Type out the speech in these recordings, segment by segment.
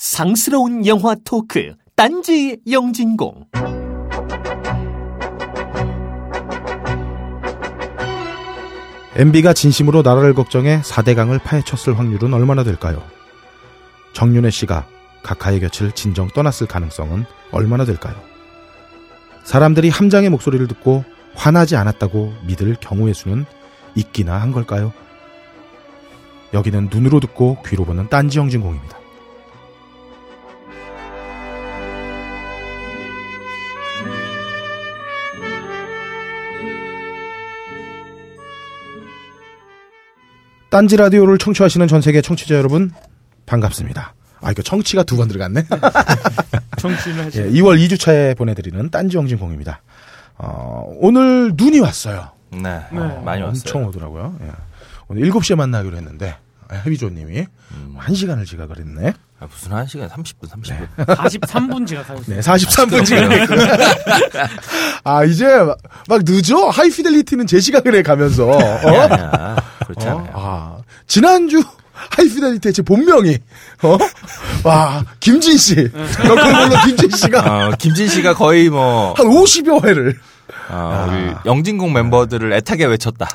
상스러운 영화 토크 딴지 영진공 MB가 진심으로 나라를 걱정해 4대강을 파헤쳤을 확률은 얼마나 될까요? 정윤혜 씨가 각하의 곁을 진정 떠났을 가능성은 얼마나 될까요? 사람들이 함장의 목소리를 듣고 화나지 않았다고 믿을 경우의 수는 있기나 한 걸까요? 여기는 눈으로 듣고 귀로 보는 딴지 영진공입니다. 딴지 라디오를 청취하시는 전 세계 청취자 여러분 반갑습니다. 아 이거 청취가 두 번 들어갔네. 청취를 하시. 예, 2월 2주차에 보내드리는 딴지 영진공입니다. 어, 오늘 눈이 왔어요. 네, 네. 많이 왔어요. 엄청 오더라고요. 예. 오늘 7시에 만나기로 했는데 해비조님이 음. 1시간을 지각을 했네. 아, 무슨 한 시간 30분, 30분. 43분 지각하셨어요. 네, 43분 지각. 아 이제 막, 막 늦어. 하이피델리티는 제 시각을 해 가면서. 어? 아니야, 그렇지 어? 않아요. 아, 지난주 하이피델리티의 제 본명이, 어? 와, 김진 씨. 너클볼로 김진 씨가 어, 김진 씨가 거의 뭐, 한 50여 회를. 어, 우리 영진공 멤버들을 애타게 외쳤다.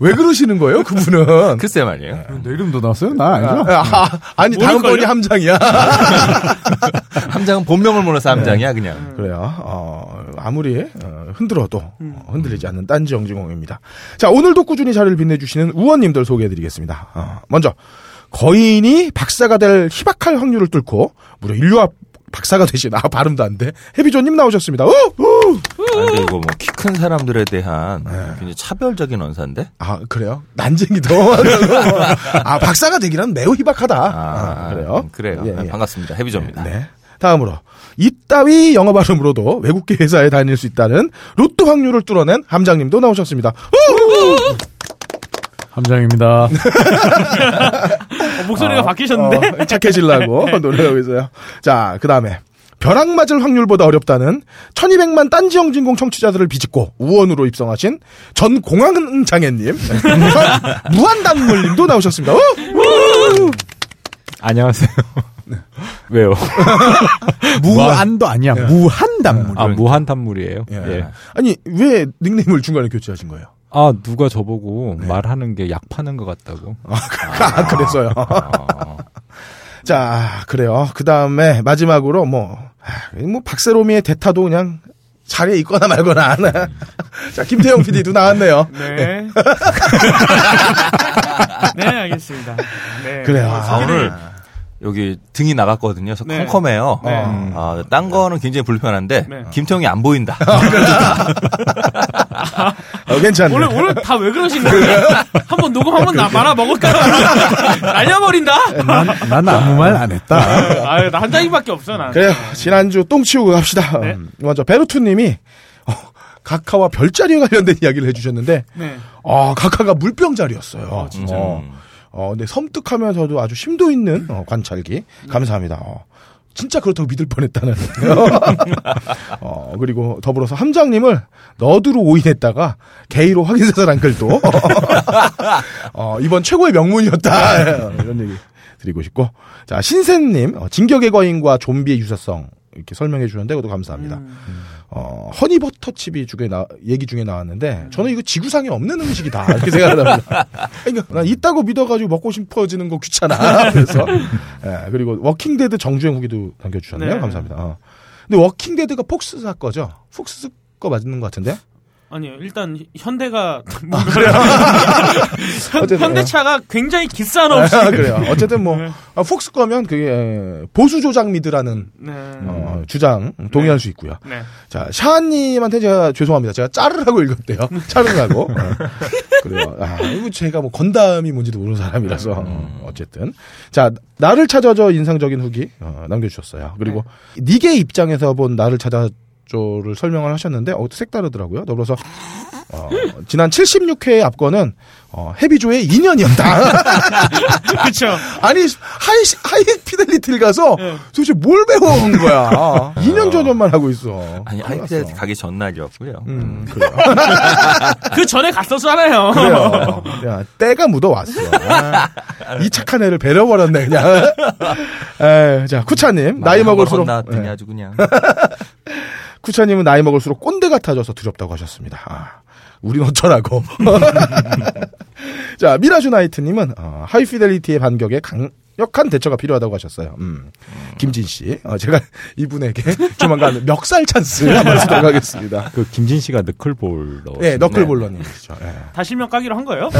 왜 그러시는 거예요, 그분은? 글쎄 말이에요. 내 이름도 나왔어요? 나 아니죠? 아, 아, 니 다음 번이 함장이야. 함장은 본명을 몰라서 함장이야, 네. 그냥. 그래요. 어, 아무리 어, 흔들어도 어, 흔들리지 않는 딴지 영진공입니다. 자, 오늘도 꾸준히 자리를 빛내주시는 우원님들 소개해드리겠습니다. 어, 먼저 거인이 박사가 될 희박할 확률을 뚫고 무려 인류학 박사가 되신 아 발음도 안 돼. 해비조님 나오셨습니다. 우! 우! 아, 근데 이거 뭐 키 큰 사람들에 대한 네. 굉장히 차별적인 언사인데? 아 그래요? 난쟁이도 아 박사가 되기란 매우 희박하다. 아, 그래요? 그래요. 예, 네, 예. 반갑습니다. 해비조입니다. 네. 다음으로 이따위 영어 발음으로도 외국계 회사에 다닐 수 있다는 로또 확률을 뚫어낸 함장님도 나오셨습니다. 우! 함장입니다. 어, 목소리가 바뀌셨는데? 어, 착해지려고 노력하고 있어요. 자, 그 다음에 벼락 맞을 확률보다 어렵다는 1200만 딴지영진공 청취자들을 비집고 우원으로 입성하신 전공항 장애님, 무한단물님도 나오셨습니다. 어? 안녕하세요. 왜요? 무한- 무한도 아니야. 예. 무한단물. 아, 무한단물이에요. 예. 예. 아니, 왜 닉네임을 중간에 교체하신 거예요? 아, 누가 저보고 말하는 게 약 파는 것 같다고. 아, 그래서요. 어, 자, 그래요. 그 다음에 마지막으로 뭐, 아, 뭐 박세롬이의 대타도 그냥 자리에 있거나 말거나. 자, 김태형 PD도 나왔네요. 네. 네, 알겠습니다. 네. 그래요. 아, 오늘 여기 등이 나갔거든요. 그래서 네. 컴컴해요. 네. 아, 딴 거는 굉장히 불편한데 네. 김태형이 안 보인다. 어, 괜찮네. 오늘, 오늘 다 왜 그러신 거예요? 한 번 녹음 한번 나 말아 먹을까? 날려버린다? 난, 난 아무 말 안 했다. 아유, 나한 장이밖에 없어, 난. 그래요. 지난주 똥 치우고 갑시다. 네. 음, 먼저 베르투님이 어, 각하와 별자리에 관련된 이야기를 해주셨는데, 네. 어, 각하가 물병 자리였어요. 어, 진짜. 어, 어, 근데 섬뜩하면서도 아주 심도 있는 어, 관찰기. 감사합니다. 어, 진짜 그렇다고 믿을 뻔했다는. 어, 그리고 더불어서 함장님을 nerd로 오인했다가 게이로 확인사살한 글도 어, 이번 최고의 명문이었다. 이런 얘기 드리고 싶고. 자, 신세님, 어, 진격의 거인과 좀비의 유사성. 이렇게 설명해 주셨는데, 그것도 감사합니다. 어, 허니버터 칩이 중에 나, 얘기 중에 나왔는데, 저는 이거 지구상에 없는 음식이다. 이렇게 생각을 합니다. 그러니까, 난 있다고 믿어가지고 먹고 싶어지는 거 귀찮아. 그래서, 예, 그리고 Walking Dead 정주행 후기도 남겨주셨네요. 네. 감사합니다. 어. 근데 Walking Dead가 폭스사 거죠? 폭스 거 맞는 것 같은데? 아니요, 일단, 현대가, 아, 현, 어쨌든, 현대차가 굉장히 기싼 없이. 아, 그래요. 어쨌든 뭐, 네. 아, 폭스 거면 그게 보수 조작 미드라는 네. 어, 주장 동의할 수 있고요. 네. 자, 샤아님한테 제가 죄송합니다. 제가 짜르 하고 읽었대요. 짜르 하고. 어. 그래요. 아, 이거 제가 뭐 건담이 뭔지도 모르는 사람이라서. 어, 어쨌든. 자, 나를 찾아줘 인상적인 후기 어, 남겨주셨어요. 그리고 니게 입장에서 본 나를 찾아 조를 설명을 하셨는데 어, 색다르더라고요. 더불어서 어, 지난 76회 앞거는 어, 헤비조의 2년이었다. 그쵸. 아니 하이 하이 피델리티를 가서 네. 도대체 뭘 배워온 거야? 2년 전년만 하고 있어. 아니, 큰일 하이 피델 났어. 가기 전날이었고요. 음, 그래요. 그 전에 갔었잖아요. 그래요. 야, 때가 묻어왔어. 아, 이 착한 애를 배려버렸네, 그냥. 에, 자, 쿠차님, 나이 먹을수록. 나왔더니 예. 아주 그냥. 쿠차님은 나이 먹을수록 꼰대 같아져서 두렵다고 하셨습니다. 아, 우린 어쩌라고. 자, 미라주 나이트님은, 어, 하이피델리티의 반격에 강력한 대처가 필요하다고 하셨어요. 음. 김진 씨, 어, 제가 이분에게 조만간 멱살 찬스 한번 쓰도록 하겠습니다. 그 김진 씨가 너클볼러. 예, 너클볼러님이시죠. 예. 다 실명 까기로 한 거예요?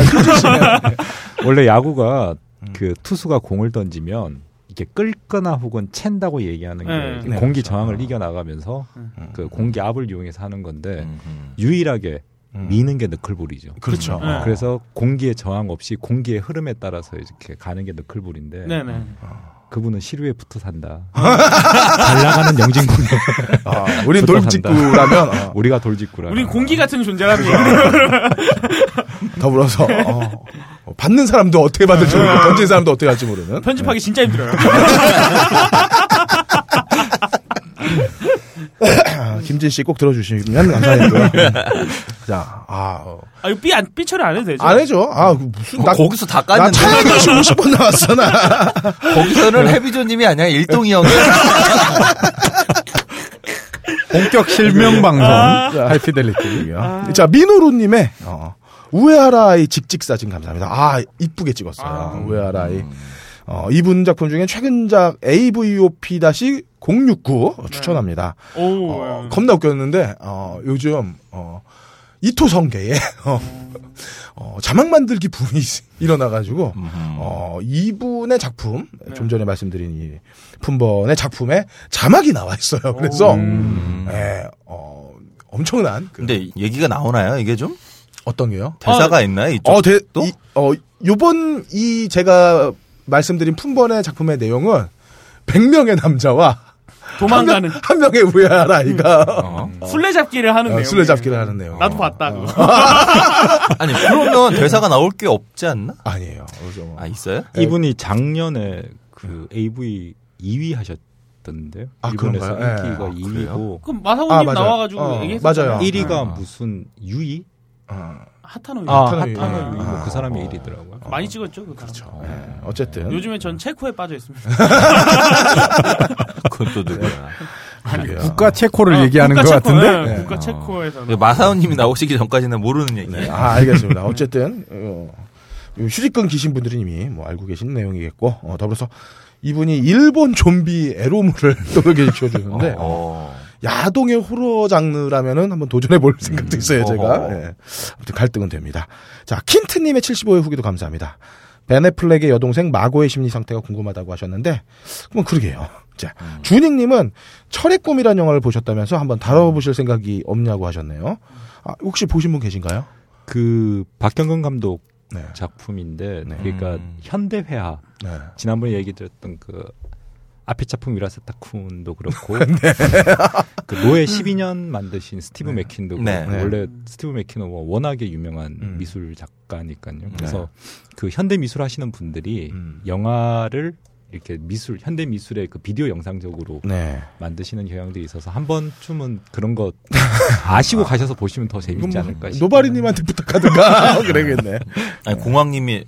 원래 야구가 음. 그 투수가 공을 던지면 이렇게 끌거나 혹은 챈다고 얘기하는 게 네. 그 네, 공기 그렇죠. 저항을 이겨 나가면서 그 공기 압을 이용해서 하는 건데 음, 음. 유일하게 음. 미는 게 너클볼이죠. 그렇죠. 네. 그래서 공기의 저항 없이 공기의 흐름에 따라서 이렇게 가는 게 너클볼인데 네네. 그분은 시루에 붙어 산다. 잘 나가는 영진군에 아, 우린 돌직구라면, 어, 우리가 돌직구라. 우린 공기 같은 얘기. 더불어서 어, 어, 받는 사람도 어떻게 받을지 모르고 던진 사람도 어떻게 할지 모르는 편집하기 진짜 힘들어요. 아, 김진 씨 꼭 들어주시면 감사하고요. 자, 아, 어. 아, 이거 삐, 안, 삐 처리 안 해도 되죠? 안 해줘. 아, 그 무슨 나, 거기서 다나 깠는데. 차양교시 50번 나왔어 나. 거기서는 해비조님이 아니라 일동이 형이. 본격 실명 방송. 자, 하이피델리티고요. 자, 민호루님의 어, 우에하라의 직직 사진 감사합니다. 아, 이쁘게 찍었어요. 아. 우에하라의. 어, 이분 작품 중에 최근작 AVOP-069 추천합니다. 오, 어, 겁나 웃겼는데 어, 요즘 어, 이토성계에 어, 어, 자막 만들기 붐이 일어나가지고 어, 이분의 작품 좀 전에 말씀드린 이 품번의 작품에 자막이 나와 있어요. 그래서 음. 예, 어, 엄청난 그, 근데 얘기가 나오나요, 이게 좀? 어떤 게요? 대사가 있나요, 이쪽? 어, 대, 또? 이, 어, 요번 이 제가 말씀드린 품번의 작품의 내용은 100명의 남자와 도망가는. 한, 명, 한 명의 우에하라 아이가 어? 술래잡기를 하는 어, 내용. 술래잡기를 하는 내용. 나도 봤다, 그거. 아니, 그러면 대사가 나올 게 없지 않나? 아니에요. 뭐. 아, 있어요? 이분이 작년에 그 AV 2위 하셨던데요. 아, 그런가요? 예. 인기가 아, 2위고 그럼 마사오님 아. 나와가지고 어, 얘기했었잖아요. 맞아요. 1위가 어. 무슨 유이? 어, 핫하노. 아, 핫하노 핫하노 유이. 유이. 아, 뭐그 사람이 어. 1위더라고요. 많이 찍었죠, 그 그렇죠. 사람. 예, 어쨌든 요즘에 전 체코에 빠져 있습니다. 그건 또 누구야? 그러게요. 국가 체코를 아, 얘기하는 국가 것 체코, 같은데. 예, 네. 국가 어. 체코에서. 마사오님이 나오시기 전까지는 모르는 얘기. 네, 아, 알겠습니다. 어쨌든 어, 요 휴지끈 기신 분들은 이미 뭐 알고 계신 내용이겠고 어, 더불어서 이분이 일본 좀비 에로무를 또 이렇게 지어주는데 어. 야동의 호러 장르라면은 한번 도전해 볼 생각도 있어요, 제가. 예. 아무튼 갈등은 됩니다. 자, 킨트 님의 75회 후기도 감사합니다. 베네플렉의 여동생 마고의 심리 상태가 궁금하다고 하셨는데, 그럼 그러게요. 자, 주닝님은 철의 꿈이라는 영화를 보셨다면서 한번 다뤄보실 생각이 없냐고 하셨네요. 아, 혹시 보신 분 계신가요? 그 박경근 감독 네. 작품인데 네. 그러니까 음. 현대회화 네. 지난번에 얘기 드렸던 그 앞에 작품 위라세타쿤도 그렇고 네. 그 노예 12년 만드신 스티브 맥퀸도 네. 그렇고 원래 스티브 맥퀸은 뭐 워낙에 유명한 음. 미술 작가니까요. 그래서 그 현대 미술 하시는 분들이 음. 영화를 이렇게 미술 현대 미술의 그 비디오 영상적으로 네. 만드시는 경향들이 있어서 한 번쯤은 그런 거 아시고 가셔서 보시면 더 재밌지 않을까 싶어요. 노바리님한테 부탁하든가 그래야겠네. 아니, 공황님이,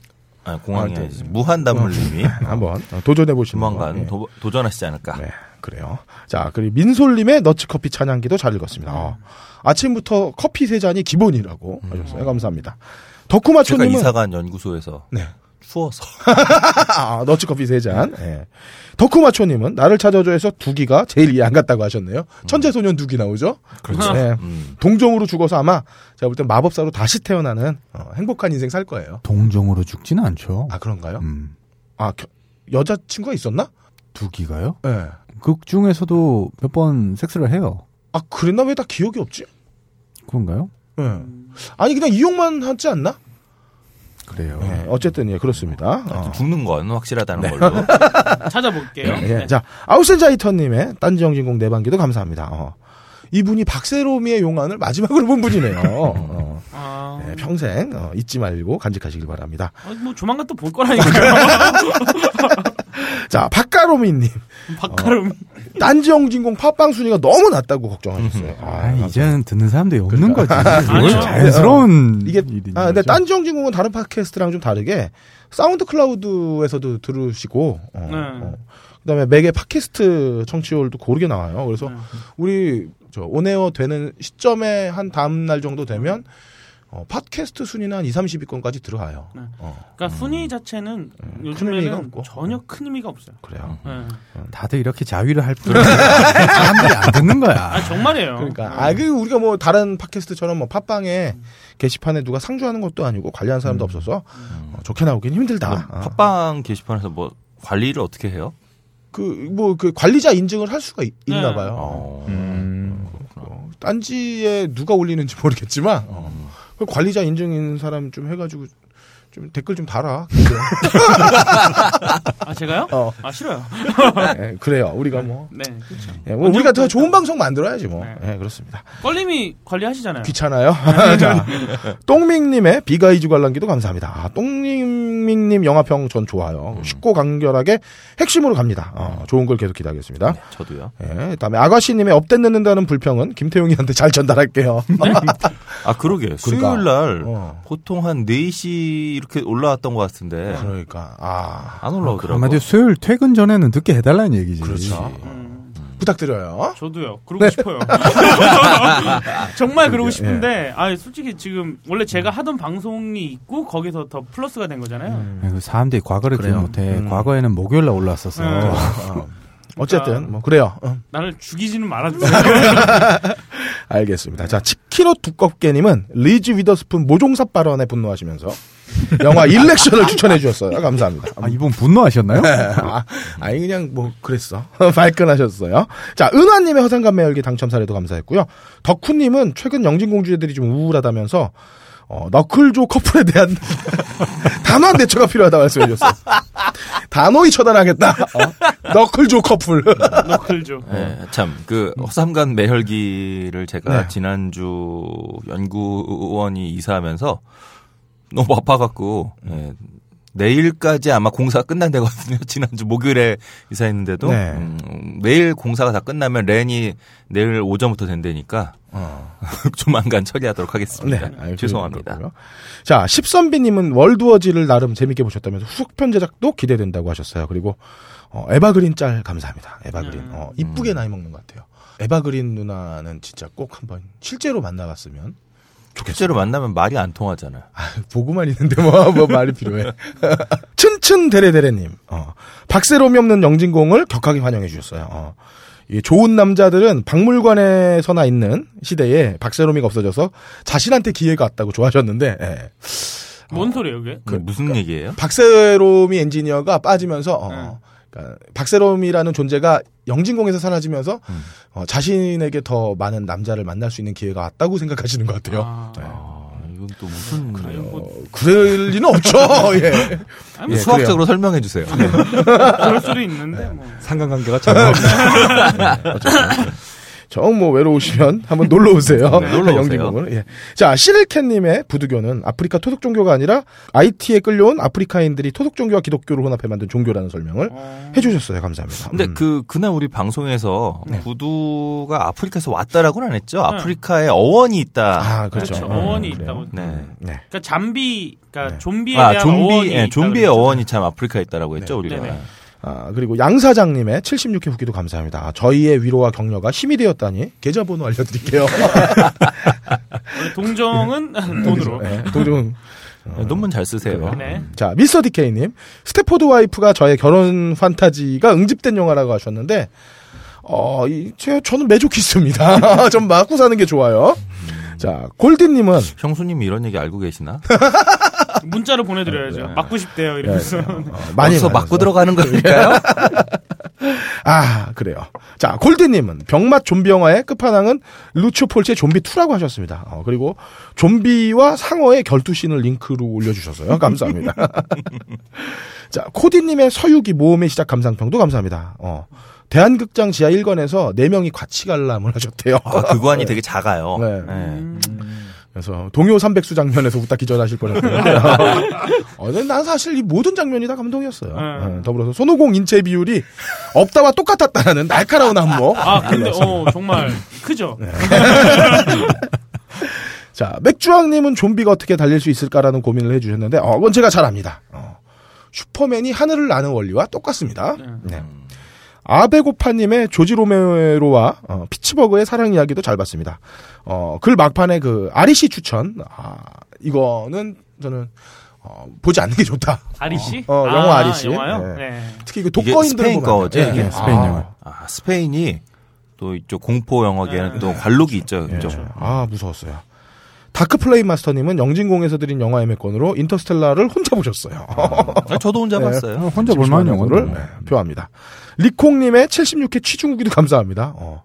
아니, 공황이 아, 네. 아니지. 무한단물님이 한번 도전해 보시면 조만간 도, 도전하시지 않을까. 네, 그래요. 자, 그리고 민솔님의 너츠커피 찬양기도 잘 읽었습니다. 어, 아침부터 커피 세 잔이 기본이라고 하셨어요. 감사합니다. 제가 덕후마초님은 이사간 연구소에서 네. 추워서. 아, 너츠커피 세 잔. 예. 덕후마초님은 나를 찾아줘에서 두기가 제일 이해 안 갔다고 하셨네요. 천재소년 두기 나오죠? 그렇죠. 네. 음. 동종으로 죽어서 아마 제가 볼 땐 마법사로 다시 태어나는 어, 행복한 인생 살 거예요. 동종으로 죽지는 않죠. 아 그런가요? 음. 아 겨- 여자친구가 있었나? 두기가요? 예. 극 중에서도 몇 번 섹스를 해요. 아 그랬나 왜 다 기억이 없지? 그런가요? 예. 아니 그냥 이용만 하지 않나? 그래요. 예, 어쨌든 예 그렇습니다. 어. 죽는 건 확실하다는 걸로. 찾아볼게요. 예, 자 아우센자이터님의 딴지영진공 내반기도 감사합니다. 어. 이분이 박세롬이의 용안을 마지막으로 본 분이네요. 어, 아, 네, 평생 어, 잊지 말고 간직하시길 바랍니다. 어, 뭐 조만간 또 볼 거라니까요. 자, 박가로미님. 박가름. 딴지영진공 팟빵 순위가 너무 낮다고 걱정하셨어요. 아, 아, 이제는 듣는 사람들이 없는 거지. 아니요. 자연스러운 이게 일인 아 근데. 딴지영진공은 다른 팟캐스트랑 좀 다르게 사운드 클라우드에서도 들으시고 어, 네. 어. 그다음에 매개 팟캐스트 청취율도 고르게 나와요. 그래서 네. 우리 저 on air 되는 시점에 한 다음 날 정도 되면 어, 팟캐스트 순위는 한 2, 30위권까지 들어가요. 네. 어, 그러니까 순위 자체는 큰 의미가 요즘에는. 전혀 큰 의미가 없어요. 그래요. 네. 다들 이렇게 자위를 할뿐 사람들이 안 듣는 거야. 아 정말이에요. 그러니까 아 그 우리가 뭐 다른 팟캐스트처럼 뭐 팟빵에 게시판에 누가 상주하는 것도 아니고 관리하는 사람도 없어서 어, 좋게 나오긴 힘들다. 어. 팟빵 게시판에서 뭐 관리를 어떻게 해요? 그 뭐그 관리자 인증을 할 수가 있, 네. 나 봐요. 어. 음. 어, 딴지에 누가 올리는지 모르겠지만 어, 그 관리자 인증인 사람 좀 해가지고 좀 댓글 좀 달아. 아 제가요? 어. 아 싫어요. 예, 그래요. 우리가 뭐, 네, 그렇죠. 예, 뭐 우리가 더 좋은 방송 만들어야지 뭐. 네. 예, 그렇습니다. 껄림이 관리하시잖아요. 귀찮아요. 자, 똥밍님의 비가 이주 관람기도 감사합니다. 아, 똥 밍님 영화평 전 좋아요. 쉽고 간결하게 핵심으로 갑니다. 어, 좋은 걸 계속 기대하겠습니다. 네, 저도요. 예, 그다음에 아가씨님의 업된 늦는다는 불평은 김태용이한테 잘 전달할게요. 아 그러게 그러니까. 수요일 날 어, 보통 한 4시 이렇게 올라왔던 것 같은데 그러니까 아 안 올라오더라고. 한마디로 수요일 퇴근 전에는 듣게 해달라는 얘기지. 그렇죠. 음, 부탁드려요. 저도요. 그러고 싶어요. 정말 그러고 예. 싶은데, 아 솔직히 지금 원래 제가 하던 방송이 있고 거기서 더 플러스가 된 거잖아요. 그 사람들이 과거를 기억 그래요. 못해. 음. 과거에는 목요일 날 올라왔었어. 네. 어, 어쨌든 뭐 그래요. 어, 나를 죽이지는 말아주세요. 알겠습니다. 자, 치키로 두껍게님은 리즈 위더스푼 모종삽 발언에 분노하시면서 영화 일렉션을 추천해 주셨어요. 감사합니다. 아, 이분 분노하셨나요? 아, 아니 그냥 뭐 그랬어. 발끈하셨어요. 자, 은화님의 허상감매 열기 당첨 사례도 감사했고요. 덕후님은 최근 영진공주애들이 좀 우울하다면서 어, 너클조 커플에 대한 단호한 대처가 필요하다 말씀해 주셨어요. 단호히 처단하겠다. 어? 너클조 커플. 너클죠. 예, 참, 그, 허삼간 매혈기를 제가 네. 지난주 연구원이 이사하면서 너무 바빠갖고, 예, 내일까지 아마 공사가 끝난다거든요. 지난주 목요일에 이사했는데도. 네. 음, 내일 공사가 다 끝나면 렌이 내일 오전부터 된다니까, 어. 조만간 처리하도록 하겠습니다. 아유, 죄송합니다. 그렇고요. 자, 십선비님은 월드워지를 나름 재밌게 보셨다면서 후속편 제작도 기대된다고 하셨어요. 그리고 어, 에바그린 짤 감사합니다. 에바그린. 음. 어, 이쁘게 나이 먹는 것 같아요. 에바그린 누나는 진짜 꼭 한번 실제로 만나봤으면 좋겠어요. 실제로 만나면 말이 안 통하잖아요. 아, 보고만 있는데 뭐, 뭐 말이 필요해. 춘춘 데레데레님, 어, 박세롬이 없는 영진공을 격하게 환영해 주셨어요. 어, 이 좋은 남자들은 박물관에서나 있는 시대에 박세롬이가 없어져서 자신한테 기회가 왔다고 좋아하셨는데, 예. 뭔 소리예요, 그게? 그 무슨 얘기예요? 박세롬이 엔지니어가 빠지면서, 어, 네. 그러니까 박세롬이라는 존재가 영진공에서 사라지면서 음. 어, 자신에게 더 많은 남자를 만날 수 있는 기회가 왔다고 생각하시는 것 같아요. 아, 네. 아, 이건 또 무슨 그래요? 뭐, 어, 그럴 리는 없죠. 예. 아니, 예, 뭐 수학적으로 설명해 주세요. 그럴 수도 있는데, 뭐. 상관관계가 전혀 없네. 정 뭐 외로우시면 한번 놀러 오세요. 네, 놀러 오세요. 예. 자, 시릴캔님의 부두교는 아프리카 토속 종교가 아니라 IT에 끌려온 아프리카인들이 토속 종교와 기독교를 혼합해 만든 종교라는 설명을 어, 해주셨어요. 감사합니다. 근데 음. 그 그날 우리 방송에서 네. 부두가 아프리카에서 왔다라고는 안 했죠. 아프리카에 어원이 있다. 아, 그렇죠. 그렇죠. 음, 어원이 그래요. 있다 고. 네. 네. 그러니까 잠비, 그러니까 네. 좀비에 아, 대한 좀비, 어원이 예, 있다 좀비의. 어원이 참 아프리카에 있다라고 했죠, 네. 우리가. 네네. 아, 그리고 양 사장님의 76회 후기도 감사합니다. 아, 저희의 위로와 격려가 힘이 되었다니 계좌번호 알려드릴게요. 동정은 돈으로. 네, 동종. 네, 논문 잘 쓰세요. 네. 자, 미스터 디케이님. Stepford Wife가 저의 결혼 판타지가 응집된 영화라고 하셨는데, 어, 이, 제, 저는 masochist입니다. 좀 맞고 사는 게 좋아요. 자, 골디님은, 형수님이 이런 얘기 알고 계시나? 문자로 보내드려야죠. 맞고 싶대요, 이러면서. 어, 많이 받아서. 맞고 들어가는 거니까요? 아, 그래요. 자, 골드님은 병맛 좀비 영화의 끝판왕은 루치오 폴치의 좀비 2라고 하셨습니다. 어, 그리고 좀비와 상어의 결투씬을 링크로 올려주셔서요. 감사합니다. 자, 코디님의 서유기 모험의 시작 감상평도 감사합니다. 어, 대한극장 지하 1관에서 4명이 같이 관람을 하셨대요. 아, 그 관이 되게 작아요. 네. 음. 그래서 동요 300수 장면에서 웃다 기절하실 뻔했어요. 어, 난 사실 이 모든 장면이 다 감동이었어요. 네. 어, 더불어서 손오공 인체 비율이 없다와 똑같았다는 날카로운 안목. 아 근데 어 정말 크죠. 네. 자, 맥주왕님은 좀비가 어떻게 달릴 수 있을까라는 고민을 해주셨는데, 어, 그건 제가 잘 압니다. 어, 슈퍼맨이 하늘을 나는 원리와 똑같습니다. 네. 아베고파님의 조지 로메로와 어, 피츠버그의 사랑 이야기도 잘 봤습니다. 어, 글 막판에 그 아리씨 추천, 아, 이거는 저는 어, 보지 않는 게 좋다. REC? 어, 영화 REC. 영화요? 네. 네. 특히 그 독거인들 스페인 거죠? 예, 이게 예. 스페인 아, 영화. 아, 스페인이 또 이쪽 공포 영화계는 또 관록이 있죠. 예. 그죠? 아, 무서웠어요. 다크 플레임 마스터님은 영진공에서 드린 영화 예매권으로 Interstellar를 혼자 보셨어요. 아, 저도 혼자 네. 봤어요. 어, 혼자 볼만한 영화를. 를 표합니다. 리콩님의 76회 취중후기도 감사합니다. 어,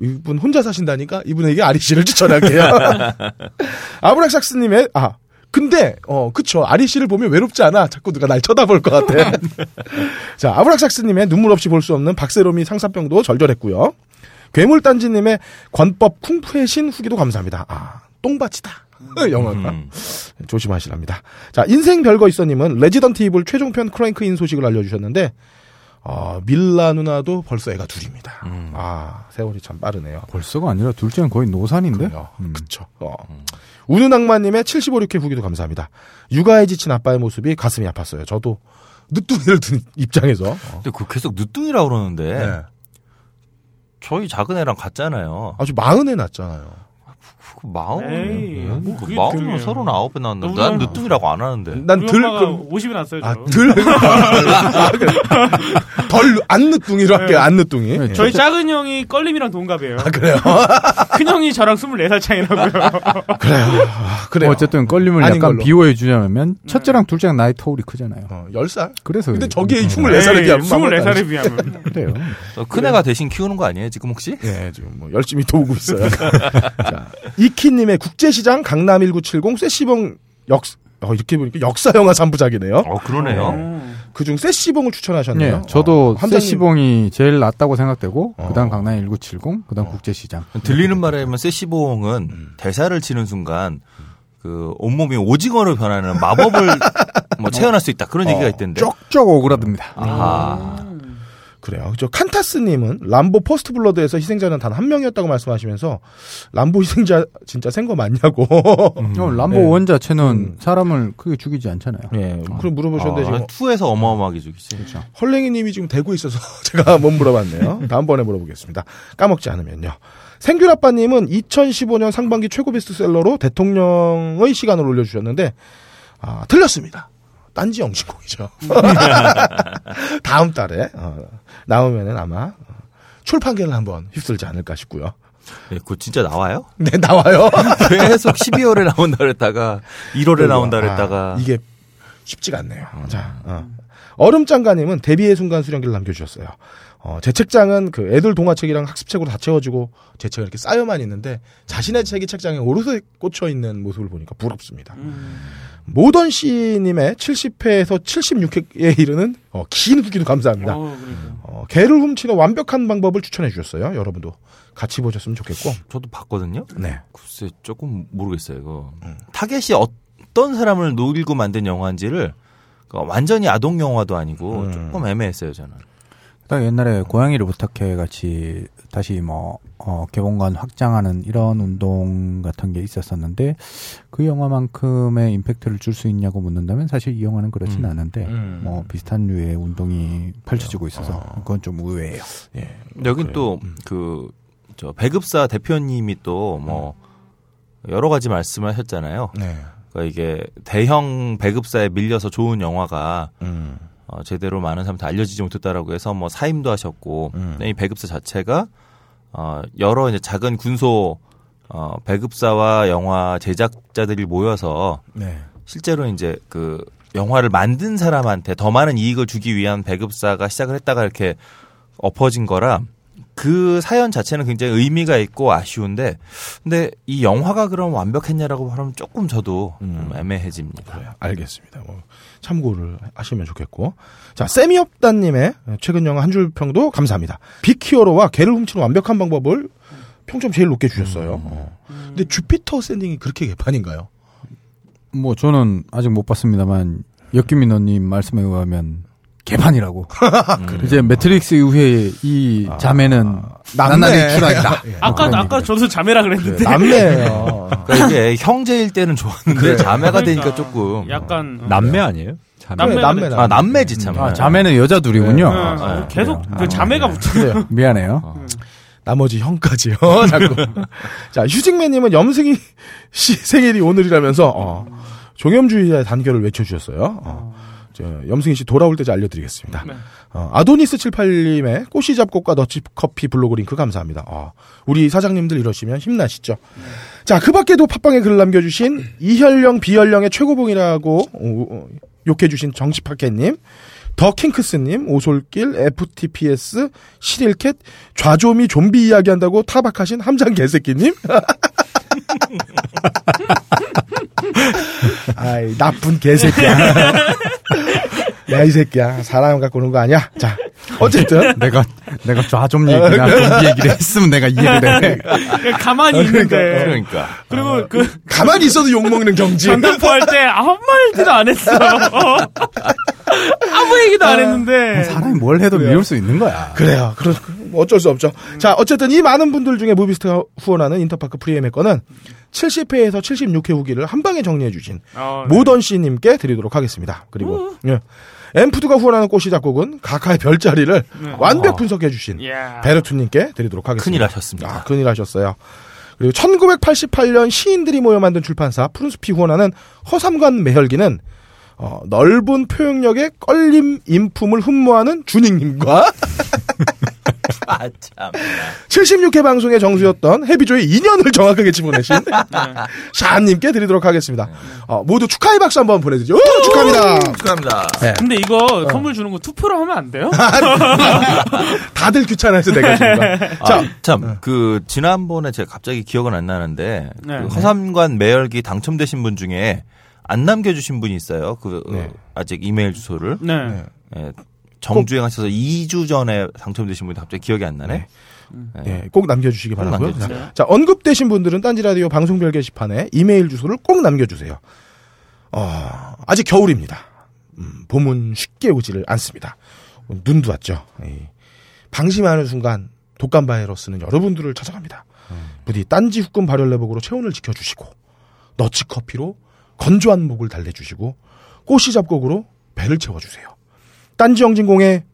이분 혼자 사신다니까 이분에게 REC를 추천할게요. 아브락삭스님의 아 근데 어 그쵸 REC를 보면 외롭지 않아. 자꾸 누가 날 쳐다볼 것 같아. 자 아브락삭스님의 눈물 없이 볼 수 없는 박세롬이 상사병도 절절했고요. 괴물단지님의 관법 쿵푸의 신 후기도 감사합니다. 아 똥밭이다. 영화가. 음. 조심하시랍니다. 자, 인생 별거 있어님은 Resident Evil 최종편 크랭크인 소식을 알려주셨는데, 아, 밀라 누나도 벌써 애가 둘입니다. 음. 아, 세월이 참 빠르네요. 벌써가 아니라 둘째는 거의 노산인데. 그래요. 음. 그쵸. 어. 우는 악마님의 75, 6회 후기도 감사합니다. 육아에 지친 아빠의 모습이 가슴이 아팠어요. 저도 늦둥이를 든 입장에서. 어. 근데 그 계속 늦둥이라 그러는데 네. 저희 작은 애랑 같잖아요. 아주 마흔에 났잖아요. 그 마흔, 에이, 뭐그 그게 마흔은 중요해요. 서른 아홉에 나왔는데 너무 난 늦둥이라고 안 하는데. 난 들, 그, 50이 났어요. 저. 아, 들. 덜, 안 늦둥이로 할게요, 안 늦둥이. 네, 예. 저희 작은 형이 껄림이랑 동갑이에요. 아, 그래요? 큰 형이 저랑 24살 차이라고요. 그래요. 아, 그래요. 어쨌든 껄림을 아닌 약간 걸로. 비호해 주자면 첫째랑 둘째랑 나이 터울이 크잖아요. 어, 10살? 그래서 근데 음. 24살에 비하면 24살에 비하면. 그래요. 어, 큰애가 대신 키우는 거 아니에요 지금 혹시? 예, 지금 뭐 열심히 도우고 있어요. 자, 이키님의 국제시장 강남 1970 쇠시봉 역, 어, 이렇게 보니까 역사 영화 3부작이네요. 어 그러네요. 음. 그중 쇠시봉을 추천하셨네요. 네, 저도 어. 세시봉이 제일 낫다고 생각되고 어. 그 다음 강남 1970, 그 다음 어. 국제시장. 들리는 말에 면 세시봉은 음. 대사를 치는 순간 그 온몸이 오징어로 변하는 마법을 뭐 체현할 수 있다 그런 얘기가 있던데. 쪽쪽 오그라듭니다. 아, 그래요. 저 칸타스님은 람보 First Blood에서 희생자는 단 한 명이었다고 말씀하시면서 람보 희생자 진짜 센 거 맞냐고. 어, 람보 네. one 자체는 음. 사람을 크게 죽이지 않잖아요. 예, 그럼 물어보셨는데 지금 아, two에서 어마어마하게 죽이지. 그렇죠. 헐랭이님이 지금 대구 있어서 제가 못 물어봤네요. 다음번에 물어보겠습니다. 까먹지 않으면요. 생귤아빠님은 2015년 상반기 최고 베스트셀러로 대통령의 시간을 올려주셨는데 아, 틀렸습니다. 딴지 영신공이죠. 다음 달에 어, 나오면은 아마 어, 출판계를 한번 휩쓸지 않을까 싶고요. 네, 그거 진짜 나와요? 네 나와요. 계속 12월에 나온다 그랬다가 1월에 나온다 그랬다가 아, 이게 쉽지가 않네요. 자, 어. 얼음 장가님은 데뷔의 순간 수령기를 남겨주셨어요. 어, 제 책장은 그 애들 동화책이랑 학습책으로 다 채워지고 제 책은 이렇게 쌓여만 있는데 자신의 책이 책장에 오롯이 꽂혀 있는 모습을 보니까 부럽습니다. 음. 모던 씨님의 70회에서 76회에 이르는 어, 긴 후기도 감사합니다. 어. 어, 개를 훔치는 완벽한 방법을 추천해 주셨어요. 여러분도 같이 보셨으면 좋겠고. 저도 봤거든요. 네. 글쎄 조금 모르겠어요. 이거 음. 타겟이 어떤 사람을 노리고 만든 영화인지를 그러니까 완전히 아동 영화도 아니고 음. 조금 애매했어요 저는. 딱 옛날에 고양이를 부탁해 같이 다시 뭐 어, 개봉관 확장하는 이런 운동 같은 게 있었었는데 그 영화만큼의 임팩트를 줄 수 있냐고 묻는다면 사실 이 영화는 그렇진 음. 않은데 음. 뭐 비슷한 류의 운동이 펼쳐지고 있어서 어. 그건 좀 의외예요. 예. 여긴. 음. 또그저 배급사 대표님이 또뭐 여러 가지 말씀을 하셨잖아요. 네. 그러니까 이게 대형 배급사에 밀려서 좋은 영화가 음. 어, 제대로 많은 사람한테 알려지지 못했다라고 해서 뭐 사임도 하셨고 음. 이 배급사 자체가 어, 여러 이제 작은 군소 어, 배급사와 영화 제작자들이 모여서 네. 실제로 이제 그 영화를 만든 사람한테 더 많은 이익을 주기 위한 배급사가 시작을 했다가 이렇게 엎어진 거라 그 사연 자체는 굉장히 의미가 있고 아쉬운데 근데 이 영화가 그럼 완벽했냐라고 하면 조금 저도 좀 애매해집니다. 알겠습니다. 뭐 참고를 하시면 좋겠고. 자, 세미업다님의 최근 영화 한 줄 평도 감사합니다. 빅히어로와 개를 훔치는 완벽한 방법을 평점 제일 높게 주셨어요. 어. 근데 주피터 샌딩이 그렇게 개판인가요? 뭐 저는 아직 못 봤습니다만 역기민호님 말씀에 의하면 개판이라고. 이제 매트릭스 이후에 이 자매는 나날이 추락이다. 예. 아까 아까. 저도 자매라 그랬는데 남매예요. 그러니까 이게 형제일 때는 좋았는데 자매가 되니까 그러니까 조금 약간 어. 남매 아니에요? 자매. 남매. 그래, 남매, 아 남매지 참. 아, 자매는 여자 둘이군요. 응, 아, 어, 아, 계속 그래요. 그 자매가 붙어. 그래요. 미안해요. 나머지 형까지요. 자꾸. 자, 휴직맨님은 염승희 씨 생일이 오늘이라면서 어, 종염주의자의 단결을 외쳐주셨어요. 어, 저, 염승희 씨 돌아올 때좀 알려드리겠습니다. 네. 어, 아도니스 78님의 꼬시 잡곡과 너치 커피 블로그 링크 감사합니다. 어, 우리 사장님들 이러시면 힘나시죠? 자, 그 밖에도 팟빵에 글을 남겨주신 이혈령, 비혈령의 최고봉이라고 어, 어, 욕해주신 정치파켓님, 더 킹크스님, 오솔길, FTPS, 시릴캣, 좌조미 좀비 이야기한다고 타박하신 함장 개새끼님. 아이, 나쁜 개새끼야. 야, 이 새끼야. 사람 갖고 오는 거 아니야? 자, 어쨌든. 내가 내가 좌좀 얘기나 좀비 얘기를 했으면 내가 이해를 해. 그냥 가만히 어, 있는데. 그러니까, 그러니까. 그리고 그 가만히 있어도 욕먹는 경지. 전당포 할 때 아무 말도 안 했어. 아무 얘기도 안 했는데. 사람이 뭘 해도 미울 수 있는 거야. 그래요. 그럼 뭐 어쩔 수 없죠. 자, 어쨌든 이 많은 분들 중에 무비스트가 후원하는 인터파크 프리엠의 거는 70회에서 76회 후기를 한 방에 정리해 주신 어, 네. 모던 씨님께 드리도록 하겠습니다. 그리고 예. 엠푸드가 후원하는 꽃이 작곡은 각하의 별자리를 완벽 분석해 주신 이야. 베르투님께 드리도록 하겠습니다. 큰일 하셨습니다. 아, 큰일 하셨어요. 그리고 1988년 시인들이 모여 만든 출판사 푸른숲이 후원하는 허삼관 매혈기는 어, 넓은 표현력의 껄림 인품을 흠모하는 준익님과 아 참. 76회 방송의 정수였던 해비조의 2년을 정확하게 집어내신 샤님께 드리도록 하겠습니다. 어, 모두 축하의 박수 한번 보내드리죠. 오, 축하합니다. 축하합니다. 근데 이거 선물 주는 거 투표로 하면 안 돼요? 다들 귀찮아해서 내가. 자, 아, 참, 그, 지난번에 제가 갑자기 기억은 안 나는데, 네. 그 허삼관 매열기 당첨되신 분 중에 안 남겨주신 분이 있어요. 그, 어, 네. 아직 이메일 주소를. 네. 예, 정주행하셔서 2주 전에 당첨되신 분이 갑자기 기억이 안 나네. 예, 꼭 남겨주시기 꼭 바라고요. 남겨주세요. 자, 언급되신 분들은 딴지라디오 방송별 게시판에 이메일 주소를 꼭 남겨주세요. 어, 아직 겨울입니다. 음, 봄은 쉽게 오지를 않습니다. 눈도 왔죠. 이, 방심하는 순간 독감 바이러스는 여러분들을 찾아갑니다. 부디 딴지 후끈 발열 내복으로 체온을 지켜주시고 너치 커피로 건조한 목을 달래주시고 꽃이 잡곡으로 배를 채워주세요. 딴지 영진공의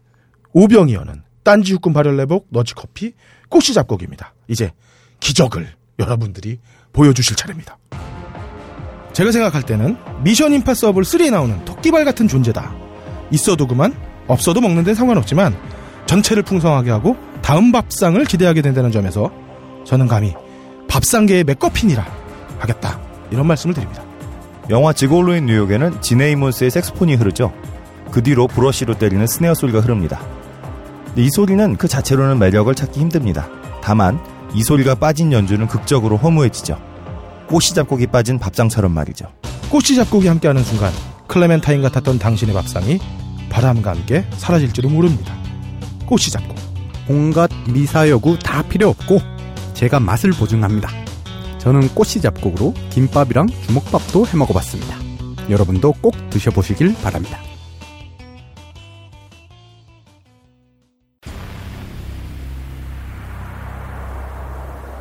오병이어는 딴지 후끈 발열 내복 너치 커피 꽃이 잡곡입니다. 이제 기적을 여러분들이 보여주실 차례입니다. 제가 생각할 때는 미션 임파서블 3에 나오는 토끼발 같은 존재다. 있어도 그만, 없어도 먹는 데는 상관없지만 전체를 풍성하게 하고 다음 밥상을 기대하게 된다는 점에서 저는 감히 밥상계의 맥거핀이라 하겠다. 이런 말씀을 드립니다. 영화 지골로인 뉴욕에는 지네이몬스의 색소폰이 흐르죠. 그 뒤로 브러쉬로 때리는 스네어 소리가 흐릅니다. 이 소리는 그 자체로는 매력을 찾기 힘듭니다. 다만 이 소리가 빠진 연주는 극적으로 허무해지죠. 꽃이 잡곡이 빠진 밥상처럼 말이죠. 꽃이 잡곡이 함께하는 순간 클레멘타인 같았던 당신의 밥상이 바람과 함께 사라질지도 모릅니다. 꽃이 잡곡. 온갖 미사여구 다 필요 없고 제가 맛을 보증합니다. 저는 꼬시 잡곡으로 김밥이랑 주먹밥도 해 먹어봤습니다. 여러분도 꼭 드셔보시길 바랍니다.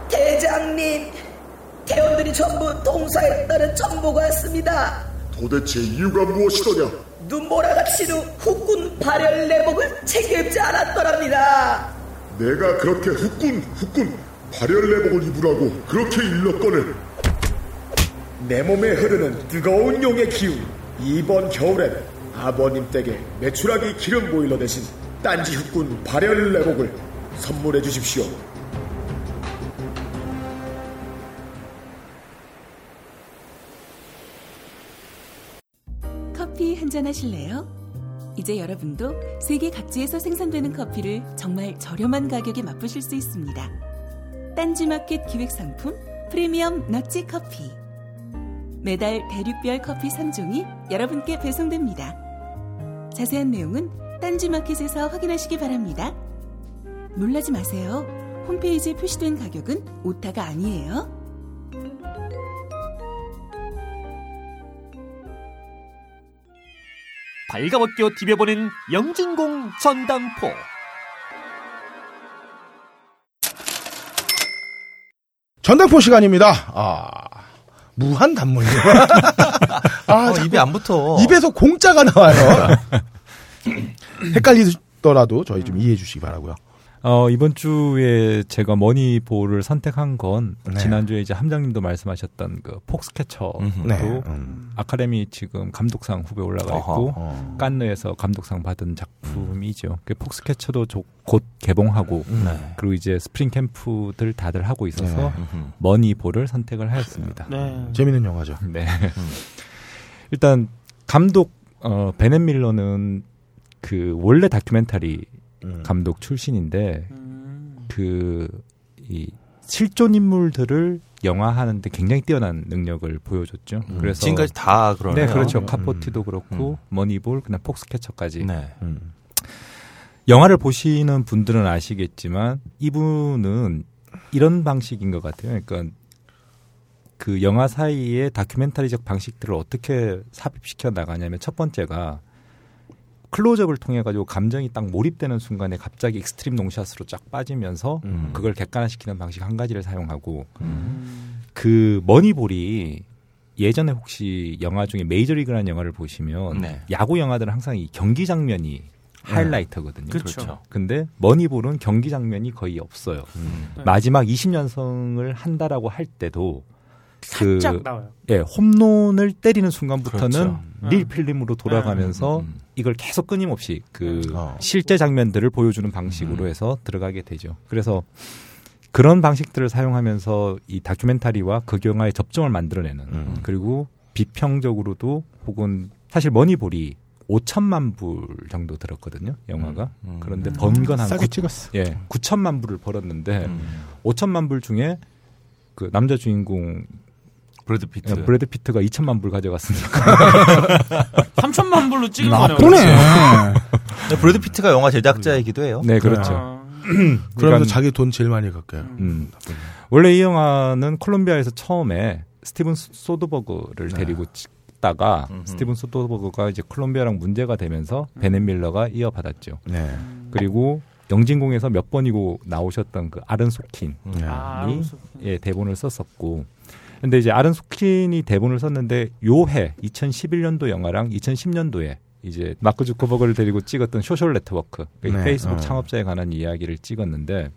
대장님, 대원들이 전부 동사했다는 정보가 왔습니다. 도대체 이유가 무엇이더냐? 눈보라같이 후 후군 발열 내복을 책임지 않았더랍니다. 내가 그렇게 후끈 후끈 발열내복을 입으라고 그렇게 일렀거늘 내 몸에 흐르는 뜨거운 용의 기운 이번 겨울엔 아버님 댁에 메추라기 기름 보일러 대신 딴지 후끈 발열내복을 선물해 주십시오. 커피 한 잔 하실래요? 이제 여러분도 세계 각지에서 생산되는 커피를 정말 저렴한 가격에 맛보실 수 있습니다. 딴지마켓 기획상품 프리미엄 너치 커피. 매달 대륙별 커피 3종이 여러분께 배송됩니다. 자세한 내용은 딴지마켓에서 확인하시기 바랍니다. 놀라지 마세요. 홈페이지에 표시된 가격은 오타가 아니에요. 발가벗겨 디벼보는 영진공 전당포. 전당포 시간입니다. 아, 무한 단물. 아, 어, 입에 안 붙어. 입에서 공짜가 나와요. 헷갈리더라도 저희 좀 이해해 주시기 바라고요. 어, 이번 주에 제가 머니볼을 선택한 건 네. 지난주에 이제 함장님도 말씀하셨던 그 폭스캐쳐도 네. 음. 아카데미 지금 감독상 후보에 올라가 있고 깐느에서 감독상 받은 작품이죠. 그 폭스캐쳐도 조- 곧 개봉하고 네. 그리고 이제 스프링 캠프들 다들 하고 있어서 네. 머니볼을 선택을 하였습니다. 네. 재밌는 영화죠. 네. 일단 감독 어 베넷 밀러는 그 원래 다큐멘터리 음. 감독 출신인데 음. 그이 실존 인물들을 영화화하는데 굉장히 뛰어난 능력을 보여줬죠. 음. 그래서 지금까지 다 그러네요. 네, 그렇죠. 음. 카포티도 그렇고 머니볼, 그냥 폭스캐쳐까지. 네. 음. 영화를 보시는 분들은 아시겠지만 이분은 이런 방식인 것 같아요. 그러니까 그 영화 사이에 다큐멘터리적 방식들을 어떻게 삽입시켜 나가냐면 첫 번째가 클로즈업을 통해 가지고 감정이 딱 몰입되는 순간에 갑자기 extreme long shot으로 쫙 빠지면서 음. 그걸 객관화시키는 방식 한 가지를 사용하고 음. 그 머니볼이 예전에 혹시 영화 중에 메이저리그라는 영화를 보시면 네. 야구 영화들은 항상 이 경기 장면이 하이라이터거든요. 그렇죠. 근데 머니볼은 경기 장면이 거의 없어요. 네. 마지막 20연승을 한다라고 할 때도 그 살짝 나와요. 예, 홈런을 때리는 순간부터는 그렇죠. 릴 필름으로 돌아가면서 음, 음. 이걸 계속 끊임없이 그 어. 실제 장면들을 보여주는 방식으로 음. 해서 들어가게 되죠. 그래서 그런 방식들을 사용하면서 이 다큐멘터리와 그 영화의 접점을 만들어내는 음. 그리고 비평적으로도 혹은 사실 머니볼이 5천만 불 정도 들었거든요 영화가 음, 음. 그런데 번건한 싸게 찍었어. 예 9천만 불을 벌었는데 음. 5천만 불 중에 그 남자 주인공 브래드 피트. 예, 브래드 피트가 2천만 불 가져갔으니까 3천만 불로 찍은 거네요. 나쁘네. 네, 브래드 피트가 영화 제작자이기도 해요. 네 그렇죠 아, 그러면서 그러니까- 자기 돈 제일 많이 갖게. 음. 원래 이 영화는 콜롬비아에서 처음에 스티븐 소- 소더버그를 네. 데리고 찍다가 음흠. 스티븐 소더버그가 이제 콜롬비아랑 문제가 되면서 베넷 밀러가 이어받았죠. 네. 그리고 영진공에서 몇 번이고 나오셨던 그 아론 소킨 네. 아. 예, 대본을 썼었고 근데 이제 아론 소킨이 대본을 썼는데 요 해 2011년도 영화랑 2010년도에 이제 마크 주커버그를 데리고 찍었던 소셜 네트워크 그러니까 네, 페이스북 어. 창업자에 관한 이야기를 찍었는데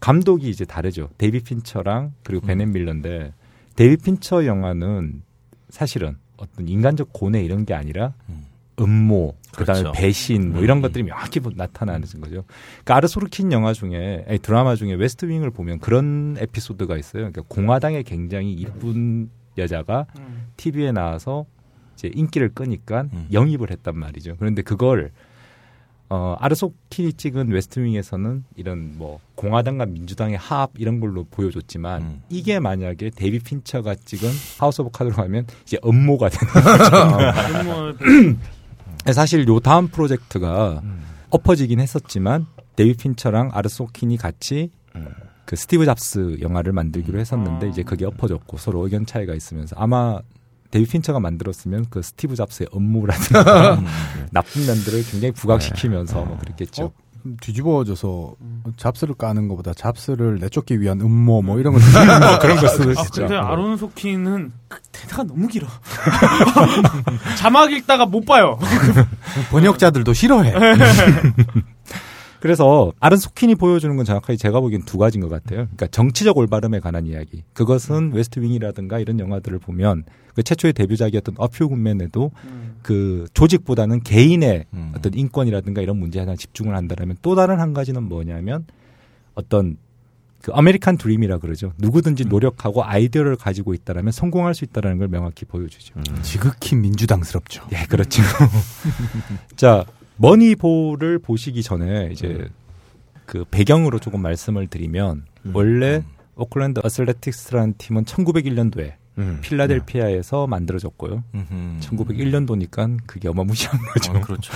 감독이 이제 다르죠 데이빗 핀처랑 그리고 베넷 밀러인데 데이빗 핀처 영화는 사실은 어떤 인간적 고뇌 이런 게 아니라 음. 음모, 그다음에 그렇죠. 배신 뭐 음. 이런 것들이 명확히 보- 나타나는 거죠. 그러니까 아론 소킨 영화 중에 아니, 드라마 중에 웨스트 윙을 보면 그런 에피소드가 있어요. 그러니까 공화당의 굉장히 이쁜 여자가 음. TV에 나와서 이제 인기를 끄니까 음. 영입을 했단 말이죠. 그런데 그걸 어, 아론 소킨이 찍은 웨스트윙에서는 이런 뭐 공화당과 민주당의 합 이런 걸로 보여줬지만 음. 이게 만약에 데이빗 핀처가 찍은 하우스 오브 카드로 가면 이제 음모가 되는 거죠. 뭐, 사실 요 다음 프로젝트가 음. 엎어지긴 했었지만 데이빗 핀처랑 아론 소킨이 같이 음. 그 스티브 잡스 영화를 만들기로 했었는데 아. 이제 그게 엎어졌고 서로 의견 차이가 있으면서 아마 데이빗 핀처가 만들었으면 그 스티브 잡스의 음모라든가 나쁜 면들을 굉장히 부각시키면서 뭐 그랬겠죠. 어? 뒤집어져서 잡스를 까는 것보다 잡스를 내쫓기 위한 음모 뭐 이런 거 그런 거 쓰고 아, 있죠. 근데 아론 소킨은 그 대사가 너무 길어. 자막 읽다가 못 봐요. 번역자들도 싫어해. 그래서 아론 소킨이 보여주는 건 정확하게 제가 보기엔 두 가지인 것 같아요. 그러니까 정치적 올바름에 관한 이야기. 그것은 웨스트 윙이라든가 이런 영화들을 보면 그 최초의 데뷔작이었던 어 퓨 굿맨에도 그 조직보다는 개인의 음. 어떤 인권이라든가 이런 문제에 하나 집중을 한다면 또 다른 한 가지는 뭐냐면 어떤 그 아메리칸 드림이라 그러죠. 누구든지 노력하고 아이디어를 가지고 있다라면 성공할 수 있다라는 걸 명확히 보여주죠. 지극히 민주당스럽죠. 예, 그렇죠. 자, 머니볼을 보시기 전에 이제 그 배경으로 조금 말씀을 드리면 원래 오클랜드 어슬레틱스라는 팀은 1901년도에 음. 필라델피아에서 만들어졌고요. 음흠. 1901년도니까 그게 어마무시한 거죠. 어, 그렇죠.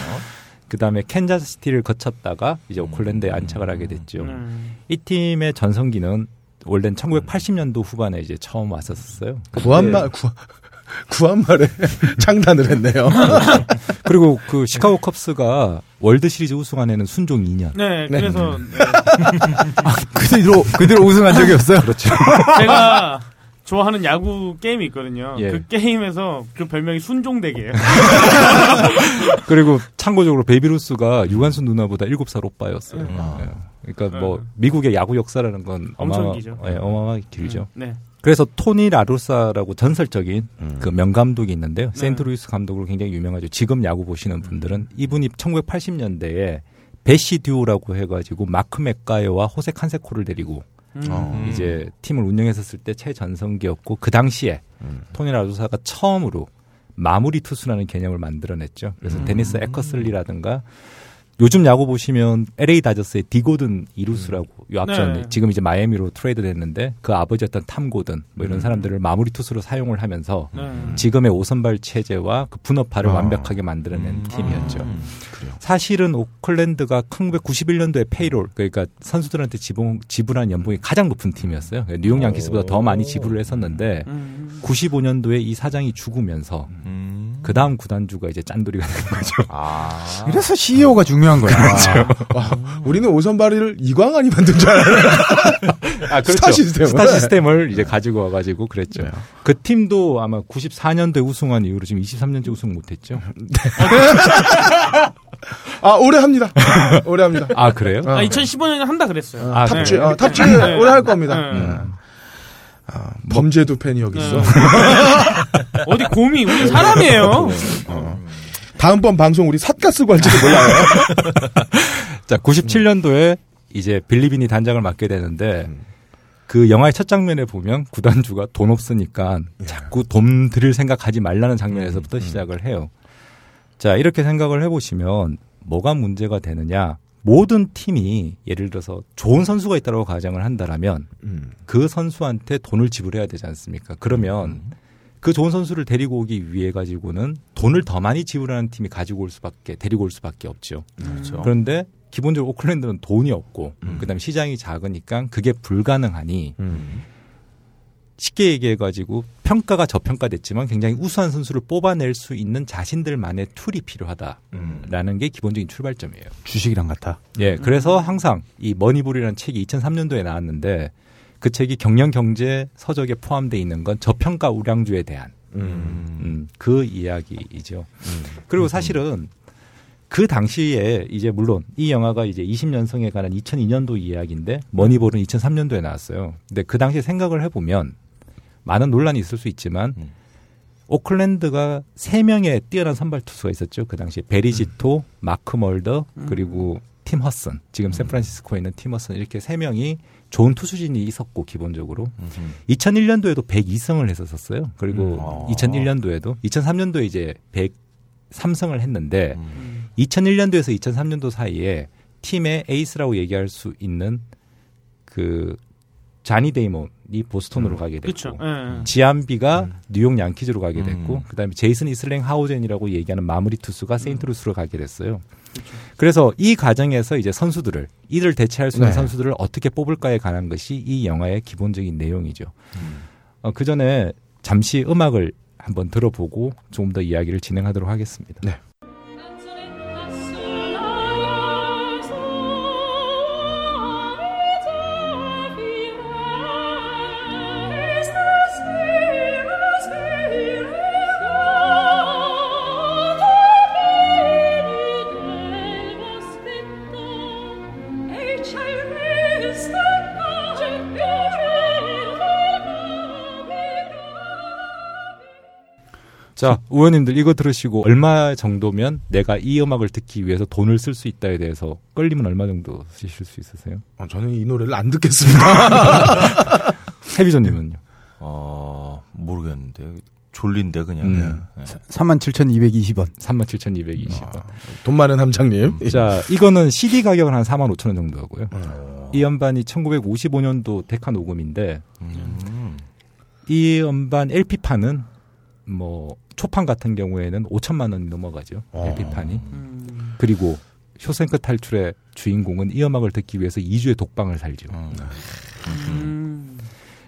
그다음에 캔자스시티를 거쳤다가 이제 오클랜드에 안착을 하게 됐죠. 음. 이 팀의 전성기는 원래는 1980년도 후반에 이제 처음 왔었어요. 그때- 구한말 구 구한말에 장담을 했네요. 그리고 그 시카고 컵스가 월드 시리즈 우승한 해는 순종 2년. 네, 네. 그래서 그 뒤로 그 뒤로 우승한 적이 없어요. 그렇죠. 제가 좋아하는 야구 게임이 있거든요. 예. 그 게임에서 그 별명이 순종대기예요. 그리고 참고적으로 베이브 루스가 유관순 누나보다 7살 오빠였어요. 음. 예. 그러니까 뭐 미국의 야구 역사라는 건 엄청 어마어마, 기죠. 예, 어마어마하게 길죠. 네. 그래서 토니 라루사라고 전설적인 음. 그 명감독이 있는데요. 네. 세인트루이스 감독으로 굉장히 유명하죠. 지금 야구 보시는 분들은 이분이 1980년대에 Bash 듀오라고 해가지고 마크 맥가이어와 호세 칸세코를 데리고 음. 어. 이제 팀을 운영했었을 때 최전성기였고 그 당시에 음. 토니 라루사가 처음으로 마무리 투수라는 개념을 만들어냈죠. 그래서 데니스 에커슬리라든가 요즘 야구 보시면 LA 다저스의 디 고든 이루수라고 요 앞전 네. 지금 이제 마이애미로 트레이드 됐는데 그 아버지였던 탐 고든 뭐 이런 사람들을 마무리 투수로 사용을 하면서 네. 지금의 오선발 체제와 그 분업화를 아. 완벽하게 만들어낸 음. 팀이었죠. 음. 사실은 오클랜드가 1991년도에 payroll 그러니까 선수들한테 지불, 지불한 연봉이 가장 높은 팀이었어요. 그러니까 뉴욕 양키스보다 더 많이 지불을 했었는데 음. 95년도에 이 사장이 죽으면서 음. 그 다음 구단주가 이제 짠돌이가 된 거죠. 아. 이래서 CEO가 중요한 거야. 와, 우리는 오선발이를 이광환이 만든 줄 알아요. 아, 그렇죠. 스타 시스템을. 스타 시스템을 이제 가지고 와가지고 그랬죠. 네. 그 팀도 아마 94년도에 우승한 이후로 지금 23년째 우승 못했죠. 아 오래 합니다. 오래 합니다. 아 그래요? 어. 아, 2015년에 한다 그랬어요. 아, 탑주? 어, 탑주 네. 오래 할 겁니다. 네. 음. 아, 범죄도 팬이 여기 있어. 네. 어디 곰이 우리 사람이에요. 어. 다음번 방송 우리 삿가 쓰고 할지도 몰라요. 자, 97년도에 이제 빌리빈이 단장을 맡게 되는데 그 영화의 첫 장면에 보면 구단주가 돈 없으니까 자꾸 돈 들일 생각하지 말라는 장면에서부터 시작을 해요. 자, 이렇게 생각을 해보시면 뭐가 문제가 되느냐. 모든 팀이 예를 들어서 좋은 선수가 있다고 가정을 한다라면 음. 그 선수한테 돈을 지불해야 되지 않습니까? 그러면 그 좋은 선수를 데리고 오기 위해 가지고는 돈을 더 많이 지불하는 팀이 가지고 올 수밖에 데리고 올 수밖에 없죠. 그렇죠. 그런데 기본적으로 오클랜드는 돈이 없고 음. 그다음에 시장이 작으니까 그게 불가능하니 음. 쉽게 얘기해 가지고 평가가 저평가됐지만 굉장히 우수한 선수를 뽑아낼 수 있는 자신들만의 tool이 필요하다라는 게 기본적인 출발점이에요. 주식이랑 같아. 예, 그래서 항상 이 머니볼이라는 책이 2003년도에 나왔는데 그 책이 경영 경제 서적에 포함되어 있는 건 저평가 우량주에 대한 음. 음, 그 이야기이죠. 그리고 사실은 그 당시에 이제 물론 이 영화가 이제 20연승에 관한 2002년도 이야기인데 머니볼은 2003년도에 나왔어요. 근데 그 당시에 생각을 해보면 많은 논란이 있을 수 있지만 음. 오클랜드가 세 명의 뛰어난 선발 투수가 있었죠. 그 당시에 베리지토, 마크 멀더 그리고 팀 허드슨. 지금 샌프란시스코에 있는 팀 허드슨 이렇게 세 명이 좋은 투수진이 있었고 기본적으로 음흠. 2001년도에도 102승을 했었어요. 그리고 음. 어. 2001년도에도 2003년도에 이제 103승을 했는데 음. 2001년도에서 2003년도 사이에 팀의 에이스라고 얘기할 수 있는 그 자니 데이몬이 보스턴으로 가게 됐고 그렇죠. 예. 지안비가 뉴욕 양키즈로 가게 됐고 음. 그다음에 제이슨 이스링하우젠이라고 얘기하는 마무리 투수가 세인트루이스로 가게 됐어요. 그래서 이 과정에서 이제 선수들을 이를 대체할 수 있는 네. 선수들을 어떻게 뽑을까에 관한 것이 이 영화의 기본적인 내용이죠. 어, 그 전에 잠시 음악을 한번 들어보고 조금 더 이야기를 진행하도록 하겠습니다. 네. 자, 의원님들 이거 들으시고 얼마 정도면 내가 이 음악을 듣기 위해서 돈을 쓸 수 있다에 대해서 끌리면 얼마 정도 쓰실 수 있으세요? 어, 저는 이 노래를 안 듣겠습니다. 해비전님은요? 어, 모르겠는데. 졸린데 그냥. 음. 예. 37,220원. 37,220원. 돈 많은 함장님. 자, 이거는 CD 가격은 한 4만 5천 원 정도 하고요. 어. 이 음반이 1955년도 데카 녹음인데 음. 이 음반 LP판은 뭐 초판 같은 경우에는 5천만 원이 넘어가죠. 어. LP판이. 음. 그리고 쇼생크 탈출의 주인공은 이 음악을 듣기 위해서 2주의 독방을 살죠. 음. 음.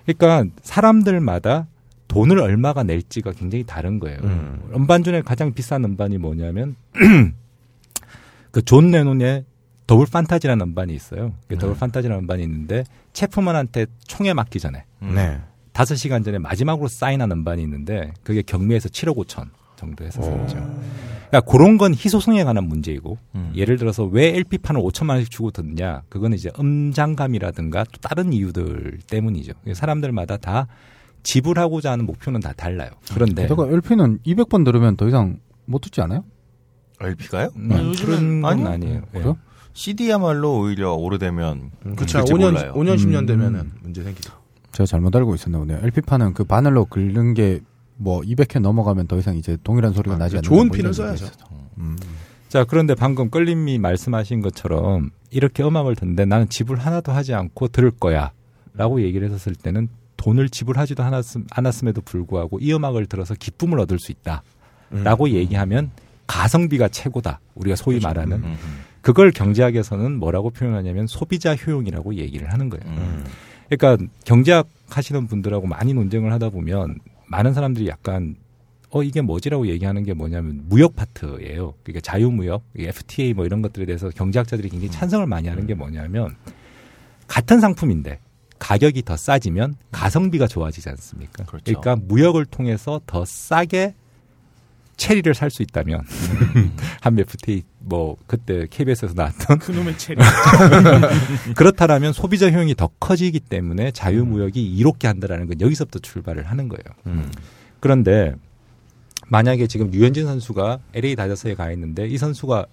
그러니까 사람들마다 돈을 얼마가 낼지가 굉장히 다른 거예요. 음. 음반 중에 가장 비싼 음반이 뭐냐면 그 존 레논의 더블 판타지라는 음반이 있어요. 그 더블 판타지라는 음반이 있는데 체프먼한테 총에 맞기 전에 음. 네. 다섯 시간 전에 마지막으로 사인한 음반이 있는데 그게 경매에서 7억 5천 정도 샀죠. 그러니까 그런 건 희소성에 관한 문제이고 음. 예를 들어서 왜 LP판을 5천만 원씩 주고 듣냐 그거는 이제 음장감이라든가 또 다른 이유들 때문이죠. 사람들마다 다 지불하고자 하는 목표는 다 달라요. 그런데 게다가 LP는 200번 들으면 더 이상 못 듣지 않아요? LP가요? 음, 아, 요즘은- 그런 건 아니요. 아니에요. 예. 그래요? CD야말로 오히려 오래되면 그렇죠. 들지 5년, 몰라요. 5년, 10년 음. 되면은 문제 생기죠. 제가 잘못 알고 있었나 보네요. LP판은 그 바늘로 긁는 게 뭐 200회 넘어가면 더 이상 이제 동일한 소리가 나지 않는 좋은 뭐 얘기가 써야죠. 있었죠. 음. 자, 그런데 방금 끌림이 말씀하신 것처럼 이렇게 음악을 듣는데 나는 지불 하나도 하지 않고 들을 거야. 라고 얘기를 했었을 때는 돈을 지불하지도 않았음, 않았음에도 불구하고 이 음악을 들어서 기쁨을 얻을 수 있다. 라고 얘기하면 가성비가 최고다. 우리가 소위 말하는. 음. 그걸 경제학에서는 뭐라고 표현하냐면 소비자 효용이라고 얘기를 하는 거예요. 음. 그러니까 경제학 하시는 분들하고 많이 논쟁을 하다 보면 많은 사람들이 약간 어 이게 뭐지라고 얘기하는 게 뭐냐면 무역 파트예요. 그러니까 자유무역, 이 FTA 뭐 이런 것들에 대해서 경제학자들이 굉장히 찬성을 많이 하는 게 뭐냐면 같은 상품인데 가격이 더 싸지면 가성비가 좋아지지 않습니까? 그렇죠. 러니까 무역을 통해서 더 싸게 체리를 살 수 있다면 한 FTA 뭐 그때 KBS에서 나왔던 그놈의 체리. 그렇다라면 소비자 효용이 더 커지기 때문에 자유무역이 이롭게 한다라는 건 여기서부터 출발을 하는 거예요. 음. 그런데 만약에 지금 유현진 선수가 LA 다저스에 가 있는데 이 선수가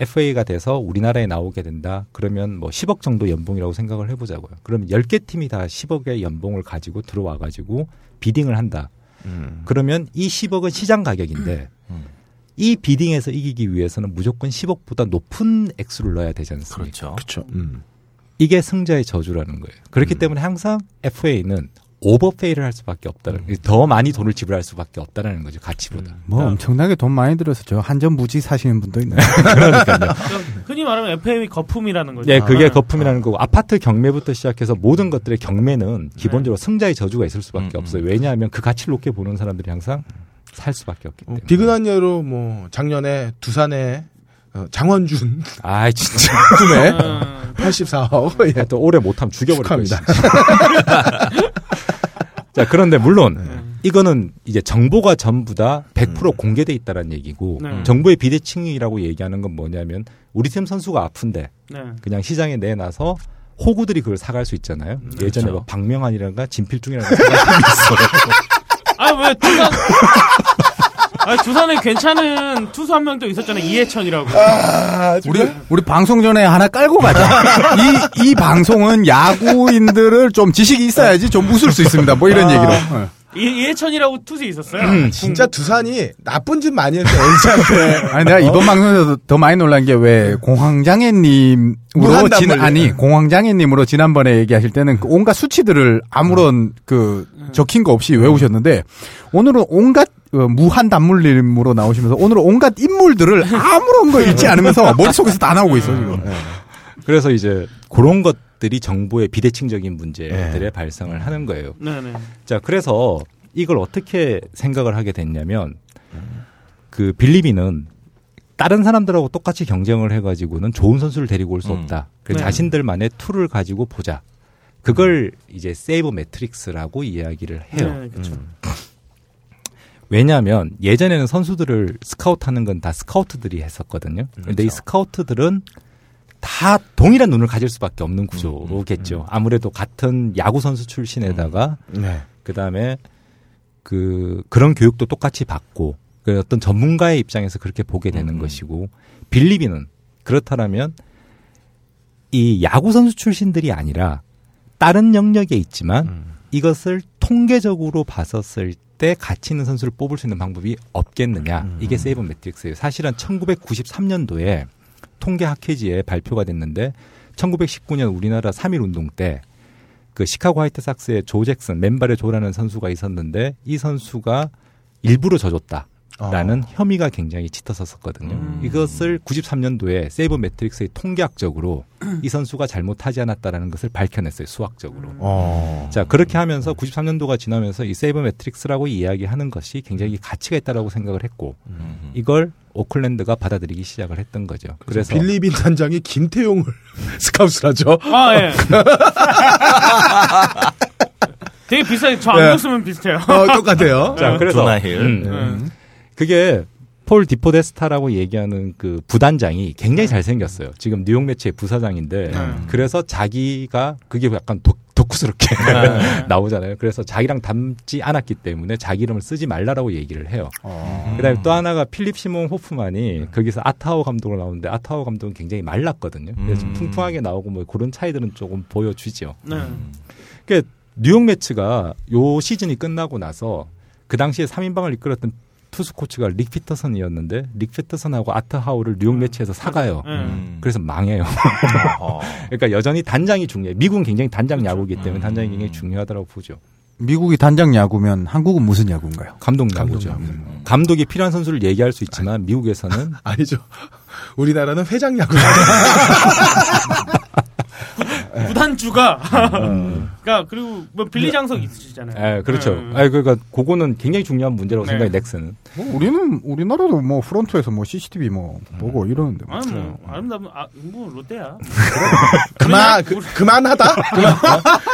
FA가 돼서 우리나라에 나오게 된다. 그러면 뭐 10억 정도 연봉이라고 생각을 해보자고요. 그러면 10개 팀이 다 10억의 연봉을 가지고 들어와 가지고 비딩을 한다. 음. 그러면 이 10억은 시장 가격인데 음. 이 비딩에서 이기기 위해서는 무조건 10억보다 높은 액수를 넣어야 되지 않습니까? 그렇죠. 그렇죠. 음. 이게 승자의 저주라는 거예요. 그렇기 때문에 항상 FA는 오버페이를 할 수밖에 없다는 더 많이 돈을 지불할 수밖에 없다라는 거죠 가치보다. 뭐 엄청나게 돈 많이 들어서 저 한전 무지 사시는 분도 있네요. 그러니까요. 흔히 말하면 FA 거품이라는 거죠. 예, 그게 아. 거품이라는 거고 아파트 경매부터 시작해서 모든 것들의 경매는 기본적으로 승자의 저주가 있을 수밖에 음, 음. 없어요. 왜냐하면 그 가치를 높게 보는 사람들이 항상 살 수밖에 없기 어, 때문에. 비근한 예로 뭐 작년에 두산에 어, 장원준 아 진짜. 꿈에 음. 84억. 예. 또 올해 못하면 죽여버릴. 축하합니다. 자 그런데 물론 네. 이거는 이제 정보가 전부 다 100% 공개돼 있다는 얘기고 네. 정보의 비대칭이라고 얘기하는 건 뭐냐면 우리 팀 선수가 아픈데 네. 그냥 시장에 내놔서 호구들이 그걸 사갈 수 있잖아요. 예전에 그렇죠. 뭐 박명환이라든가 진필중이라든가 있어요. 아왜 두산? 아 두산에 괜찮은 투수 한 명 또 있었잖아요. 이해천이라고. 우리 우리 방송 전에 하나 깔고 가자. 이 이 방송은 야구인들을 좀 지식이 있어야지 좀 웃을 수 있습니다. 뭐 이런 얘기로. 어. 이, 이해천이라고 투수 있었어요. 음, 진짜 두산이 나쁜 짓 많이 했어 LG한테. 아니 내가 이번 방송에서 더 많이 놀란 게 왜 공황장애님으로 진 아니 공황장애님으로 지난번에 얘기하실 때는 그 온갖 수치들을 아무런 그 적힌 거 없이 외우셨는데 오늘은 온갖 어, 무한 단물님으로 나오시면서 오늘은 온갖 인물들을 아무런 거 읽지 않으면서 머릿속에서 다 나오고 있어 지금. 그래서 이제 그런 것 들이 정보의 비대칭적인 문제들의 네. 발생을 하는 거예요. 네 네. 자, 그래서 이걸 어떻게 생각을 하게 됐냐면 그 빌리 빈은 다른 사람들하고 똑같이 경쟁을 해가지고는 좋은 선수를 데리고 올수 음. 없다. 그래서 네. 자신들만의 tool을 가지고 보자. 그걸 이제 세이버 매트릭스라고 이야기를 해요. 네, 그렇죠. 왜냐하면 예전에는 선수들을 스카우트하는 건 다 스카우트들이 했었거든요. 근데 이 그렇죠. 스카우트들은 다 동일한 눈을 가질 수밖에 없는 구조겠죠. 아무래도 같은 야구 선수 출신에다가 네. 그 다음에 그 그런 교육도 똑같이 받고 그 어떤 전문가의 입장에서 그렇게 보게 되는 것이고 빌리비는 그렇다면 이 야구 선수 출신들이 아니라 다른 영역에 있지만 이것을 통계적으로 봤었을 때 가치 있는 선수를 뽑을 수 있는 방법이 없겠느냐. 이게 세이버 매트릭스예요. 사실은 1993년도에 통계 학회지에 발표가 됐는데 1919년 우리나라 3.1 운동 때 그 시카고 화이트 삭스의 조 잭슨 맨발의 조라는 선수가 있었는데 이 선수가 일부러 져줬다. 라는 혐의가 굉장히 짙어졌었거든요. 이것을 93년도에 sabermetrics의 통계학적으로 이 선수가 잘못하지 않았다라는 것을 밝혀냈어요. 수학적으로. 어. 자 그렇게 하면서 93년도가 지나면서 이 sabermetrics라고 이야기하는 것이 굉장히 가치가 있다라고 생각을 했고 이걸 오클랜드가 받아들이기 시작을 했던 거죠. 그래서 빌리빈 단장이 김태용을 스카우트를 하죠. 아, 예. 되게 비싸요. 저안 네. 줬으면 비슷해요. 어, 똑같아요. 자 그래서 조나 힐. 음, 그게 폴 디포데스타라고 얘기하는 그 부단장이 굉장히 잘생겼어요. 지금 뉴욕 메츠의 부사장인데 그래서 자기가 그게 약간 덕, 덕후스럽게 나오잖아요. 그래서 자기랑 닮지 않았기 때문에 자기 이름을 쓰지 말라라고 얘기를 해요. 그다음에 또 하나가 필립 시몬 호프만이 거기서 아트 하우 감독으로 나오는데 아트 하우 감독은 굉장히 말랐거든요. 그래서 좀 퉁퉁하게 나오고 뭐 그런 차이들은 조금 보여주죠. 네. 그 뉴욕 매츠가 요 시즌이 끝나고 나서 그 당시에 3인방을 이끌었던 투수 코치가 릭 피터선이었는데 릭 피터선하고 아트 하우를 뉴욕 매치에서 사가요. 음. 그래서 망해요. 그러니까 여전히 단장이 중요해. 미국은 굉장히 단장 야구이기 때문에 단장이 굉장히 중요하다고 보죠. 미국이 단장 야구면 한국은 무슨 야구인가요? 감독 야구죠. 음. 감독이 필요한 선수를 얘기할 수 있지만 미국에서는 아니죠. 우리나라는 회장 야구. 구단주가 그러니까 그리고 뭐 빌리 장석 있으시잖아요. 예, 그렇죠. 음. 아 그러니까 그거는 굉장히 중요한 문제라고 네. 생각해 넥슨은. 뭐 우리는 우리나라도 뭐 프론트에서 뭐 CCTV 뭐 보고 이러는데 뭐. 아니 뭐 아름다운 아, 뭐 롯데야. 그만 그, 그만하다. 그만.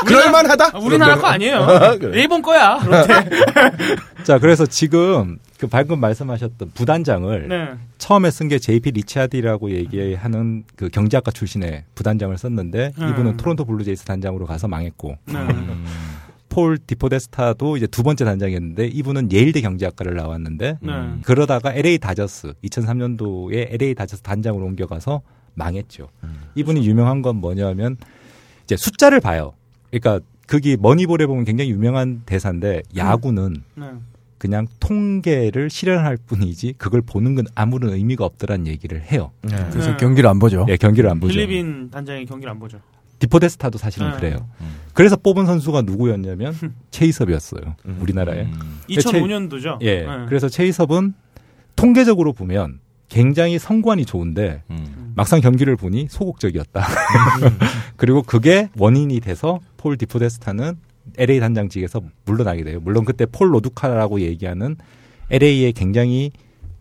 그럴만하다. 아, 우리나라 거 아니에요. 일본 거야. 롯데. 자, 그래서 지금 그 방금 말씀하셨던 부단장을 네. 처음에 쓴 게 JP 리차디라고 얘기하는 그 경제학과 출신의 부단장을 썼는데 음. 이분은 토론토 블루제이스 단장으로 가서 망했고 네. 폴 디포데스타도 이제 두 번째 단장이었는데 이분은 예일대 경제학과를 나왔는데 네. 그러다가 LA 다저스 2003년도에 LA 다저스 단장으로 옮겨가서 망했죠. 이분이 유명한 건 뭐냐면 이제 숫자를 봐요. 그러니까 거기 머니볼에 보면 굉장히 유명한 대사인데 야구는 네. 그냥 통계를 실현할 뿐이지 그걸 보는 건 아무런 의미가 없더란 얘기를 해요. 그래서 네. 경기를 안 보죠. 예, 경기를 안 보죠. 빌리빈 단장이 경기를 안 보죠. 디포데스타도 사실은 네. 그래요. 그래서 뽑은 선수가 누구였냐면 최희섭이었어요. 음. 우리나라에. 2005년도죠. 예. 네. 그래서 최희섭은 통계적으로 보면 굉장히 선구안이 좋은데 음. 막상 경기를 보니 소극적이었다. 그리고 그게 원인이 돼서 폴 디포데스타는 LA 단장직에서 물러나게 돼요. 물론 그때 폴 로두카라고 얘기하는 LA의 굉장히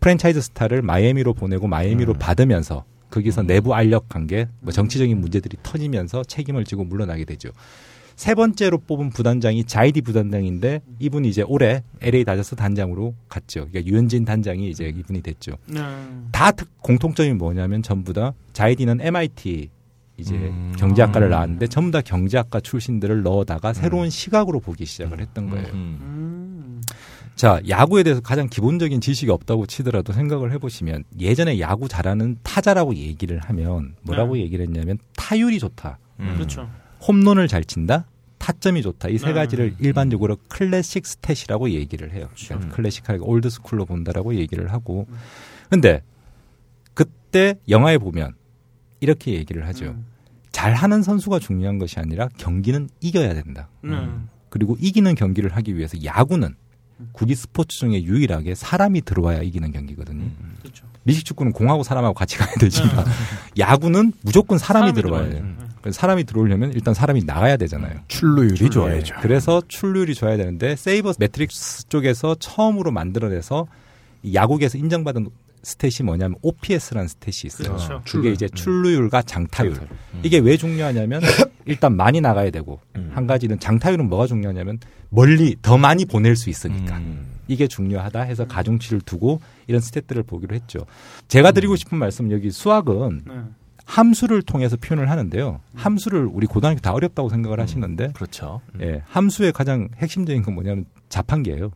프랜차이즈 스타를 마이애미로 보내고 마이애미로 받으면서 거기서 내부 알력 관계, 뭐 정치적인 문제들이 터지면서 책임을 지고 물러나게 되죠. 세 번째로 뽑은 부단장이 자이디 부단장인데 이분이 이제 올해 LA 다저스 단장으로 갔죠. 그러니까 유현진 단장이 이제 이분이 됐죠. 네. 다 특- 공통점이 뭐냐면 전부 다 자이디는 MIT 이제 음. 경제학과를 나왔는데 전부 다 경제학과 출신들을 넣어다가 새로운 시각으로 보기 시작을 했던 거예요. 음. 음. 자, 야구에 대해서 가장 기본적인 지식이 없다고 치더라도 생각을 해보시면 예전에 야구 잘하는 타자라고 얘기를 하면 뭐라고 네. 얘기를 했냐면 타율이 좋다. 음. 그렇죠. 홈런을 잘 친다. 타점이 좋다. 이세 네. 가지를 일반적으로 classic stat이라고 얘기를 해요. 그렇죠. 그러니까 클래식하게 old school로 본다라고 얘기를 하고. 근데 그때 영화에 보면 이렇게 얘기를 하죠. 음. 잘하는 선수가 중요한 것이 아니라 경기는 이겨야 된다. 네. 그리고 이기는 경기를 하기 위해서 야구는 구기 스포츠 중에 유일하게 사람이 들어와야 이기는 경기거든요. 그렇죠. 미식 축구는 공하고 사람하고 같이 가야 되지만 야구는 무조건 사람이, 사람이 들어와야 돼요. 사람이 들어오려면 일단 사람이 나가야 되잖아요. 출루율이 좋아야죠. 예. 그래서 출루율이 좋아야 되는데 sabermetrics 쪽에서 처음으로 만들어내서 이 야구계에서 인정받은 stat이 뭐냐면 OPS라는 stat이 있어요. 그렇죠. 그게 이제 출루율과 장타율. 이게 왜 중요하냐면 일단 많이 나가야 되고 한 가지는 장타율은 뭐가 중요하냐면 멀리 더 많이 보낼 수 있으니까 이게 중요하다 해서 가중치를 두고 이런 stat들을 보기로 했죠. 제가 드리고 싶은 말씀 여기 수학은 네. 함수를 통해서 표현을 하는데요. 함수를 우리 고등학교 다 어렵다고 생각을 하시는데 그렇죠. 예, 함수의 가장 핵심적인 건 뭐냐면 자판기예요.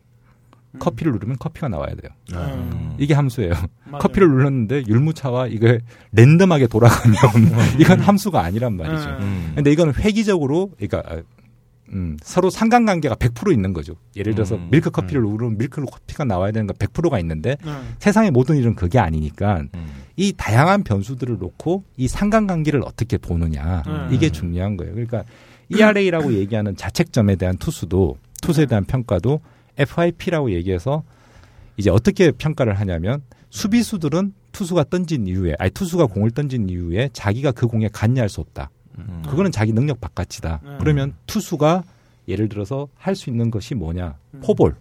커피를 누르면 커피가 나와야 돼요. 음. 이게 함수예요. 맞아요. 커피를 눌렀는데 율무차와 이게 랜덤하게 돌아가면 이건 함수가 아니란 말이죠. 음. 음. 근데 이거는 획기적으로 그러니까 아, 음, 서로 상관관계가 100% 있는 거죠. 예를 들어서 음, 밀크 커피를 우르면 밀크 커피가 나와야 되는 건 100%가 있는데 네. 세상의 모든 일은 그게 아니니까 음. 이 다양한 변수들을 놓고 이 상관관계를 어떻게 보느냐 음. 이게 중요한 거예요. 그러니까 ERA라고 얘기하는 자책점에 대한 투수도 투수에 대한 평가도 FIP라고 얘기해서 이제 어떻게 평가를 하냐면 수비수들은 투수가 던진 이후에 아니 투수가 공을 던진 이후에 자기가 그 공에 관여할 수 없다. 음. 그거는 자기 능력 바깥이다. 음. 그러면 투수가 예를 들어서 할 수 있는 것이 뭐냐? 음. 포볼.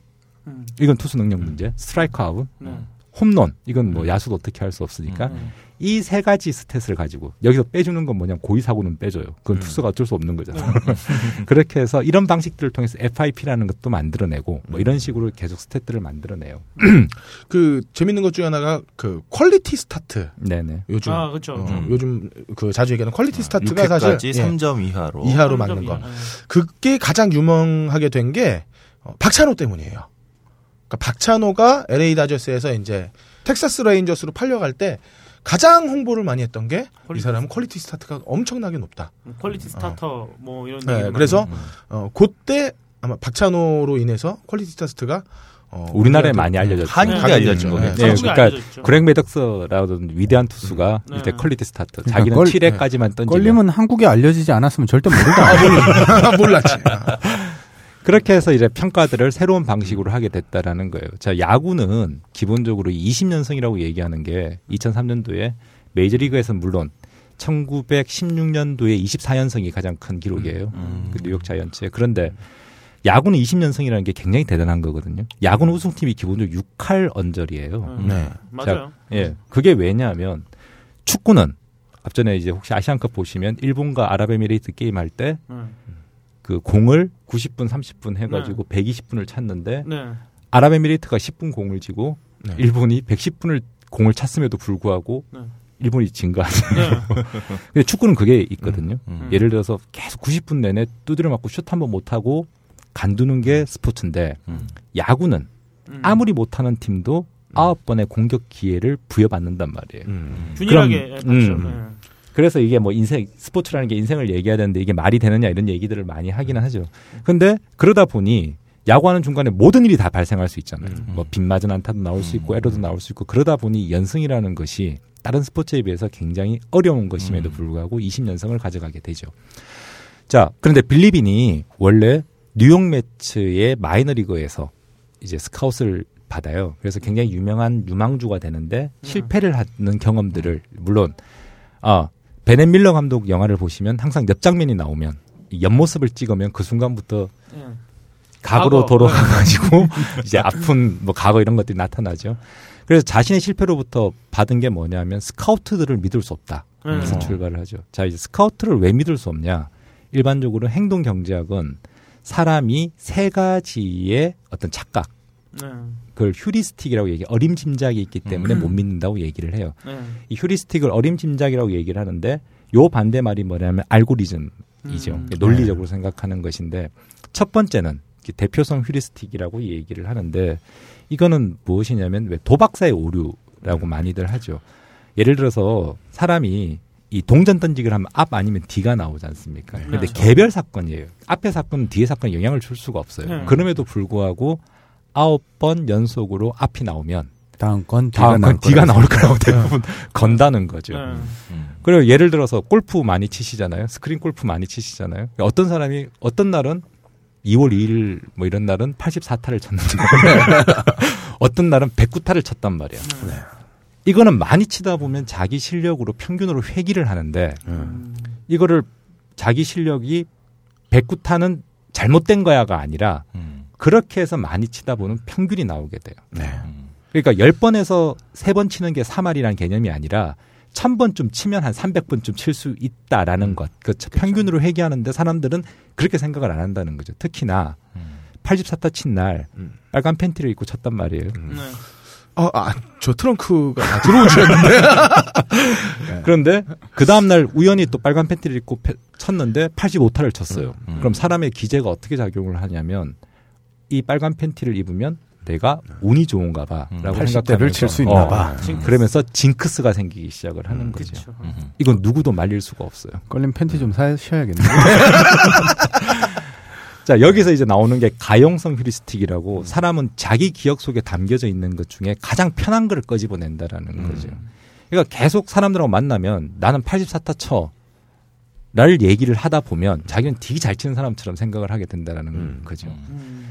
음. 이건 투수 능력 문제. 스트라이크 아웃. 네. 홈런. 이건 뭐 야수도 어떻게 할 수 없으니까 음. 이 세 가지 stat을 가지고 여기서 빼주는 건 뭐냐? 고의 사구는 빼줘요. 그건 음. 투수가 어쩔 수 없는 거잖아요. 그렇게 해서 이런 방식들을 통해서 FIP라는 것도 만들어내고 뭐 이런 식으로 계속 stat들을 만들어내요. 그 재밌는 것 중에 하나가 그 quality start. 네네. 요즘 아, 그렇죠. 어, 음. 요즘 그 자주 얘기하는 quality start가 사실 6회까지 예, 3점 이하로. 이하로 맞는 거. 그게 가장 유명하게 된게 어, 박찬호 때문이에요. 그러니까 박찬호가 LA 다저스에서 이제 텍사스 레인저스로 팔려갈 때 가장 홍보를 많이 했던 게 이 사람은 퀄리티 스타트가 엄청나게 높다. 퀄리티 스타터 뭐 이런. 네, 그래서 많이 어, 그때 아마 박찬호로 인해서 퀄리티 스타트가 어, 우리나라에 많이 알려졌죠. 한국에 한국에 알려진. 거겠죠. 네, 한국에 그러니까. 그렉 매덕스라던 위대한 투수가 네. 이때 퀄리티 스타트. 그러니까 자기는 걸- 7회까지만 던지면 걸림은 한국에 알려지지 않았으면 절대 모르다. 몰랐지. 그렇게 해서 이제 평가들을 새로운 방식으로 하게 됐다라는 거예요. 자, 야구는 기본적으로 20년생이라고 얘기하는 게 2003년도에 메이저리그에서 물론 1916년도에 24년생이 가장 큰 기록이에요. 음. 그 뉴욕 자이언츠의. 그런데 야구는 20년생이라는 게 굉장히 대단한 거거든요. 야구는 우승팀이 기본적으로 6할 언저리예요. 음. 네. 맞아요. 예. 그게 왜냐하면 축구는 앞전에 이제 혹시 아시안컵 보시면 일본과 아랍에미레이트 게임 할 때 그 네. 공을 90분, 30분 해가지고 120분을 찾는데 네. 아랍에미레이트가 10분 공을 지고 네. 일본이 110분을 공을 찼음에도 불구하고 네. 일본이 진거 아니에요. 네. 근데 축구는 그게 있거든요. 음. 예를 들어서 계속 90분 내내 두드려 맞고 슛 한번 못 하고 간두는 게 스포츠인데 음. 야구는 음. 아무리 못하는 팀도 아홉 번의 공격 기회를 부여받는단 말이에요. 음. 균일하게 그럼, 맞죠. 음. 네. 그래서 이게 뭐 인생 스포츠라는 게 인생을 얘기해야 되는데 이게 말이 되느냐 이런 얘기들을 많이 하기는 하죠. 근데 그러다 보니 야구하는 중간에 모든 일이 다 발생할 수 있잖아요. 음. 뭐 빗 맞은 안타도 나올 수 있고 에러도 나올 수 있고 그러다 보니 연승이라는 것이 다른 스포츠에 비해서 굉장히 어려운 것임에도 음. 불구하고 20연승을 가져가게 되죠. 자, 그런데 빌리빈이 원래 뉴욕 매츠의 마이너리그에서 이제 스카웃을 받아요. 그래서 굉장히 유명한 유망주가 되는데 실패를 하는 경험들을 물론 아 베넷 밀러 감독 영화를 보시면 항상 옆 장면이 나오면 이 옆모습을 찍으면 그 순간부터 네. 과거로 과거. 돌아가가지고 이제 아픈 뭐 과거 이런 것들이 나타나죠. 그래서 자신의 실패로부터 받은 게 뭐냐면 스카우트들을 믿을 수 없다. 네. 그래서 어. 출발을 하죠. 자 이제 스카우트를 왜 믿을 수 없냐? 일반적으로 행동 경제학은 사람이 세 가지의 어떤 착각, 네. 그걸 휴리스틱이라고 얘기, 어림짐작이 있기 때문에 음. 못 믿는다고 얘기를 해요. 네. 이 휴리스틱을 어림짐작이라고 얘기를 하는데 요 반대 말이 뭐냐면 알고리즘이죠. 음. 논리적으로 생각하는 것인데 첫 번째는 대표성 휴리스틱이라고 얘기를 하는데 이거는 무엇이냐면 왜 도박사의 오류라고 많이들 하죠. 예를 들어서 사람이 이 동전 던지기를 하면 앞 아니면 뒤가 나오지 않습니까? 근데 그렇죠. 개별 사건이에요. 앞에 사건은 뒤에 사건에 영향을 줄 수가 없어요. 네. 그럼에도 불구하고 아홉 번 연속으로 앞이 나오면 다음 건 뒤가 다음 나올 건 뒤가. 나올 거라고 대부분 건다는 거죠. 네. 음. 그리고 예를 들어서 골프 많이 치시잖아요. 스크린 골프 많이 치시잖아요. 어떤 사람이 어떤 날은 2월 2일 뭐 이런 날은 84타를 쳤는데 어떤 날은 109타를 쳤단 말이에요. 네. 이거는 많이 치다 보면 자기 실력으로 평균으로 회귀를 하는데 음. 이거를 자기 실력이 109타는 잘못된 거야가 아니라 음. 그렇게 해서 많이 치다 보면 평균이 나오게 돼요. 네. 음. 그러니까 10번에서 3번 치는 게 3할이라는 개념이 아니라 1000번쯤 치면 한 300번쯤 칠 수 있다라는 것. 그 평균으로 회귀하는데 사람들은 그렇게 생각을 안 한다는 거죠. 특히나 음. 84타 친날 음. 빨간 팬티를 입고 쳤단 말이에요. 네. 아, 아, 저 트렁크가 아, 줄 알았는데. 그런데 그 다음 날 우연히 또 빨간 팬티를 입고 패- 쳤는데 85타를 쳤어요. 음. 그럼 사람의 기재가 어떻게 작용을 하냐면 이 빨간 팬티를 입으면 내가 운이 좋은가 봐라고 음. 80대를 생각하면서 칠수 있나 봐. 어, 그러면서 징크스가 생기기 시작을 하는 음, 거죠. 그렇죠. 음. 이건 누구도 말릴 수가 없어요. 걸림 팬티 좀 사셔야겠네. 자, 여기서 이제 나오는 게 가용성 휴리스틱이라고 사람은 자기 기억 속에 담겨져 있는 것 중에 가장 편한 거를 꺼집어낸다라는 거죠. 그러니까 계속 사람들하고 만나면 나는 84타 쳐. 를 얘기를 하다 보면 자기는 되게 잘 치는 사람처럼 생각을 하게 된다라는 거죠.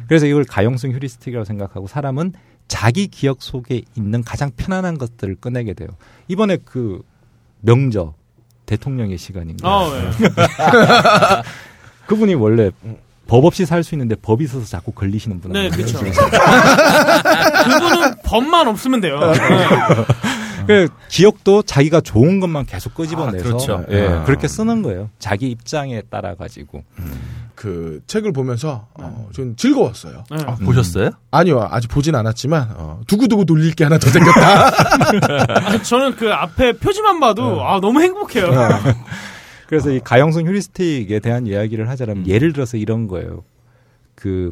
그래서 이걸 가용성 휴리스틱이라고 생각하고 사람은 자기 기억 속에 있는 가장 편안한 것들을 꺼내게 돼요. 이번에 그 명저 대통령의 시간인가. 아, 네. 그분이 원래 법 없이 살 수 있는데 법이 있어서 자꾸 걸리시는 분 네? 그렇죠. 그분은 법만 없으면 돼요. 네. 그 기억도 자기가 좋은 것만 계속 끄집어내서 아, 그렇죠. 예, 아. 그렇게 쓰는 거예요. 자기 입장에 따라 가지고. 그 책을 보면서 어, 좀 즐거웠어요. 네. 아, 보셨어요? 아니요, 아직 보진 않았지만 어, 두고두고 놀릴 게 하나 더 생겼다. 아, 저는 그 앞에 표지만 봐도 아 너무 행복해요. 그래서 이 가용성 휴리스틱에 대한 이야기를 하자면 예를 들어서 이런 거예요. 그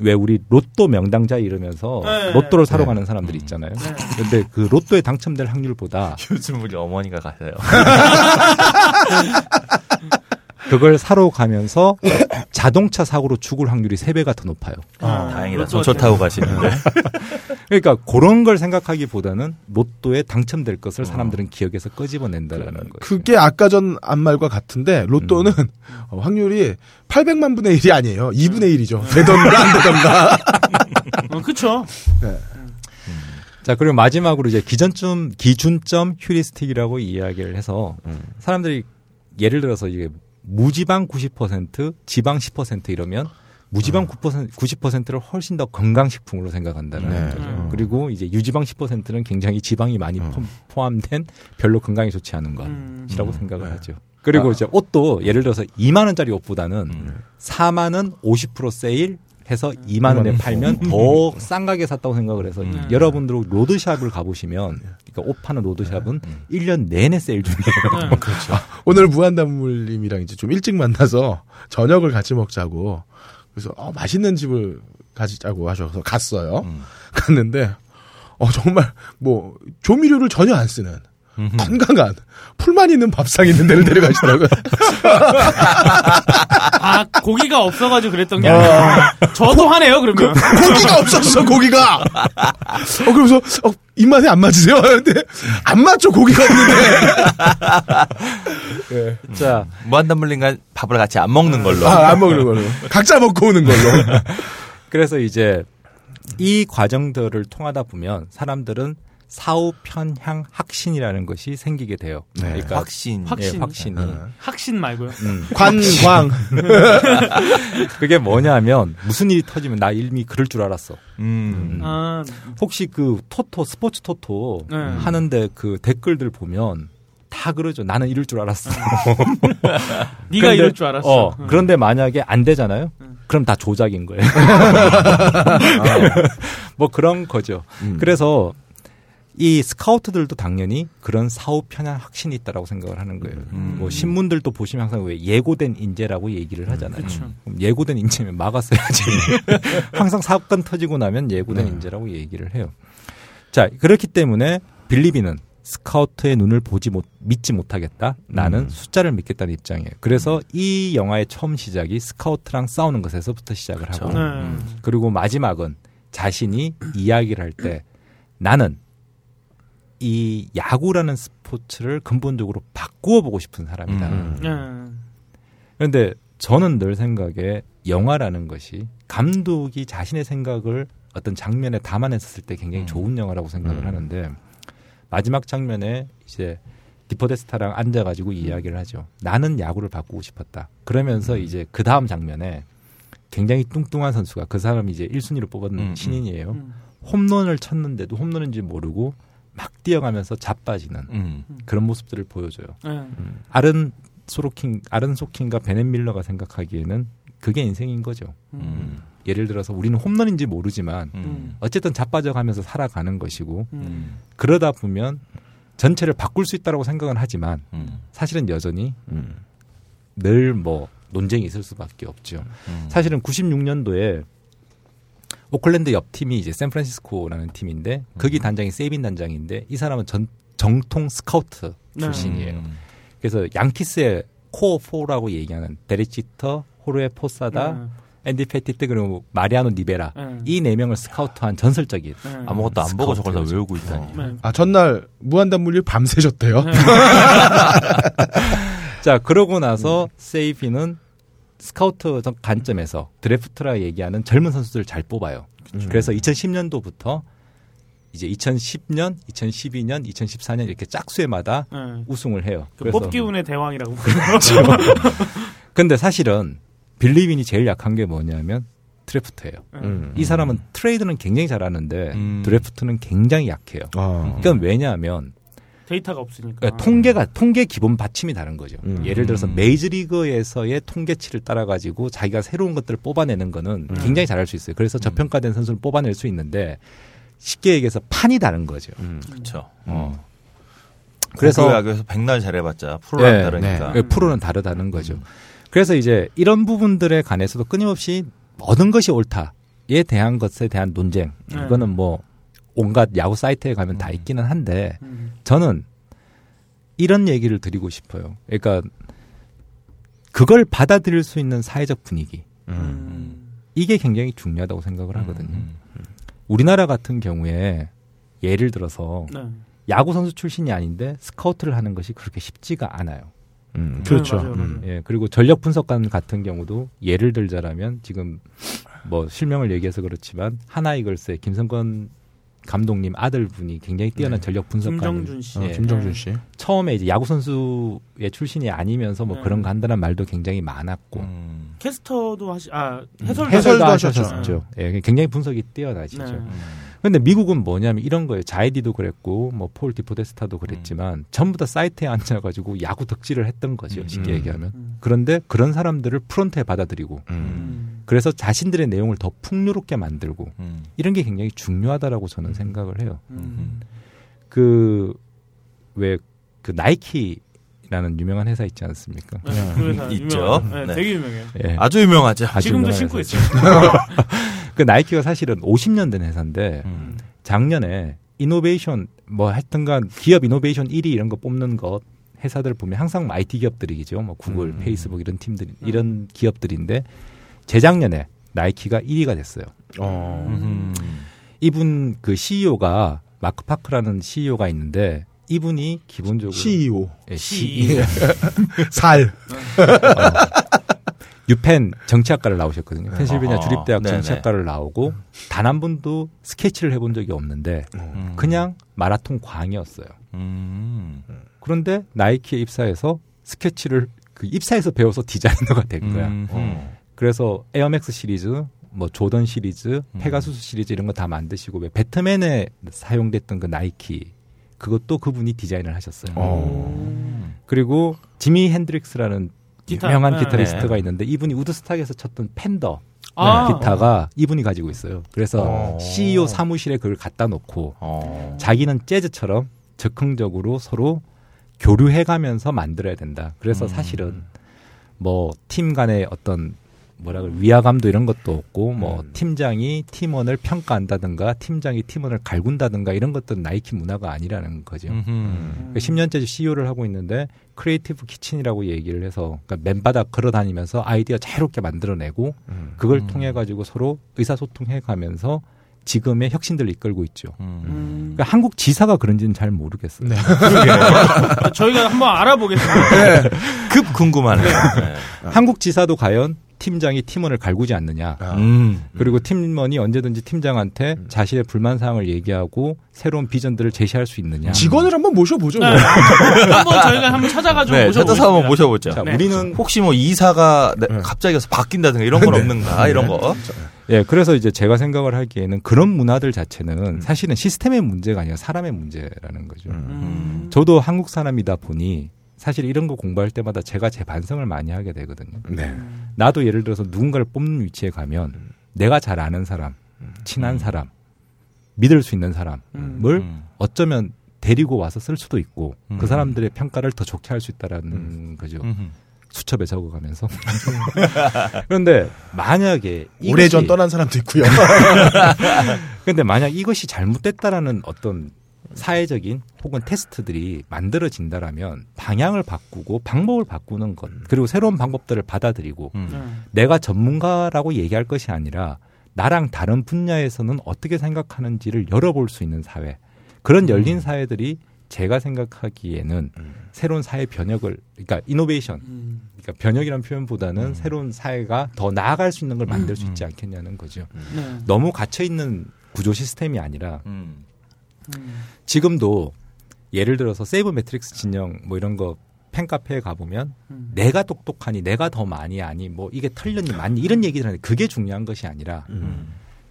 왜 우리 로또 명당자 이러면서 네. 로또를 사러 가는 사람들 이 있잖아요. 근데 그 로또에 당첨될 확률보다 요즘 우리 어머니가 가세요. 그걸 사러 가면서 자동차 사고로 죽을 확률이 3배가 더 높아요. 아, 다행이다. 로또 전철 타고 가시는데. 그러니까 그런 걸 생각하기보다는 로또에 당첨될 것을 사람들은 기억에서 끄집어낸다라는 거예요. 그게 아까 전 안말과 같은데 로또는 어, 확률이 800만 분의 1이 아니에요. 2분의 1이죠. 되던가 안 되던가. 어, 그쵸. 자, 그리고 마지막으로 이제 기준점, 기준점 휴리스틱이라고 이야기를 해서 사람들이 예를 들어서 이게 무지방 90%, 지방 10% 이러면 무지방 9%, 90%를 훨씬 더 건강식품으로 생각한다는 네. 거죠. 그리고 이제 유지방 10%는 굉장히 지방이 많이 포- 포함된 별로 건강에 좋지 않은 음. 것이라고 생각을 하죠. 그리고 이제 옷도 예를 들어서 2만 원짜리 옷보다는 4만 원50% 세일 해서 2만 원에 팔면 더 싼 가게 샀다고 생각을 해서 여러분들 로드샵을 가보시면 그러니까 옷 파는 로드샵은 1년 내내 세일 중이에요. 그렇죠. 오늘 무한담물님이랑 이제 좀 일찍 만나서 저녁을 같이 먹자고 그래서 어, 맛있는 집을 가자고 하셔서 갔어요. 갔는데 어 정말 뭐 조미료를 전혀 안 쓰는 건강한 풀만 있는 밥상 있는 데를 데려가시더라고요. 아 고기가 없어가지고 그랬던 게 아니라 저도 하네요 그러면. 고기가 없었어 고기가. 어 그러면서 어, 입맛에 안 맞으세요? 하는데 안 맞죠 고기가 없는데. 자, 무한담물린과 밥을 같이 안 먹는 걸로. 아, 안 먹는 걸로. 각자 먹고 오는 걸로. 그래서 이제 이 과정들을 통하다 보면 사람들은 사후 편향 확신이라는 것이 생기게 돼요. 네. 그러니까 확신. 확신. 예, 확신이. 학신 말고요. 음. 관광. 그게 뭐냐면 무슨 일이 터지면 나 이미 그럴 줄 알았어. 음. 아, 혹시 그 토토 스포츠 토토 네. 하는데 그 댓글들 보면 다 그러죠. 나는 이럴 줄 알았어. 네가 근데- 이럴 줄 알았어. 어, 응. 그런데 만약에 안 되잖아요. 그럼 다 조작인 거예요. 뭐 그런 거죠. 그래서 이 스카우트들도 당연히 그런 사후 편향 확신이 있다라고 생각을 하는 거예요. 뭐 신문들도 보시면 항상 왜 예고된 인재라고 얘기를 하잖아요. 그쵸. 그럼 예고된 인재면 막았어야지. 항상 사건 터지고 나면 예고된 인재라고 얘기를 해요. 자, 그렇기 때문에 빌리비는 스카우트의 눈을 보지 못, 믿지 못하겠다. 나는 숫자를 믿겠다는 입장이에요. 그래서 이 영화의 처음 시작이 스카우트랑 싸우는 것에서부터 시작을 하고, 네. 그리고 마지막은 자신이 이야기를 할 때 나는 이 야구라는 스포츠를 근본적으로 바꾸어 보고 싶은 사람이다. 네. 그런데 저는 늘 생각에 영화라는 것이 감독이 자신의 생각을 어떤 장면에 담아냈었을 때 굉장히 좋은 영화라고 생각을 하는데 마지막 장면에 이제 디포데스타랑 앉아가지고 이야기를 하죠. 나는 야구를 바꾸고 싶었다. 그러면서 이제 그 다음 장면에 굉장히 뚱뚱한 선수가 그 사람이 이제 1순위로 뽑았는 음, 음. 신인이에요. 음. 홈런을 쳤는데도 홈런인지 모르고 막 뛰어가면서 자빠지는 음. 그런 모습들을 보여줘요. 네. 아른 소로킹, 아른 소킹과 베넷 밀러가 생각하기에는 그게 인생인 거죠. 음. 예를 들어서 우리는 홈런인지 모르지만 음. 어쨌든 자빠져가면서 살아가는 것이고 음. 그러다 보면 전체를 바꿀 수 있다고 생각은 하지만 음. 사실은 여전히 늘 뭐 논쟁이 있을 수밖에 없죠. 음. 사실은 96년도에 오클랜드 옆 팀이 이제 샌프란시스코라는 팀인데 거기 단장이 세이빈 단장인데 이 사람은 전 정통 스카우트 네. 출신이에요. 음. 그래서 양키스의 core four라고 얘기하는 데릭 지터, 호르헤 포사다, 네. 앤디 패티트 그리고 마리아노 리베라 네. 이 네 명을 스카우트한 전설적인 네. 아무것도 안 보고 저걸 다. 외우고 있다니. 네. 아 전날 무한단물일 밤새셨대요. 네. 자 그러고 나서 세이빈은 스카우트 관점에서 드래프트라 얘기하는 젊은 선수들 잘 뽑아요. 그래서 2010년도부터 이제 2010년, 2012년, 2014년 이렇게 짝수 해마다 네. 우승을 해요. 그 뽑기 운의 대왕이라고 부르죠. 근데 사실은 빌리빈이 제일 약한 게 뭐냐면 드래프트예요. 음. 이 사람은 트레이드는 굉장히 잘하는데 음. 드래프트는 굉장히 약해요. 아. 그건 왜냐하면 데이터가 없으니까. 그러니까 통계가 통계 기본 받침이 다른 거죠. 음. 예를 들어서 메이저리그에서의 통계치를 따라 가지고 자기가 새로운 것들을 뽑아내는 거는 굉장히 잘할 수 있어요. 그래서 저평가된 선수를 뽑아낼 수 있는데 쉽게 얘기해서 판이 다른 거죠. 그렇죠. 어. 그래서 그래서 야구에서 백날 잘해봤자 프로랑 네, 다르니까. 네. 프로는 다르다는 거죠. 그래서 이제 이런 부분들에 관해서도 끊임없이 어느 것이 옳다에 대한 것에 대한 논쟁. 네. 이거는 뭐 온갖 야구 사이트에 가면 다 있기는 한데 음. 저는 이런 얘기를 드리고 싶어요. 그러니까 그걸 받아들일 수 있는 사회적 분위기. 음. 이게 굉장히 중요하다고 생각을 하거든요. 음. 우리나라 같은 경우에 예를 들어서 네. 야구 선수 출신이 아닌데 스카우트를 하는 것이 그렇게 쉽지가 않아요. 음, 그렇죠. 네, 맞아요, 맞아요. 음. 예, 그리고 전력 분석관 같은 경우도 예를 들자라면 지금 뭐 실명을 얘기해서 그렇지만 하나 이글스의 김성건 감독님 아들분이 굉장히 뛰어난 전력 분석관 김정준 씨. 어, 예. 김정준 씨. 처음에 이제 야구 선수의 출신이 아니면서 뭐 네. 그런 간단한 말도 굉장히 많았고 음. 캐스터도 하시, 아, 해설도, 해설도 해설도 하셨죠. 하셨죠. 예, 굉장히 분석이 뛰어나시죠. 네. 음. 근데 미국은 뭐냐면 이런 거예요. 자이디도 그랬고 뭐 폴 디포데스타도 그랬지만 전부 다 사이트에 앉아가지고 야구 덕질을 했던 거죠. 쉽게 음. 얘기하면. 음. 그런데 그런 사람들을 프론트에 받아들이고 음. 음. 그래서 자신들의 내용을 더 풍요롭게 만들고 음. 이런 게 굉장히 중요하다라고 저는 생각을 해요. 음. 그왜그 나이키 라는 유명한 회사 있지 않습니까? 네, 그 회사 있죠. 네, 네. 되게 유명해요. 예. 아주 유명하죠. 아주 지금도 신고. 있어요. 그 나이키가 사실은 50년 된 회사인데 음. 작년에 이노베이션 뭐 하여튼간 기업 이노베이션 1위 이런 거 뽑는 것 회사들 보면 항상 IT 기업들이죠. 뭐 구글, 음. 페이스북 이런 팀들 이런 기업들인데 재작년에 나이키가 1위가 됐어요. 어. 음. 이분 그 CEO가 마크 파커라는 CEO가 있는데 이분이 기본적으로 CEO. 예, CEO. 살. 유펜 정치학과를 나오셨거든요. 펜실베니아 어허. 주립대학 네네. 정치학과를 나오고 단 한 번도 스케치를 해본 적이 없는데 음. 그냥 마라톤 광이었어요. 음. 그런데 나이키에 입사해서 스케치를 그 입사해서 배워서 디자이너가 된 거야. 음. 어. 그래서 에어맥스 시리즈, 뭐 조던 시리즈, 음. 페가수스 시리즈 이런 거 다 만드시고 왜 배트맨에 사용됐던 그 나이키 그것도 그분이 디자인을 하셨어요. 어. 그리고 지미 헨드릭스라는 기타, 유명한 네. 기타리스트가 네. 있는데 이분이 우드스탁에서 쳤던 펜더 아. 기타가 이분이 가지고 있어요. 그래서 어. CEO 사무실에 그걸 갖다 놓고 어. 자기는 재즈처럼 적극적으로 서로 교류해 가면서 만들어야 된다. 그래서 음. 사실은 뭐 팀 간의 어떤 뭐라 그래 위화감도 이런 것도 없고 뭐 음. 팀장이 팀원을 평가한다든가 팀장이 팀원을 갈군다든가 이런 것들은 나이키 문화가 아니라는 거죠. 음흠. 그러니까 10년째 CEO를 하고 있는데 creative kitchen이라고 얘기를 해서 그러니까 맨바닥 걸어 다니면서 아이디어 자유롭게 만들어내고 음. 그걸 음. 통해 가지고 서로 의사소통해 가면서 지금의 혁신들을 이끌고 있죠. 음. 음. 그러니까 한국 지사가 그런지는 잘 모르겠어요. 네. 저희가 한번 알아보겠습니다. 급 궁금하네요. 네. 한국 지사도 과연 팀장이 팀원을 갈구지 않느냐. 아. 음. 그리고 팀원이 언제든지 팀장한테 자신의 불만 사항을 얘기하고 새로운 비전들을 제시할 수 있느냐. 직원을 한번 모셔보죠. 네. 뭐. 한번 저희가 한번 찾아가지고 네. 찾아서 한번 모셔보죠. 자, 네. 우리는 혹시 뭐 이사가 네, 네. 갑자기 와서 바뀐다든가 이런 건 없는가 이런 거. 예, 그래서 이제 제가 생각을 하기에는 그런 문화들 자체는 음. 사실은 시스템의 문제가 아니라 사람의 문제라는 거죠. 음. 저도 한국 사람이다 보니 사실 이런 거 공부할 때마다 제가 제 반성을 많이 하게 되거든요. 네. 나도 예를 들어서 누군가를 뽑는 위치에 가면 내가 잘 아는 사람, 친한 사람, 믿을 수 있는 사람을 음. 어쩌면 데리고 와서 쓸 수도 있고 음. 그 사람들의 평가를 더 좋게 할 수 있다라는 거죠. 음흠. 수첩에 적어가면서. 그런데 만약에 오래전 이것이- 떠난 사람도 있고요. 근데 만약 이것이 잘못됐다라는 어떤 사회적인 혹은 테스트들이 만들어진다라면 방향을 바꾸고 방법을 바꾸는 것 그리고 새로운 방법들을 받아들이고 음. 네. 내가 전문가라고 얘기할 것이 아니라 나랑 다른 분야에서는 어떻게 생각하는지를 열어볼 수 있는 사회 그런 열린 사회들이 제가 생각하기에는 새로운 사회 변혁을 그러니까 이노베이션 음. 그러니까 변혁이라는 표현보다는 새로운 사회가 더 나아갈 수 있는 걸 만들 수 있지 않겠냐는 거죠. 네. 너무 갇혀 있는 구조 시스템이 아니라 음. 음. 지금도 예를 들어서 세이버메트릭스 진영 뭐 이런 거 팬카페에 가보면 음. 내가 똑똑하니 내가 더 많이 아니 뭐 이게 틀렸니 맞니 이런 얘기를 하는데 그게 중요한 것이 아니라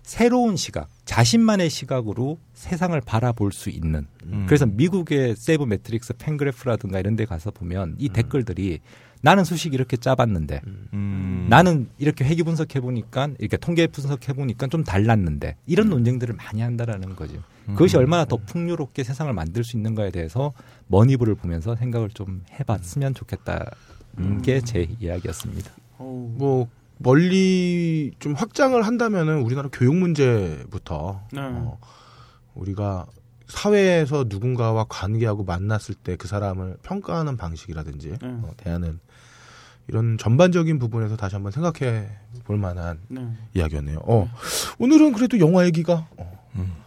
새로운 시각 자신만의 시각으로 세상을 바라볼 수 있는 음. 그래서 미국의 세이버메트릭스 팬그래프라든가 이런 데 가서 보면 이 댓글들이 나는 수식 이렇게 짜봤는데 음. 나는 이렇게 회귀 분석해 보니까 이렇게 통계 분석해 보니까 좀 달랐는데 이런 논쟁들을 많이 한다라는 거죠. 그것이 얼마나 더 풍요롭게 세상을 만들 수 있는가에 대해서 머니부를 보면서 생각을 좀 해봤으면 좋겠다는 게제 이야기였습니다. 뭐 멀리 좀 확장을 한다면은 우리나라 교육 문제부터 네. 어, 우리가 사회에서 누군가와 관계하고 만났을 때 그 사람을 평가하는 방식이라든지 네. 어, 대하는 이런 전반적인 부분에서 다시 한번 생각해 볼 만한 네. 이야기였네요. 어, 오늘은 그래도 영화 얘기가 어,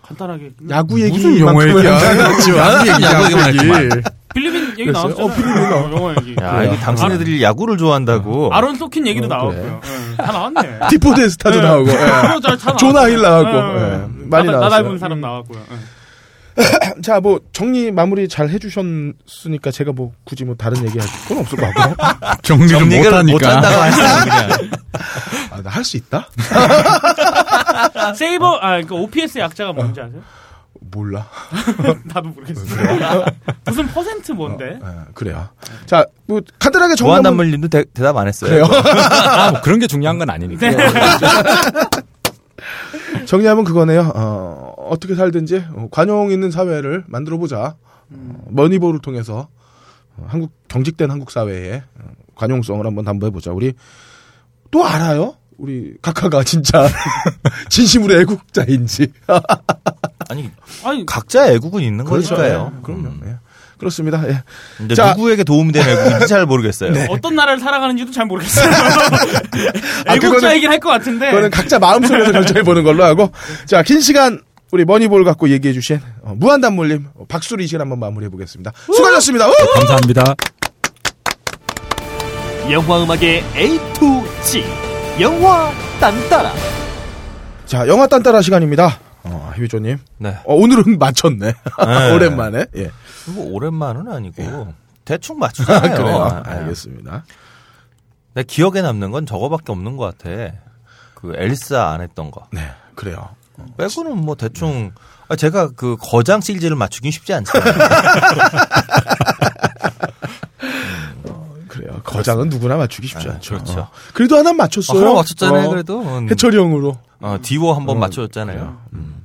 간단하게. 야구 얘기 무슨 영화 얘기야? 야구 얘기, 야구 얘기. 빌리빈 얘기? 나왔잖아요. 어, 빌리빈 나와. 어, 영화 얘기. 야, 이게 당신네들이 야구를 좋아한다고. 아론 소킨 얘기도 어, 나왔고요. 예, 다 나왔네. 디포데스타도 네. 나오고 예. 그거 다- 다 조나 나왔어요. 힐 나왔고. 예. 많이 나, 나 나왔어요. 닮은 사람 나왔고요. 예. 자, 뭐 정리 마무리 잘 해주셨으니까 제가 뭐 굳이 뭐 다른 얘기 할 건 없을 것 같고. 정리를 못하니까. 못한다고 하시는 그냥. 아, 나 할 수 있다? 세이버 아그 OPS 약자가 뭔지 아세요? 몰라. 나도 모르겠어요. 무슨 퍼센트 뭔데? 예, 그래요. 자, 뭐 간단하게 정리 한번 무한단물님도 대, 대답 안 했어요. 그래요. 아, 뭐 그런 게 중요한 건 아니니까. 정리하면 그거네요. 어, 어떻게 살든지 어, 관용 있는 사회를 만들어 보자. 어, 머니볼을 통해서 어, 한국 경직된 한국 사회의 어, 관용성을 한번 담보해 보자. 우리 또 알아요? 우리 각하가 진짜 진심으로 애국자인지. 아니, 아니 각자 애국은 있는 그렇죠. 거니까요. 예, 그럼요. 예. 그렇습니다. 예. 근데 자. 누구에게 도움이 되는 애국인지 잘 모르겠어요. 어떤 나라를 살아가는지도 잘 모르겠어요. 아, 애국자 그거는- 얘기를 할 것 같은데. 그거는 각자 마음속에서 결정해 보는 걸로 하고 자, 긴 시간 우리 머니볼 갖고 얘기해 주신 어, 무한단물님 어, 박수로 이 시간 한번 마무리해 보겠습니다. 수고하셨습니다. 우! 감사합니다. 영화 음악의 A to G 영화 딴따라 자, 영화 딴따라 시간입니다. 어, 휴조님. 네. 어, 오늘은 맞췄네. 네. 오랜만에. 예. 뭐 오랜만은 아니고 대충 맞추잖아요. 그래요. 아, 알겠습니다. 내 기억에 남는 건 저거밖에 없는 것 같아. 그 엘사 안 했던 거. 네, 그래요. 빼고는 뭐 대충 아, 제가 그 거장 시리즈를 맞추긴 쉽지 않잖아요. 그래요. 거장은 누구나 맞추기 쉽지 네, 않죠. 그렇죠. 어. 그래도 하나 맞췄어요. 하나 맞췄잖아요. 어, 그래도 음, 해철이 형으로. 어, 디워 한번 어, 맞춰줬잖아요. 음.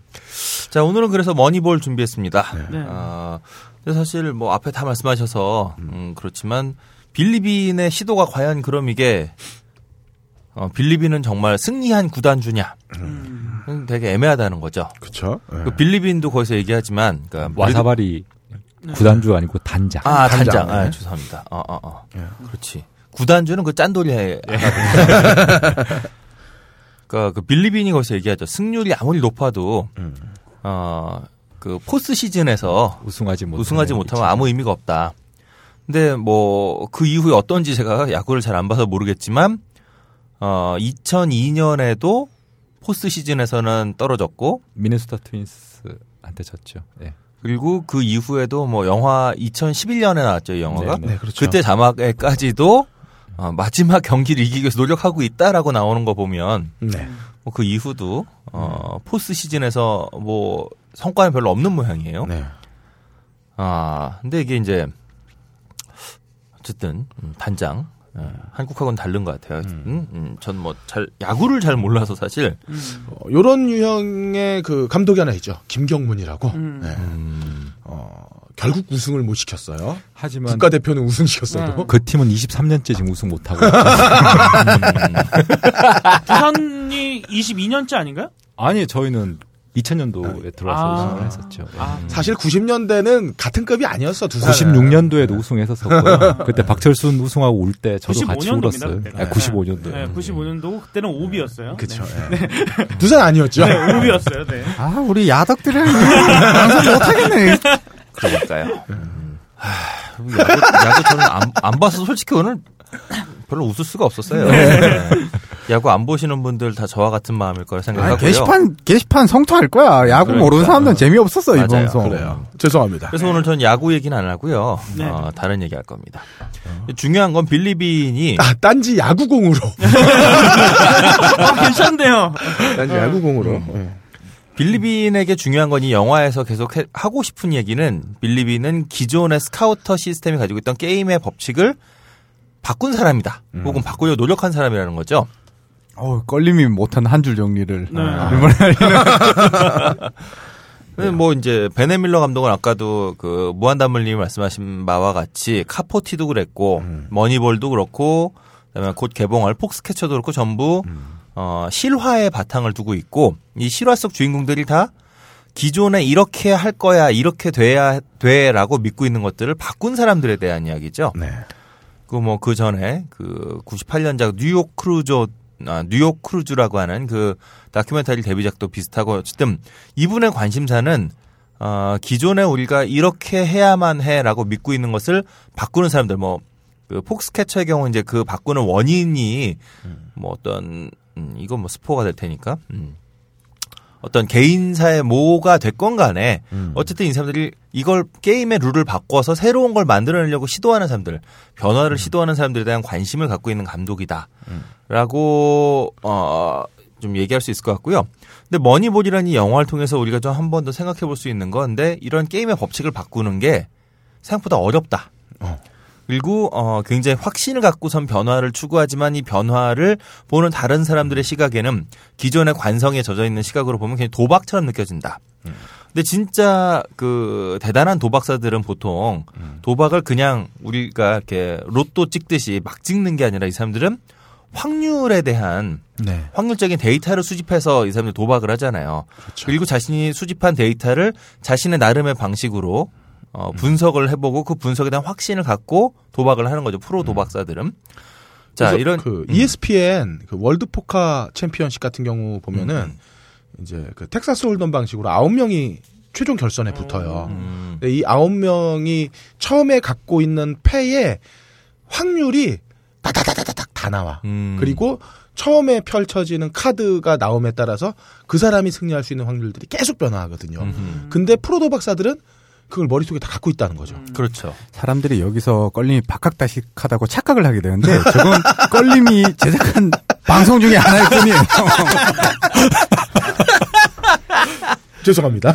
자 오늘은 그래서 머니볼 준비했습니다. 네. 아, 근데 사실 뭐 앞에 다 말씀하셔서 음, 그렇지만 빌리빈의 시도가 과연 그럼 이게 어, 빌리빈은 정말 승리한 구단 주냐? 음, 되게 애매하다는 거죠. 그렇죠. 예. 그 빌리빈도 거기서 얘기하지만 그러니까 와사바리 구단주 아니고 단장. 아, 단장. 단장. 아, 네. 죄송합니다. 어, 어, 어. 예. 그렇지. 구단주는 그 짠돌이 해. 그러니까 그 빌리빈이 거기서 얘기하죠. 승률이 아무리 높아도 음. 어, 그 포스트 시즌에서 우승하지 못 우승하지 못하면 아무 의미가 없다. 근데 뭐 그 이후에 어떤지 제가 야구를 잘 안 봐서 모르겠지만 어 2002년에도 포스트 시즌에서는 떨어졌고 미네소타 트윈스한테 졌죠. 예. 그리고 그 이후에도 뭐 영화 2011년에 나왔죠, 이 영화가. 네, 네, 그렇죠. 그때 자막에까지도 어, 마지막 경기를 이기기 위해서 노력하고 있다라고 나오는 거 보면 네. 뭐 그 이후도 어, 포스트 시즌에서 뭐 성과는 별로 없는 모양이에요. 네. 아 근데 이게 이제 어쨌든 음, 단장 예, 한국하고는 다른 것 같아요. 음, 음, 전뭐 잘 야구를 잘 몰라서 사실 어, 요런 유형의 그 감독이 하나 있죠. 김경문이라고. 음. 네. 음, 어, 결국 우승을 못 시켰어요. 하지만 국가 대표는 우승 시켰어도. 그 팀은 23년째 지금 우승 못 하고. 부산이 22년째 아닌가요? 아니 저희는 2000년도에 들어와서 아. 우승을 했었죠. 예. 아, 사실 90년대는 같은 급이 아니었어 두 사람. 96년도에도 우승했었었고요. 그때 박철순 우승하고 올 때 저도 같이 95년도입니다, 울었어요. 아, 95년도. 네, 95년도 그때는 오비였어요. 그쵸. 예. 두산 아니었죠. 네, 오비였어요. 네. 아, 우리 야덕들은 방송 못하겠네. 그러니까요. 음. 하, 야구, 야구 저는 안, 안 봐서 솔직히 오늘 별로 웃을 수가 없었어요. 네. 야구 안 보시는 분들 다 저와 같은 마음일 거라 아, 생각하고요. 게시판, 게시판 성토할 거야. 야구 그러니까. 모르는 사람들은 재미없었어, 이 맞아요. 방송. 그래요. 죄송합니다. 그래서 오늘 전 야구 얘기는 안 하고요. 네. 어, 다른 얘기 할 겁니다. 중요한 건 빌리빈이 아, 딴지 야구공으로. 어, 괜찮네요. 딴지 야구공으로. 예. 빌리빈에게 중요한 건 이 영화에서 계속 해- 하고 싶은 얘기는 빌리빈은 기존의 스카우터 시스템이 가지고 있던 게임의 법칙을 바꾼 사람이다. 혹은 바꾸려 노력한 사람이라는 거죠. 어우, 껄림이 못한 한 줄 정리를. 네. 이번에 하려는. 네, 뭐 이제 베네밀러 감독은 아까도 그 무한담물님이 말씀하신 바와 같이 카포티도 그랬고 머니볼도 그렇고 그다음에 곧 개봉할 폭스캐쳐도 그렇고 전부 어, 실화의 바탕을 두고 있고 이 실화 속 주인공들이 다 기존에 이렇게 할 거야 이렇게 돼야 돼라고 믿고 있는 것들을 바꾼 사람들에 대한 이야기죠. 네. 그 뭐 그 전에 그 98년작 뉴욕 크루즈 아, 뉴욕 크루즈라고 하는 그 다큐멘터리 데뷔작도 비슷하고 어쨌든 이분의 관심사는 어, 기존에 우리가 이렇게 해야만 해라고 믿고 있는 것을 바꾸는 사람들. 뭐 그 폭스캐쳐의 경우 이제 그 바꾸는 원인이 뭐 어떤 음, 이건 뭐 스포가 될 테니까. 음. 어떤 개인사의 뭐가 됐건 간에 어쨌든 이 사람들이 이걸 게임의 룰을 바꿔서 새로운 걸 만들어내려고 시도하는 사람들, 변화를 시도하는 사람들에 대한 관심을 갖고 있는 감독이다. 라고, 어, 좀 얘기할 수 있을 것 같고요. 근데 머니볼이라는 이 영화를 통해서 우리가 좀 한 번 더 생각해 볼 수 있는 건데 이런 게임의 법칙을 바꾸는 게 생각보다 어렵다. 그리고 어 굉장히 확신을 갖고선 변화를 추구하지만 이 변화를 보는 다른 사람들의 시각에는 기존의 관성에 젖어 있는 시각으로 보면 그냥 도박처럼 느껴진다. 근데 진짜 그 대단한 도박사들은 보통 도박을 그냥 우리가 이렇게 로또 찍듯이 막 찍는 게 아니라 이 사람들은 확률에 대한 네. 확률적인 데이터를 수집해서 이 사람들이 도박을 하잖아요. 그리고 자신이 수집한 데이터를 자신의 나름의 방식으로 어, 분석을 해보고 그 분석에 대한 확신을 갖고 도박을 하는 거죠. 프로 도박사들은. 자, 이런 그 음. ESPN 그 월드 포커 챔피언십 같은 경우 보면은 음. 이제 그 텍사스 홀덤 방식으로 아홉 명이 최종 결선에 붙어요. 음. 이 아홉 명이 처음에 갖고 있는 패의 확률이 다다다다닥 다 나와. 음. 그리고 처음에 펼쳐지는 카드가 나옴에 따라서 그 사람이 승리할 수 있는 확률들이 계속 변화하거든요. 음흠. 근데 프로 도 박사들은 그걸 머릿속에 다 갖고 있다는 거죠. 그렇죠. 사람들이 여기서 껄림이 박학다식하다고 착각을 하게 되는데 저건 껄림이 제작한 방송 중에 하나일 뿐이에요. 죄송합니다.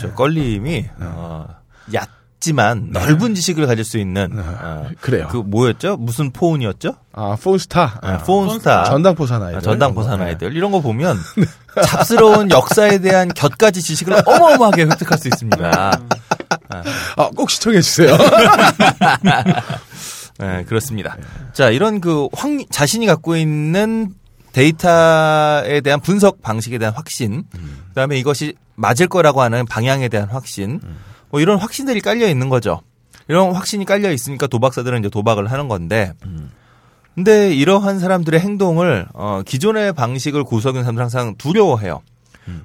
저 껄림이 어, 얕 지만 넓은 지식을 가질 수 있는 어, 그래요. 그 뭐였죠? 무슨 포운이었죠? 아, 폰스타. 아, 폰스타. 전당포 사나이들. 아, 전당포 사나이들 이런 거 보면 네. 잡스러운 역사에 대한 곁가지 지식을 어마어마하게 획득할 수 있습니다. 아, 꼭 시청해 주세요. 네, 그렇습니다. 자, 이런 그 확, 자신이 갖고 있는 데이터에 대한 분석 방식에 대한 확신, 그 다음에 이것이 맞을 거라고 하는 방향에 대한 확신, 뭐 이런 확신들이 깔려 있는 거죠. 이런 확신이 깔려 있으니까 도박사들은 이제 도박을 하는 건데, 근데 이러한 사람들의 행동을, 어, 기존의 방식을 고수하는 사람들은 항상 두려워해요.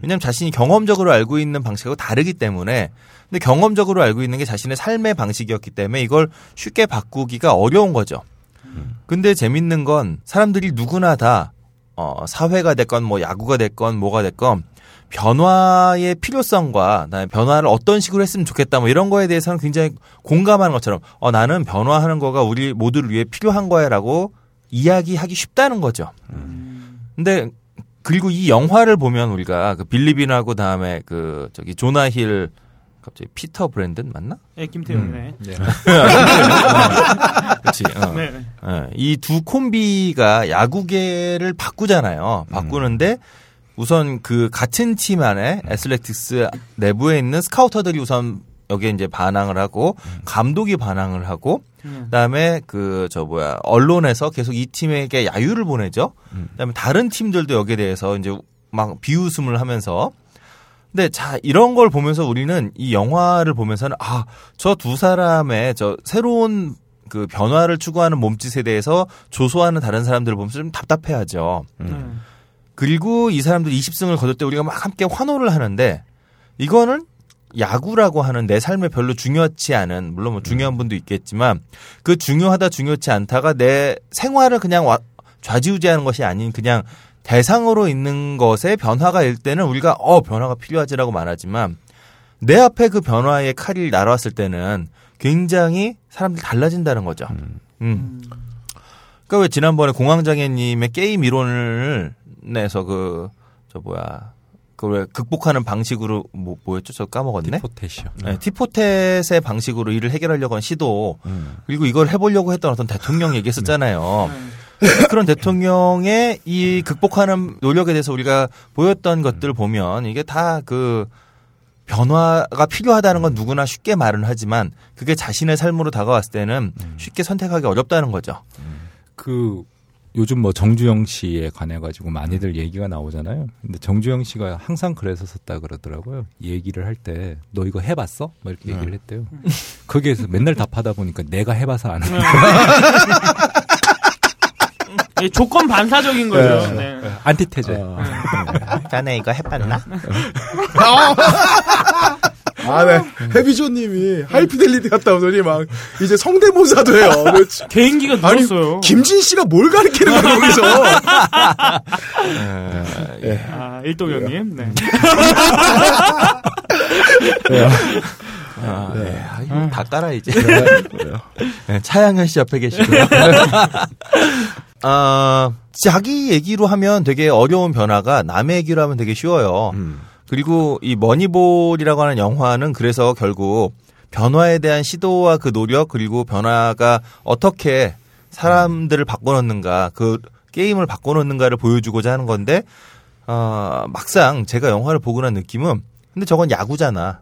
왜냐하면 자신이 경험적으로 알고 있는 방식하고 다르기 때문에 근데 경험적으로 알고 있는 게 자신의 삶의 방식이었기 때문에 이걸 쉽게 바꾸기가 어려운 거죠. 근데 재밌는 건 사람들이 누구나 다 어, 사회가 됐건 뭐 야구가 됐건 뭐가 됐건 변화의 필요성과 나의 변화를 어떤 식으로 했으면 좋겠다 뭐 이런 거에 대해서는 굉장히 공감하는 것처럼 어 나는 변화하는 거가 우리 모두를 위해 필요한 거야라고 이야기하기 쉽다는 거죠. 근데 그리고 이 영화를 보면 우리가 그 빌리빈하고 다음에 그 저기 조나 힐 갑자기 피터 브랜든 맞나? 네, 김태훈. 네. 그렇지. 어. 네. 네. 이두 콤비가 야구계를 바꾸잖아요. 바꾸는데 우선 그 같은 팀 안에 애슬레틱스 내부에 있는 스카우터들이 우선 여기에 이제 반항을 하고 감독이 반항을 하고 그다음에 그 저 뭐야 언론에서 계속 이 팀에게 야유를 보내죠. 그다음에 다른 팀들도 여기에 대해서 이제 막 비웃음을 하면서 근데 자 이런 걸 보면서 우리는 이 영화를 보면서는 아 저 두 사람의 저 새로운 그 변화를 추구하는 몸짓에 대해서 조소하는 다른 사람들을 보면서 좀 답답해하죠. 음. 그리고 이 사람들 20승을 거둘 때 우리가 막 함께 환호를 하는데 이거는 야구라고 하는 내 삶에 별로 중요하지 않은 물론 뭐 중요한 분도 있겠지만 그 중요하다 중요치 않다가 내 생활을 그냥 와- 좌지우지하는 것이 아닌 그냥 대상으로 있는 것에 변화가 일 때는 우리가 어 변화가 필요하지라고 말하지만 내 앞에 그 변화의 칼이 날아왔을 때는 굉장히 사람들이 달라진다는 거죠. 음. 그러니까 왜 지난번에 공황장애님의 게임 이론을 내서 그 저 뭐야 그왜 극복하는 방식으로 뭐 뭐였죠? 저 까먹었네. 포테시요. 네, 티포텟의 방식으로 일을 해결하려고 한 시도 음. 그리고 이걸 해보려고 했던 어떤 대통령 얘기했었잖아요. 그런 대통령의 이 극복하는 노력에 대해서 우리가 보였던 것들을 보면 이게 다 그 변화가 필요하다는 건 누구나 쉽게 말은 하지만 그게 자신의 삶으로 다가왔을 때는 쉽게 선택하기 어렵다는 거죠. 그 요즘 뭐 정주영 씨에 관해 가지고 많이들 얘기가 나오잖아요. 근데 정주영 씨가 항상 그래서 썼다 그러더라고요. 얘기를 할 때 너 이거 해봤어? 뭐 이렇게 얘기를 했대요. 거기에서 맨날 답하다 보니까 내가 해봐서 아는 거야. 예, 조건 반사적인 거죠. 네. 안티테제. 자네 이거 해봤나? 아, 네. 해비조님이 하이피델리티 갔다 오더니 막 이제 성대모사도 해요. 그렇지. 개인기가 늘었어요. 김진 씨가 뭘 가르치는 거야, 거기서. 아, 일도경님. 네. 아, 네. 아, 이거 다 깔아 이제. 네, 차양현 씨 옆에 계시고요. 아, 자기 얘기로 하면 되게 어려운 변화가 남의 얘기로 하면 되게 쉬워요. 그리고 이 머니볼이라고 하는 영화는 그래서 결국 변화에 대한 시도와 그 노력 그리고 변화가 어떻게 사람들을 바꿔놓는가 그 게임을 바꿔놓는가를 보여주고자 하는 건데 어, 막상 제가 영화를 보고 난 느낌은 근데 저건 야구잖아.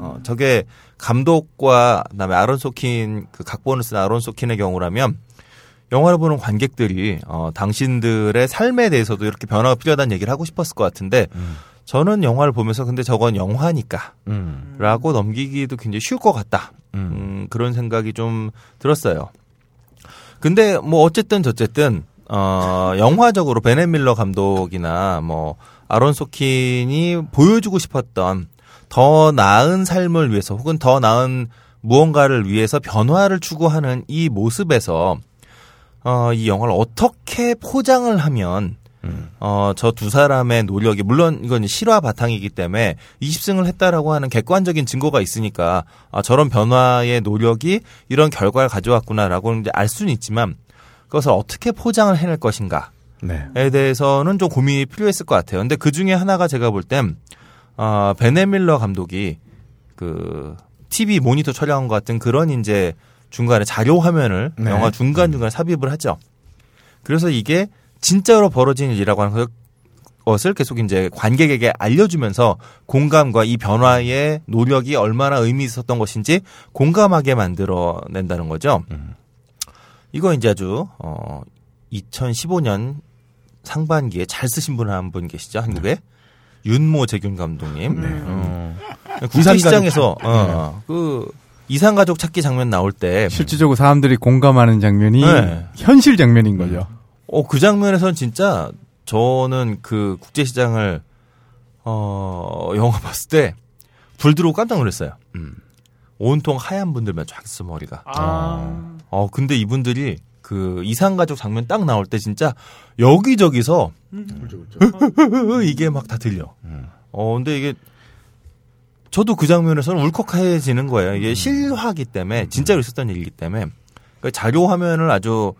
어, 저게 감독과 그다음에 아론 소킨 그 각본을 쓴 아론 소킨의 경우라면 영화를 보는 관객들이 어, 당신들의 삶에 대해서도 이렇게 변화가 필요하다는 얘기를 하고 싶었을 것 같은데 저는 영화를 보면서 근데 저건 영화니까 라고 넘기기도 굉장히 쉬울 것 같다. 음, 그런 생각이 좀 들었어요. 근데 뭐 어쨌든 저쨌든 어 영화적으로 베넷 밀러 감독이나 뭐 아론 소킨이 보여주고 싶었던 더 나은 삶을 위해서 혹은 더 나은 무언가를 위해서 변화를 추구하는 이 모습에서 어 이 영화를 어떻게 포장을 하면 어, 저 두 사람의 노력이, 물론 이건 실화 바탕이기 때문에 20승을 했다라고 하는 객관적인 증거가 있으니까, 아, 저런 변화의 노력이 이런 결과를 가져왔구나라고 이제 알 수는 있지만, 그것을 어떻게 포장을 해낼 것인가에 네. 대해서는 좀 고민이 필요했을 것 같아요. 근데 그 중에 하나가 제가 볼 땐, 어, 베네밀러 감독이 그, TV 모니터 촬영한 것 같은 그런 이제 중간에 자료 화면을 네. 영화 중간 중간에 삽입을 하죠. 그래서 이게 진짜로 벌어진 일이라고 하는 것- 것을 계속 이제 관객에게 알려주면서 공감과 이 변화의 노력이 얼마나 의미 있었던 것인지 공감하게 만들어낸다는 거죠. 이거 이제 아주 어 2015년 상반기에 잘 쓰신 분 한분 계시죠 한국에 윤모 재균 감독님. 어. 국제시장에서 어, 그 이상가족 찾기 장면 나올 때 실질적으로 사람들이 공감하는 장면이 네. 현실 장면인 거죠. 어, 그 장면에선 진짜 저는 그 국제시장을 어, 영화 봤을 때 불 들어오고 깜짝 놀랐어요. 온통 하얀 분들만 쫙 있어 머리가. 아. 어, 근데 이분들이 그 이상가족 장면 딱 나올 때 진짜 여기저기서 이게 막 다 들려. 어, 근데 이게 저도 그 장면에서는 울컥해지는 거예요. 이게 실화기 때문에 진짜로 있었던 일이기 때문에 그 자료 화면을 아주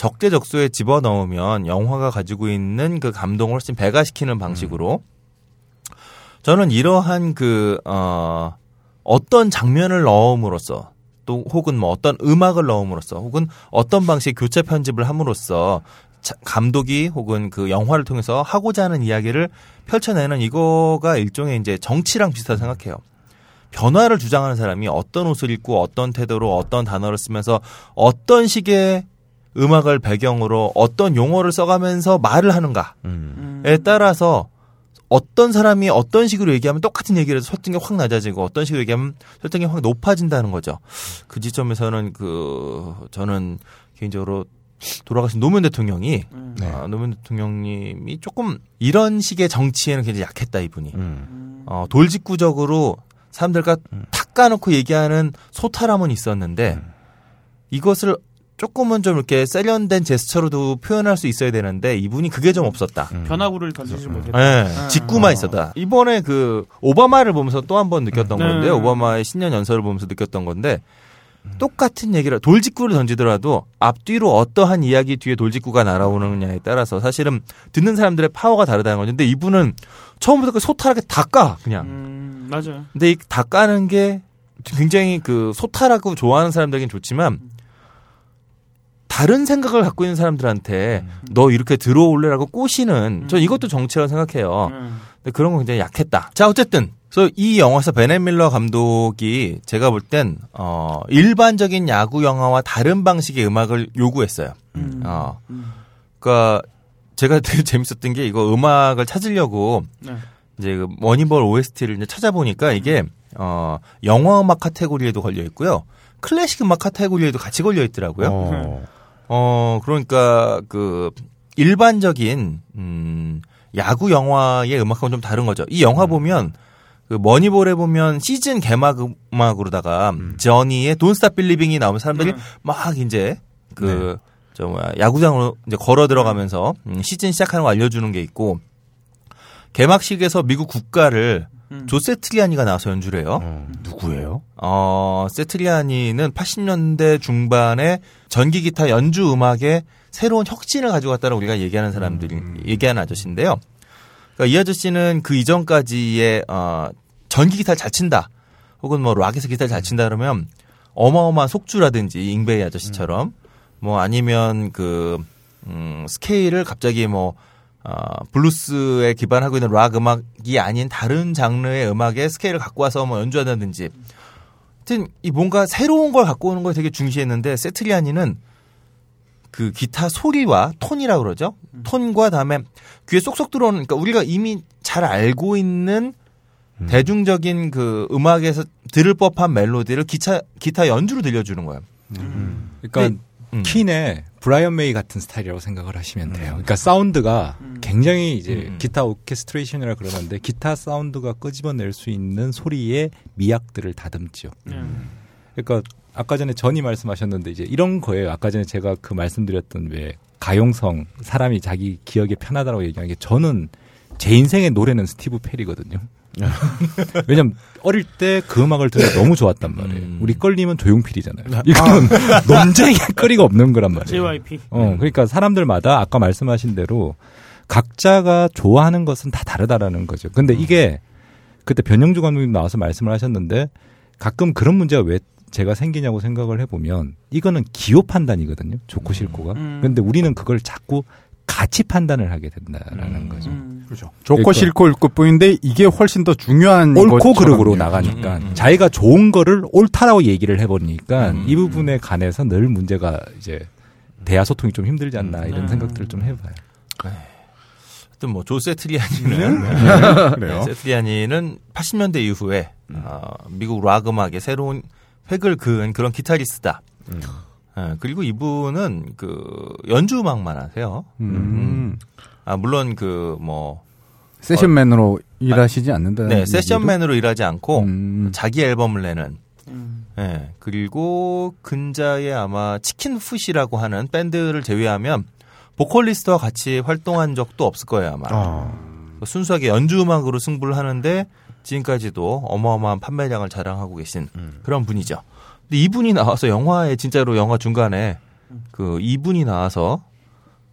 적재적소에 집어 넣으면 영화가 가지고 있는 그 감동을 훨씬 배가시키는 방식으로 저는 이러한 그, 어, 어떤 장면을 넣음으로써 또 혹은 뭐 어떤 음악을 넣음으로써 혹은 어떤 방식의 교체 편집을 함으로써 자- 감독이 혹은 그 영화를 통해서 하고자 하는 이야기를 펼쳐내는 이거가 일종의 이제 정치랑 비슷하다 생각해요. 변화를 주장하는 사람이 어떤 옷을 입고 어떤 태도로 어떤 단어를 쓰면서 어떤 식의 음악을 배경으로 어떤 용어를 써가면서 말을 하는가에 따라서 어떤 사람이 어떤 식으로 얘기하면 똑같은 얘기를 해서 설득이 확 낮아지고 어떤 식으로 얘기하면 설득이 확 높아진다는 거죠. 그 지점에서는 그 저는 개인적으로 돌아가신 노무현 대통령이 네. 아, 노무현 대통령님이 조금 이런 식의 정치에는 굉장히 약했다 이분이. 음. 어, 돌직구적으로 사람들과 탁 까놓고 얘기하는 소탈함은 있었는데 이것을 조금은 좀 이렇게 세련된 제스처로도 표현할 수 있어야 되는데 이분이 그게 좀 없었다. 변화구를 던지지 못했다. 예, 아. 직구만 있었다. 이번에 그 오바마를 보면서 또 한 번 느꼈던 네. 건데 오바마의 신년 연설을 보면서 느꼈던 건데 똑같은 얘기를 돌직구를 던지더라도 앞뒤로 어떠한 이야기 뒤에 돌직구가 날아오느냐에 따라서 사실은 듣는 사람들의 파워가 다르다는 거죠. 근데 이분은 처음부터 그 소탈하게 다 까, 그냥. 음, 맞아요. 근데 이 다 까는 게 굉장히 그 소탈하고 좋아하는 사람들에겐 좋지만 다른 생각을 갖고 있는 사람들한테 너 이렇게 들어올래라고 꼬시는 전 이것도 정치라고 생각해요. 음. 근데 그런 건 굉장히 약했다. 자 어쨌든 그래서 이 영화에서 베넷 밀러 감독이 제가 볼 땐 어, 일반적인 야구 영화와 다른 방식의 음악을 요구했어요. 음. 어, 그러니까 제가 되게 재밌었던 게 이거 음악을 찾으려고 네. 이제 그 머니볼 OST를 이제 찾아보니까 이게 어 영화 음악 카테고리에도 걸려 있고요. 클래식 음악 카테고리에도 같이 걸려 있더라고요. 어. 어 그러니까 그 일반적인 음 야구 영화의 음악하고는 좀 다른 거죠. 이 영화 보면 그 머니볼에 보면 시즌 개막 음악으로다가 저니의 Don't Stop Believing이 나오면 사람들이 음. 막 이제 그저 뭐야 야구장으로 이제 걸어 들어가면서 음, 시즌 시작하는 거 알려주는 게 있고 개막식에서 미국 국가를 음. 조 세 트리아니가 나와서 연주를 해요. 어. 누구예요? 어, 세트리아니는 80년대 중반에 전기 기타 연주 음악에 새로운 혁신을 가져갔다고 우리가 얘기하는 사람들이 얘기하는 아저씨인데요. 그러니까 이 아저씨는 그 이전까지의 어, 전기 기타를 잘 친다. 혹은 뭐 락에서 기타를 잘 친다 그러면 어마어마한 속주라든지 잉베이 아저씨처럼 뭐 아니면 그 음, 스케일을 갑자기 뭐 어, 블루스에 기반하고 있는 락 음악이 아닌 다른 장르의 음악의 스케일을 갖고 와서 뭐 연주한다든지 하여튼 이 뭔가 새로운 걸 갖고 오는 걸 되게 중시했는데 세트리아니는 그 기타 소리와 톤이라고 그러죠. 톤과 다음에 귀에 쏙쏙 들어오는 그러니까 우리가 이미 잘 알고 있는 대중적인 그 음악에서 들을 법한 멜로디를 기타 기타 연주로 들려주는 거예요. 그러니까 음. 퀸의 브라이언 메이 같은 스타일이라고 생각을 하시면 돼요. 그러니까 사운드가 굉장히 이제 음. 기타 오케스트레이션이라 그러는데 기타 사운드가 끄집어낼 수 있는 소리의 미학들을 다듬죠. 음. 그러니까 아까 전에 저니 말씀하셨는데 이제 이런 거예요. 아까 전에 제가 그 말씀드렸던 왜 가용성 사람이 자기 기억에 편하다고 얘기한 게 저는 제 인생의 노래는 스티브 페리거든요. 왜냐면 어릴 때 그 음악을 들어 너무 좋았단 말이에요. 음. 우리 껄림은 조용필이잖아요. 이거는 논쟁의 거리가 없는 거란 말이에요. JYP. 어, 그러니까 사람들마다 아까 말씀하신 대로 각자가 좋아하는 것은 다 다르다라는 거죠. 근데 이게 그때 변영주 감독님 나와서 말씀을 하셨는데 가끔 그런 문제가 왜 제가 생기냐고 생각을 해보면 이거는 기호 판단이거든요. 좋고 싫고가. 음. 근데 우리는 그걸 자꾸 가치 판단을 하게 된다라는 음. 거죠. 음. 그렇죠. 좋고 그러니까. 싫고 일 것뿐인데 이게 훨씬 더 중요한 옳고. 그르고로 나가니까 음, 음. 자기가 좋은 거를 옳다라고 얘기를 해보니까 음. 이 부분에 관해서 늘 문제가 이제 대화 소통이 좀 힘들지 않나 이런 음. 생각들을 좀 해봐요. 하여튼 뭐 조 세 트리아니는 그래요. 세트리아니는 80년대 이후에 어, 미국 락 음악의 새로운 획을 그은 그런 기타리스트다. 예, 그리고 이분은 그 연주 음악만 하세요. 음. 아 물론 그 뭐 세션맨으로 일하시지 않는다. 네, 세션맨으로 일하지 않고 음. 자기 앨범을 내는. 음. 예. 그리고 근자에 아마 치킨 푸시라고 하는 밴드를 제외하면 보컬리스트와 같이 활동한 적도 없을 거예요 아마. 아. 순수하게 연주 음악으로 승부를 하는데 지금까지도 어마어마한 판매량을 자랑하고 계신 그런 분이죠. 근데 이분이 나와서 영화에 진짜로 영화 중간에 그 이분이 나와서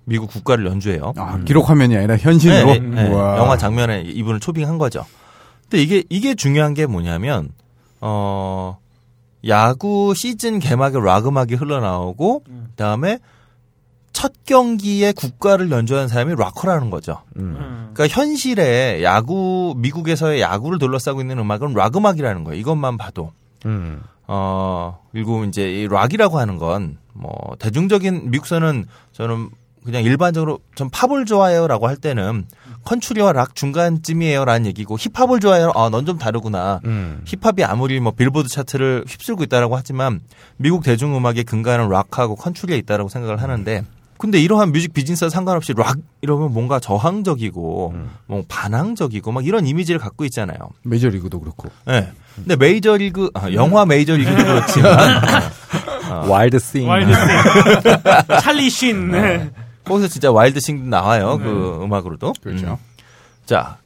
미국 국가를 연주해요. 아, 기록 화면이 아니라 현실로. 네, 네, 네. 영화 장면에 이분을 초빙한 거죠. 근데 이게 이게 중요한 게 뭐냐면 어 야구 시즌 개막에 락 음악이 흘러나오고 그다음에 첫 경기에 국가를 연주하는 사람이 락커라는 거죠. 음. 그러니까 현실에 야구 미국에서의 야구를 둘러싸고 있는 음악은 락 음악이라는 거예요. 이것만 봐도 음. 어 그리고 이제 이 락이라고 하는 건 뭐 대중적인 미국에서는 저는 그냥 일반적으로 전 팝을 좋아해요라고 할 때는 컨츄리와 락 중간쯤이에요라는 얘기고 힙합을 좋아해요. 아, 넌 좀 다르구나. 음. 힙합이 아무리 뭐 빌보드 차트를 휩쓸고 있다라고 하지만 미국 대중음악의 근간은 락하고 컨츄리에 있다라고 생각을 하는데 근데 이러한 뮤직 비즈니스와 상관없이 락 이러면 뭔가 저항적이고 뭐 반항적이고 막 이런 이미지를 갖고 있잖아요. 메이저리그도 그렇고. 네. 근데 메이저리그 아, 영화 메이저리그도 그렇지만 Wild Thing. Wild Thing. 찰리 신. 네. 거기서 진짜 Wild Thing도 나와요. 그 음악으로도. 그렇죠. 자,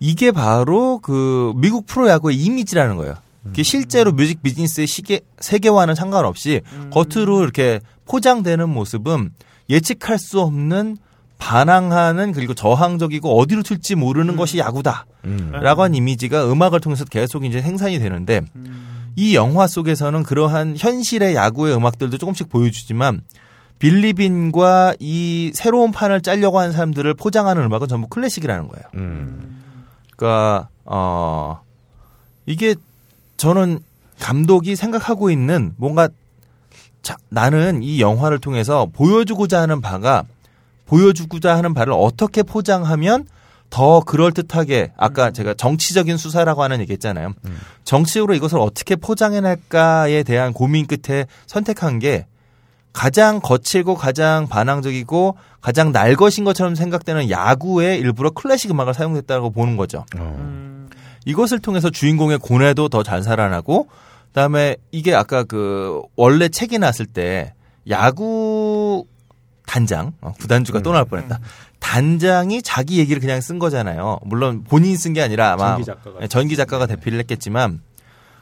이게 바로 그 미국 프로야구의 이미지라는 거예요. 그게 실제로 뮤직 비즈니스의 시계, 세계와는 상관없이 겉으로 이렇게 포장되는 모습은 예측할 수 없는 반항하는 그리고 저항적이고 어디로 튈지 모르는 것이 야구다. 음. 라고 한 이미지가 음악을 통해서 계속 이제 생산이 되는데 이 영화 속에서는 그러한 현실의 야구의 음악들도 조금씩 보여주지만 빌리빈과 이 새로운 판을 짜려고 하는 사람들을 포장하는 음악은 전부 클래식이라는 거예요. 음. 그러니까 어 이게 저는 감독이 생각하고 있는 뭔가 자, 나는 이 영화를 통해서 보여주고자 하는 바가 보여주고자 하는 바를 어떻게 포장하면 더 그럴듯하게 아까 제가 정치적인 수사라고 하는 얘기했잖아요. 정치적으로 이것을 어떻게 포장해낼까에 대한 고민 끝에 선택한 게 가장 거칠고 가장 반항적이고 가장 날 것인 것처럼 생각되는 야구에 일부러 클래식 음악을 사용했다고 보는 거죠. 어. 이것을 통해서 주인공의 고뇌도 더 잘 살아나고 그다음에 이게 아까 그 원래 책이 났을 때 야구 단장 어, 구단주가 또 나올 뻔했다. 단장이 자기 얘기를 그냥 쓴 거잖아요. 물론 본인이 쓴 게 아니라 아마 전기 작가가. 네, 전기 작가가 대필을 했겠지만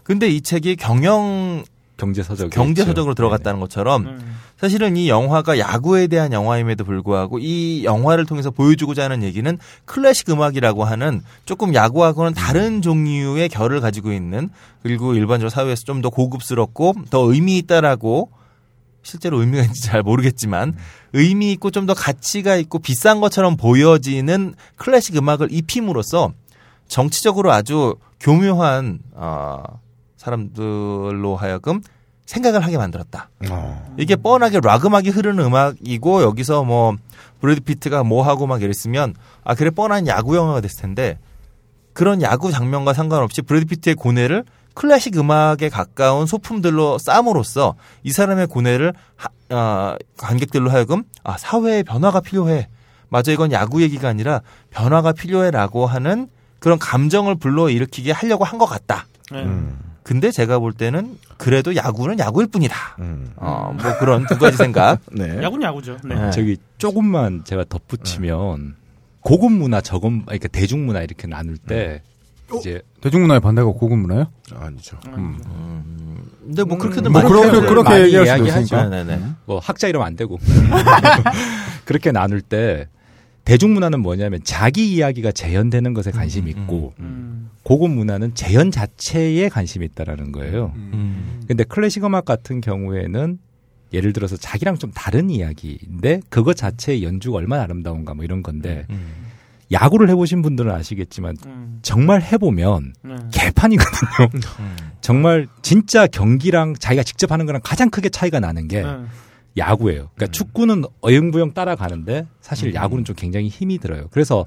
근데 이 책이 경영 경제 서적. 경제 서적으로 들어갔다는 것처럼 사실은 이 영화가 야구에 대한 영화임에도 불구하고 이 영화를 통해서 보여주고자 하는 얘기는 클래식 음악이라고 하는 조금 야구하고는 다른 종류의 결을 가지고 있는 그리고 일반적으로 사회에서 좀 더 고급스럽고 더 의미 있다라고 실제로 의미가 있는지 잘 모르겠지만 의미 있고 좀 더 가치가 있고 비싼 것처럼 보여지는 클래식 음악을 입힘으로써 정치적으로 아주 교묘한 어, 사람들로 하여금 생각을 하게 만들었다. 어. 이게 뻔하게 락 음악이 흐르는 음악이고 여기서 뭐 브래드 피트가 뭐 하고 막 이랬으면 아 그래 뻔한 야구 영화가 됐을 텐데 그런 야구 장면과 상관없이 브래드 피트의 고뇌를 클래식 음악에 가까운 소품들로 쌈으로써 이 사람의 고뇌를 하- 어, 관객들로 하여금 아 사회의 변화가 필요해. 맞아 이건 야구 얘기가 아니라 변화가 필요해라고 하는 그런 감정을 불러 일으키게 하려고 한 것 같다. 네. 음. 근데 제가 볼 때는 그래도 야구는 야구일 뿐이다. 음. 어, 뭐 그런 두 가지 생각. 네. 야구는 야구죠. 네. 네. 저기 조금만 제가 덧붙이면 고급 문화, 저급 그러니까 대중 문화 이렇게 나눌 때 이제 대중 문화의 반대가 고급 문화요? 아니죠. 근데 뭐 그렇게도 뭐 많이 그렇게 그렇게 얘기할 수도. 있으니까. 네네네. 뭐 학자 이러면 안 되고 그렇게 나눌 때 대중 문화는 뭐냐면 자기 이야기가 재현되는 것에 관심이 있고 음. 고급 문화는 재현 자체에 관심이 있다라는 거예요. 음. 근데 클래식 음악 같은 경우에는 예를 들어서 자기랑 좀 다른 이야기인데 그것 자체의 연주가 얼마나 아름다운가 뭐 이런 건데 음. 야구를 해보신 분들은 아시겠지만 음. 정말 해보면 네. 개판이거든요. 음. 정말 진짜 경기랑 자기가 직접 하는 거랑 가장 크게 차이가 나는 게 네. 야구예요. 그러니까 축구는 어영부영 따라가는데 사실 야구는 좀 굉장히 힘이 들어요. 그래서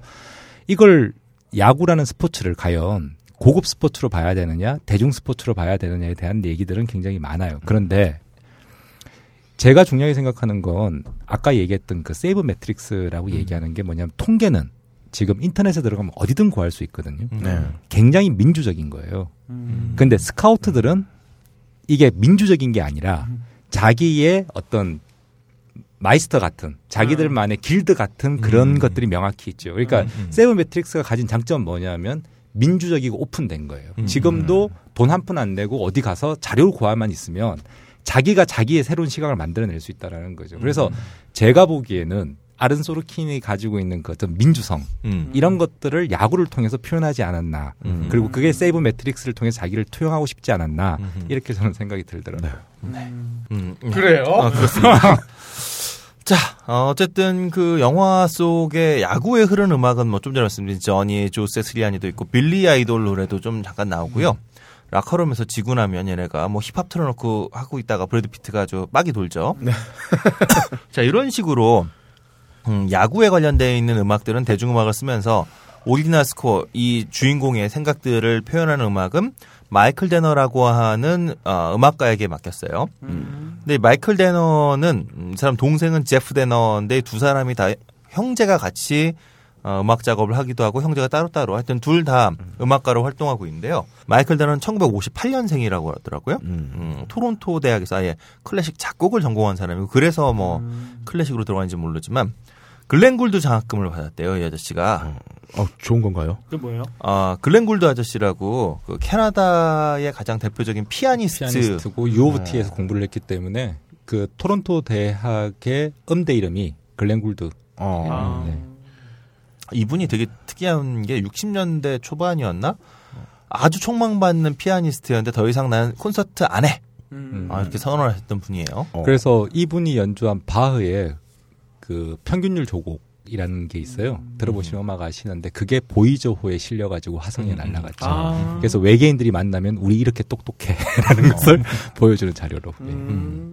이걸 야구라는 스포츠를 과연 고급 스포츠로 봐야 되느냐, 대중 스포츠로 봐야 되느냐에 대한 얘기들은 굉장히 많아요. 그런데 제가 중요하게 생각하는 건 아까 얘기했던 그 세이브 매트릭스라고 얘기하는 게 뭐냐면 통계는 지금 인터넷에 들어가면 어디든 구할 수 있거든요. 네. 굉장히 민주적인 거예요. 음. 근데 스카우트들은 이게 민주적인 게 아니라 자기의 어떤 마이스터 같은 자기들만의 길드 같은 그런 것들이 명확히 있죠. 그러니까 음. sabermetrics가 가진 장점 은 뭐냐면 민주적이고 오픈된 거예요. 음. 지금도 돈 한 푼 안 내고 어디 가서 자료를 구하만 있으면 자기가 자기의 새로운 시각을 만들어낼 수 있다라는 거죠. 그래서 제가 보기에는 아론 소킨이 가지고 있는 그 어떤 민주성 음. 이런 것들을 야구를 통해서 표현하지 않았나. 음. 그리고 그게 sabermetrics를 통해서 자기를 투영하고 싶지 않았나. 음. 이렇게 저는 생각이 들더라고요. 음, 음. 그래요? 아, 그렇습니다. 자, 어, 어쨌든 그 영화 속의 야구에 흐르는 음악은 뭐 좀 전에 말씀드린 저니, 조 새트리아니도 있고 빌리 아이돌 노래도 좀 잠깐 나오고요. 라커룸에서 지고 나면 얘네가 뭐 힙합 틀어놓고 하고 있다가 브래드 피트가 아주 빡이 돌죠. 자, 이런 식으로 음, 야구에 관련되어 있는 음악들은 대중음악을 쓰면서 original score 이 주인공의 생각들을 표현하는 음악은 마이클 데너라고 하는 어, 음악가에게 맡겼어요. 근데 마이클 데너는 음, 이 사람 동생은 제프 데너인데 두 사람이 다 형제가 같이 어, 음악 작업을 하기도 하고 형제가 따로따로 하여튼 둘 다 음악가로 활동하고 있는데요. 마이클 데너는 1958년생이라고 하더라고요. 음, 토론토 대학에서 아예 클래식 작곡을 전공한 사람이고 그래서 뭐 클래식으로 들어가는지 모르지만 글렌 굴드 장학금을 받았대요, 이 아저씨가. 어, 좋은 건가요? 그 뭐예요? 아, 글렌 굴드 아저씨라고 그 캐나다의 가장 대표적인 피아니스트. 피아니스트고 U of T에서 공부를 했기 때문에 그 토론토 대학의 음대 이름이 글렌 굴드. 어. 아. 네. 이분이 되게 특이한 게 60년대 초반이었나? 아주 촉망받는 피아니스트였는데 더 이상 나는 콘서트 안 해. 음. 아, 이렇게 선언을 하셨던 분이에요. 어. 그래서 이분이 연주한 바흐의 그 평균율 조곡이라는 게 있어요. 들어보시는 음악 아시는데 그게 보이저호에 실려가지고 화성에 음. 날아갔죠. 아. 그래서 외계인들이 만나면 우리 이렇게 똑똑해라는 것을 보여주는 자료로. 예. 음.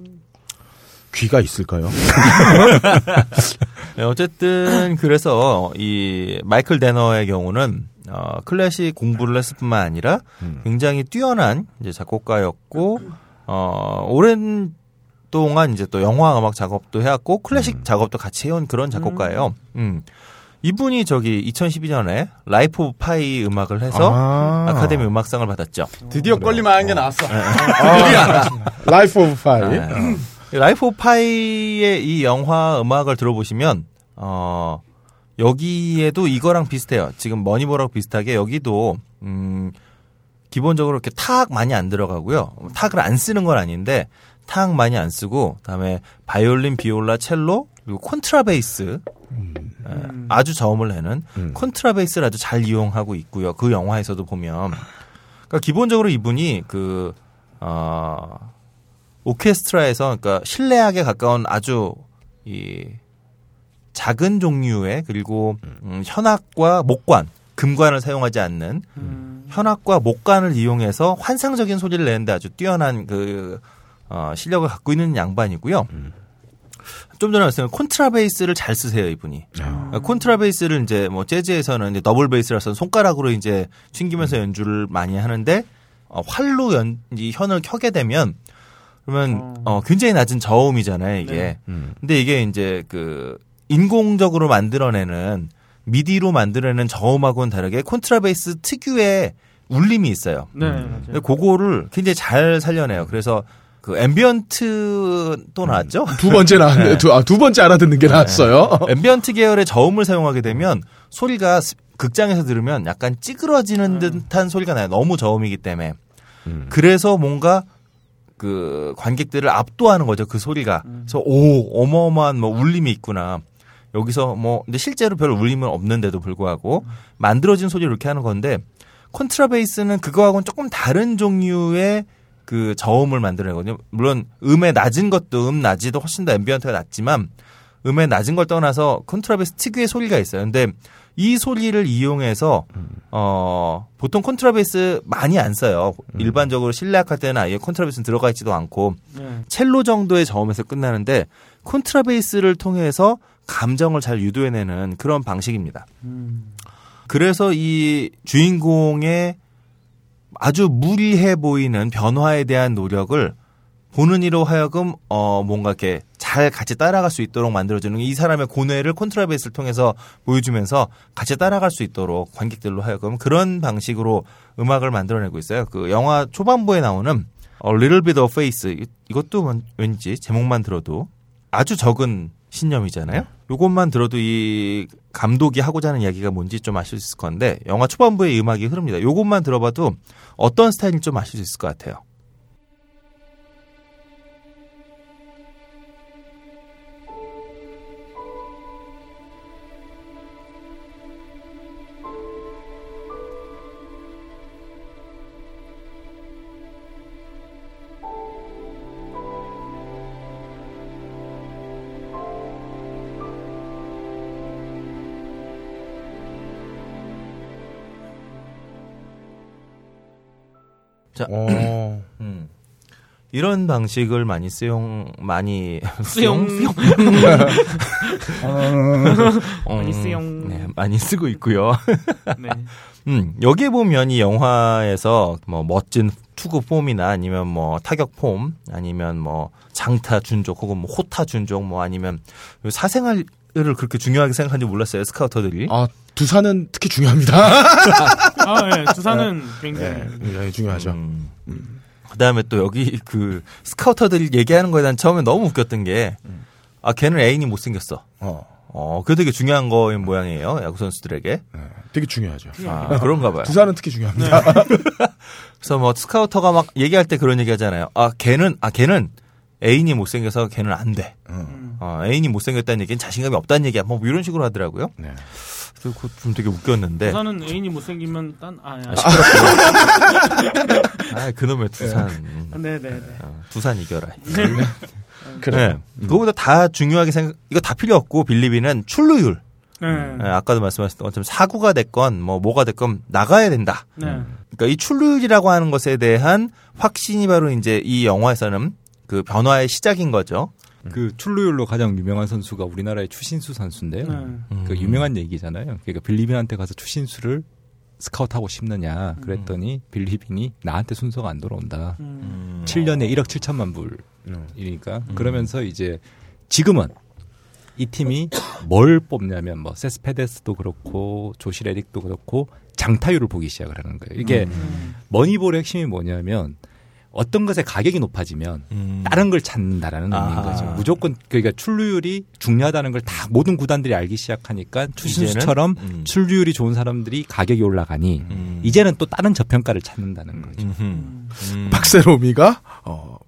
귀가 있을까요? 네, 어쨌든 그래서 이 마이클 데너의 경우는 어, 클래식 공부를 했을 뿐만 아니라 굉장히 뛰어난 이제 작곡가였고 어, 오랜 동안 이제 또 영화 음악 작업도 해왔고 클래식 작업도 같이 해온 그런 작곡가예요. 음. 이분이 저기 2012년에 Life of Pi 음악을 해서 아. 아. 카데미 음악상을 받았죠. 드디어 껄리만한 게 나왔어. Life of Pi. 네. Life of Pi의 이 영화 음악을 들어보시면 어 여기에도 이거랑 비슷해요. 지금 머니볼하고 비슷하게 여기도 음 기본적으로 이렇게 타악 많이 안 들어가고요. 타악을 안 쓰는 건 아닌데 타악 많이 안 쓰고 그다음에 바이올린, 비올라, 첼로 그리고 콘트라베이스 예, 아주 저음을 내는 음. 콘트라베이스를 아주 잘 이용하고 있고요. 그 영화에서도 보면 그러니까 기본적으로 이분이 그 어, 오케스트라에서 그러니까 실내악에 가까운 아주 이 작은 종류의 그리고 음, 현악과 목관, 금관을 사용하지 않는 음. 현악과 목관을 이용해서 환상적인 소리를 내는데 아주 뛰어난 그 어, 실력을 갖고 있는 양반이고요. 좀 전에 말씀드린 콘트라베이스를 잘 쓰세요 이분이. 그러니까 콘트라베이스를 이제 뭐 재즈에서는 이제 더블 베이스라서 손가락으로 이제 튕기면서 연주를 많이 하는데 어, 활로 연, 이 현을 켜게 되면 그러면 어, 굉장히 낮은 저음이잖아요 이게. 음. 근데 이게 이제 그 인공적으로 만들어내는 미디로 만들어내는 저음하고는 다르게 콘트라베이스 특유의 울림이 있어요. 네, 근데 맞아요. 그거를 굉장히 잘 살려내요. 그래서 그 ambient 또 나왔죠? 두 번째 나왔네. 두, 아, 두 번째 알아듣는 게 나왔어요. ambient 계열의 저음을 사용하게 되면 소리가 스- 극장에서 들으면 약간 찌그러지는 듯한 소리가 나요. 너무 저음이기 때문에. 음. 그래서 뭔가 그 관객들을 압도하는 거죠. 그 소리가. 그래서 오 어마어마한 뭐 울림이 있구나. 여기서 뭐 근데 실제로 별 울림은 없는데도 불구하고 만들어진 소리를 이렇게 하는 건데 콘트라베이스는 그거하고는 조금 다른 종류의 그 저음을 만들어내거든요. 물론 음의 낮은 것도 음 낮이도 훨씬 더 ambient가 낮지만 음의 낮은 걸 떠나서 콘트라베이스 특유의 소리가 있어요. 근데 이 소리를 이용해서 어 보통 콘트라베이스 많이 안 써요. 일반적으로 실내악할 때는 아예 콘트라베이스는 들어가 있지도 않고 네. 첼로 정도의 저음에서 끝나는데 콘트라베이스를 통해서 감정을 잘 유도해내는 그런 방식입니다. 음. 그래서 이 주인공의 아주 무리해 보이는 변화에 대한 노력을 보는 이로 하여금 어 뭔가 이렇게 잘 같이 따라갈 수 있도록 만들어주는 이 사람의 고뇌를 콘트라베이스를 통해서 보여주면서 같이 따라갈 수 있도록 관객들로 하여금 그런 방식으로 음악을 만들어내고 있어요. 그 영화 초반부에 나오는 어, Little Bit of 이- 이것도 왠- 왠지 제목만 들어도 아주 적은 신념이잖아요. 요것만 들어도 이 감독이 하고자 하는 이야기가 뭔지 좀 아실 수 있을 건데 영화 초반부에 이 음악이 흐릅니다. 요것만 들어봐도 어떤 스타일인지 좀 아실 수 있을 것 같아요. 자, 어. 음. 이런 방식을 많이 쓰용 많이 수용, 수용. 어, 많이 쓰용. 네, 많이 쓰고 있고요. 네. 음, 여기에 보면 이 영화에서 뭐 멋진 투구 폼이나 아니면 뭐 타격 폼 아니면 뭐 장타 준족 혹은 뭐 호타 준족 뭐 아니면 사생활을 그렇게 중요하게 생각하는지 몰랐어요 스카우터들이. 아, 두산은 특히 중요합니다. 아, 예. 두산은 굉장히. 네, 굉장히 중요하죠. 음. 그다음에 또 여기 그 스카우터들이 얘기하는 거에 대한 처음에 너무 웃겼던 게 아 걔는 애인이 못 생겼어. 어, 어, 그게 되게 중요한 거인 모양이에요 야구 선수들에게. 네, 되게 중요하죠. 아, 그런가 봐요. 두산은 특히 중요합니다. 그래서 뭐 스카우터가 막 얘기할 때 그런 얘기 하잖아요. 아, 걔는, 아, 걔는 애인이 못생겨서 걔는 안 돼. 음. 어, 애인이 못생겼다는 얘기는 자신감이 없다는 얘기야. 뭐 이런 식으로 하더라고요. 네. 그거 좀 되게 웃겼는데. 두산은 애인이 못생기면 딴, 아, 야. 아, 그놈의 두산. 네네 네. 어, 두산 이겨라. 그래. 네. 그거보다 다 중요하게 생각, 이거 다 필요 없고 빌리비는 출루율. 네. 네, 아까도 말씀하셨던 것처럼 사구가 됐건 뭐 뭐가 됐건 나가야 된다. 네. 그러니까 이 출루율이라고 하는 것에 대한 확신이 바로 이제 이 영화에서는 그 변화의 시작인 거죠. 그 출루율로 가장 유명한 선수가 우리나라의 추신수 선수인데요. 네. 그 유명한 얘기잖아요. 그러니까 빌리빈한테 가서 추신수를 스카우트하고 싶느냐 그랬더니 빌리빈이 나한테 순서가 안 돌아온다. 음. 7년에 1억 7천만 불이니까 그러면서 이제 지금은 이 팀이 뭘 뽑냐면 뭐 세스페데스도 그렇고 조시 레릭도 그렇고 장타율을 보기 시작을 하는 거예요. 이게 머니볼의 핵심이 뭐냐면 어떤 것의 가격이 높아지면 음. 다른 걸 찾는다라는 아. 의미인 거죠. 무조건 그러니까 출루율이 중요하다는 걸 다 모든 구단들이 알기 시작하니까 추신수처럼 음. 출루율이 좋은 사람들이 가격이 올라가니 음. 이제는 또 다른 저평가를 찾는다는 거죠. 음흠. 음. 박세롬이가 어,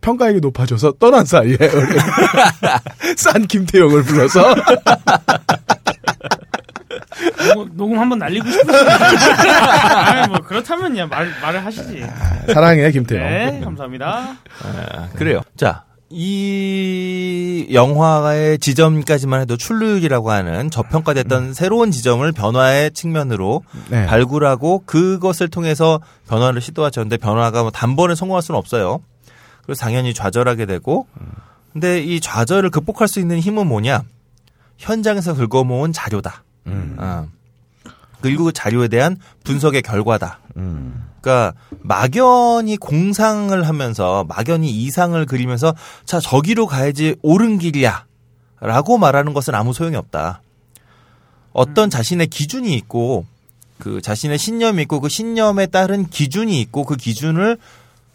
평가액이 높아져서 떠난 사이에 싼 김태형을 불러서 녹음, 녹음 한번 날리고 싶으시네. 아, 뭐, 그렇다면야, 말, 말을 하시지. 사랑해 김태형. 네, 감사합니다. 아, 그래요. 자, 이 영화의 지점까지만 해도 출루율이라고 하는 저평가됐던 새로운 지점을 변화의 측면으로 네. 발굴하고 그것을 통해서 변화를 시도하셨는데 변화가 뭐 단번에 성공할 수는 없어요. 그래서 당연히 좌절하게 되고 근데 이 좌절을 극복할 수 있는 힘은 뭐냐? 현장에서 긁어모은 자료다. 음. 아. 그리고 그 자료에 대한 분석의 결과다. 음. 그러니까 막연히 공상을 하면서 막연히 이상을 그리면서 자 저기로 가야지 옳은 길이야라고 말하는 것은 아무 소용이 없다. 어떤 자신의 기준이 있고 그 자신의 신념이 있고 그 신념에 따른 기준이 있고 그 기준을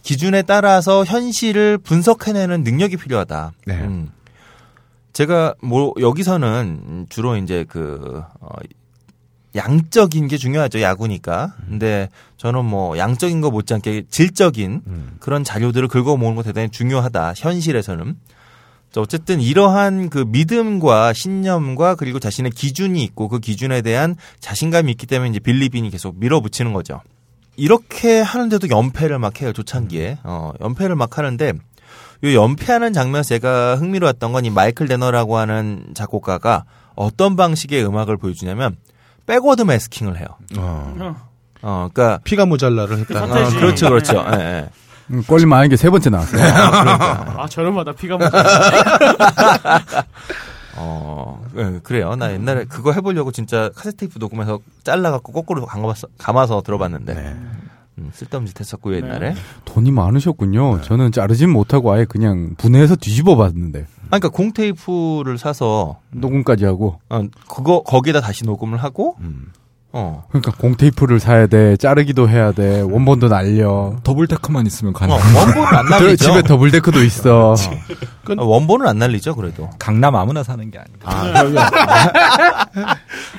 기준에 따라서 현실을 분석해내는 능력이 필요하다. 네. 음. 제가 뭐 여기서는 주로 이제 그 어, 양적인 게 중요하죠 야구니까. 근데 저는 뭐 양적인 거 못지않게 질적인 음. 그런 자료들을 긁어 모으는 거 대단히 중요하다. 현실에서는. 자, 어쨌든 이러한 그 믿음과 신념과 그리고 자신의 기준이 있고 그 기준에 대한 자신감이 있기 때문에 이제 빌리빈이 계속 밀어붙이는 거죠. 이렇게 하는데도 연패를 막 해요 초창기에. 어, 연패를 막 하는데 이 연패하는 장면에서 제가 흥미로웠던 건 이 마이클 데너라고 하는 작곡가가 어떤 방식의 음악을 보여주냐면 backward masking을 해요. 어. 어. 어, 그러니까 피가 모자라를 했다. 그 어. 그렇죠, 그렇죠. 예, 예. 음, 꼴 많은 게 세 번째 나왔어요. 아, 저렴하다. 피가 뭐. 어, 예, 그래요. 나 옛날에 그거 해보려고 진짜 카세트 테이프 녹음해서 잘라갖고 거꾸로 감아서, 감아서 들어봤는데. 음, 쓸데없는 짓 했었고요, 옛날에. 돈이 많으셨군요. 저는 자르진 못하고 아예 그냥 분해해서 뒤집어 봤는데 아, 그러니까 공 테이프를 사서, 녹음까지 하고 어, 그거, 거기다 다시 녹음을 하고, 음. 어, 그러니까 공테이프를 사야 돼, 자르기도 해야 돼, 원본도 날려. double deck만 있으면 어, 가능. 원본은 안 들- 날리죠. 집에 double deck도 있어. 어, 원본은 안 날리죠, 그래도. 강남 아무나 사는 게 아니고.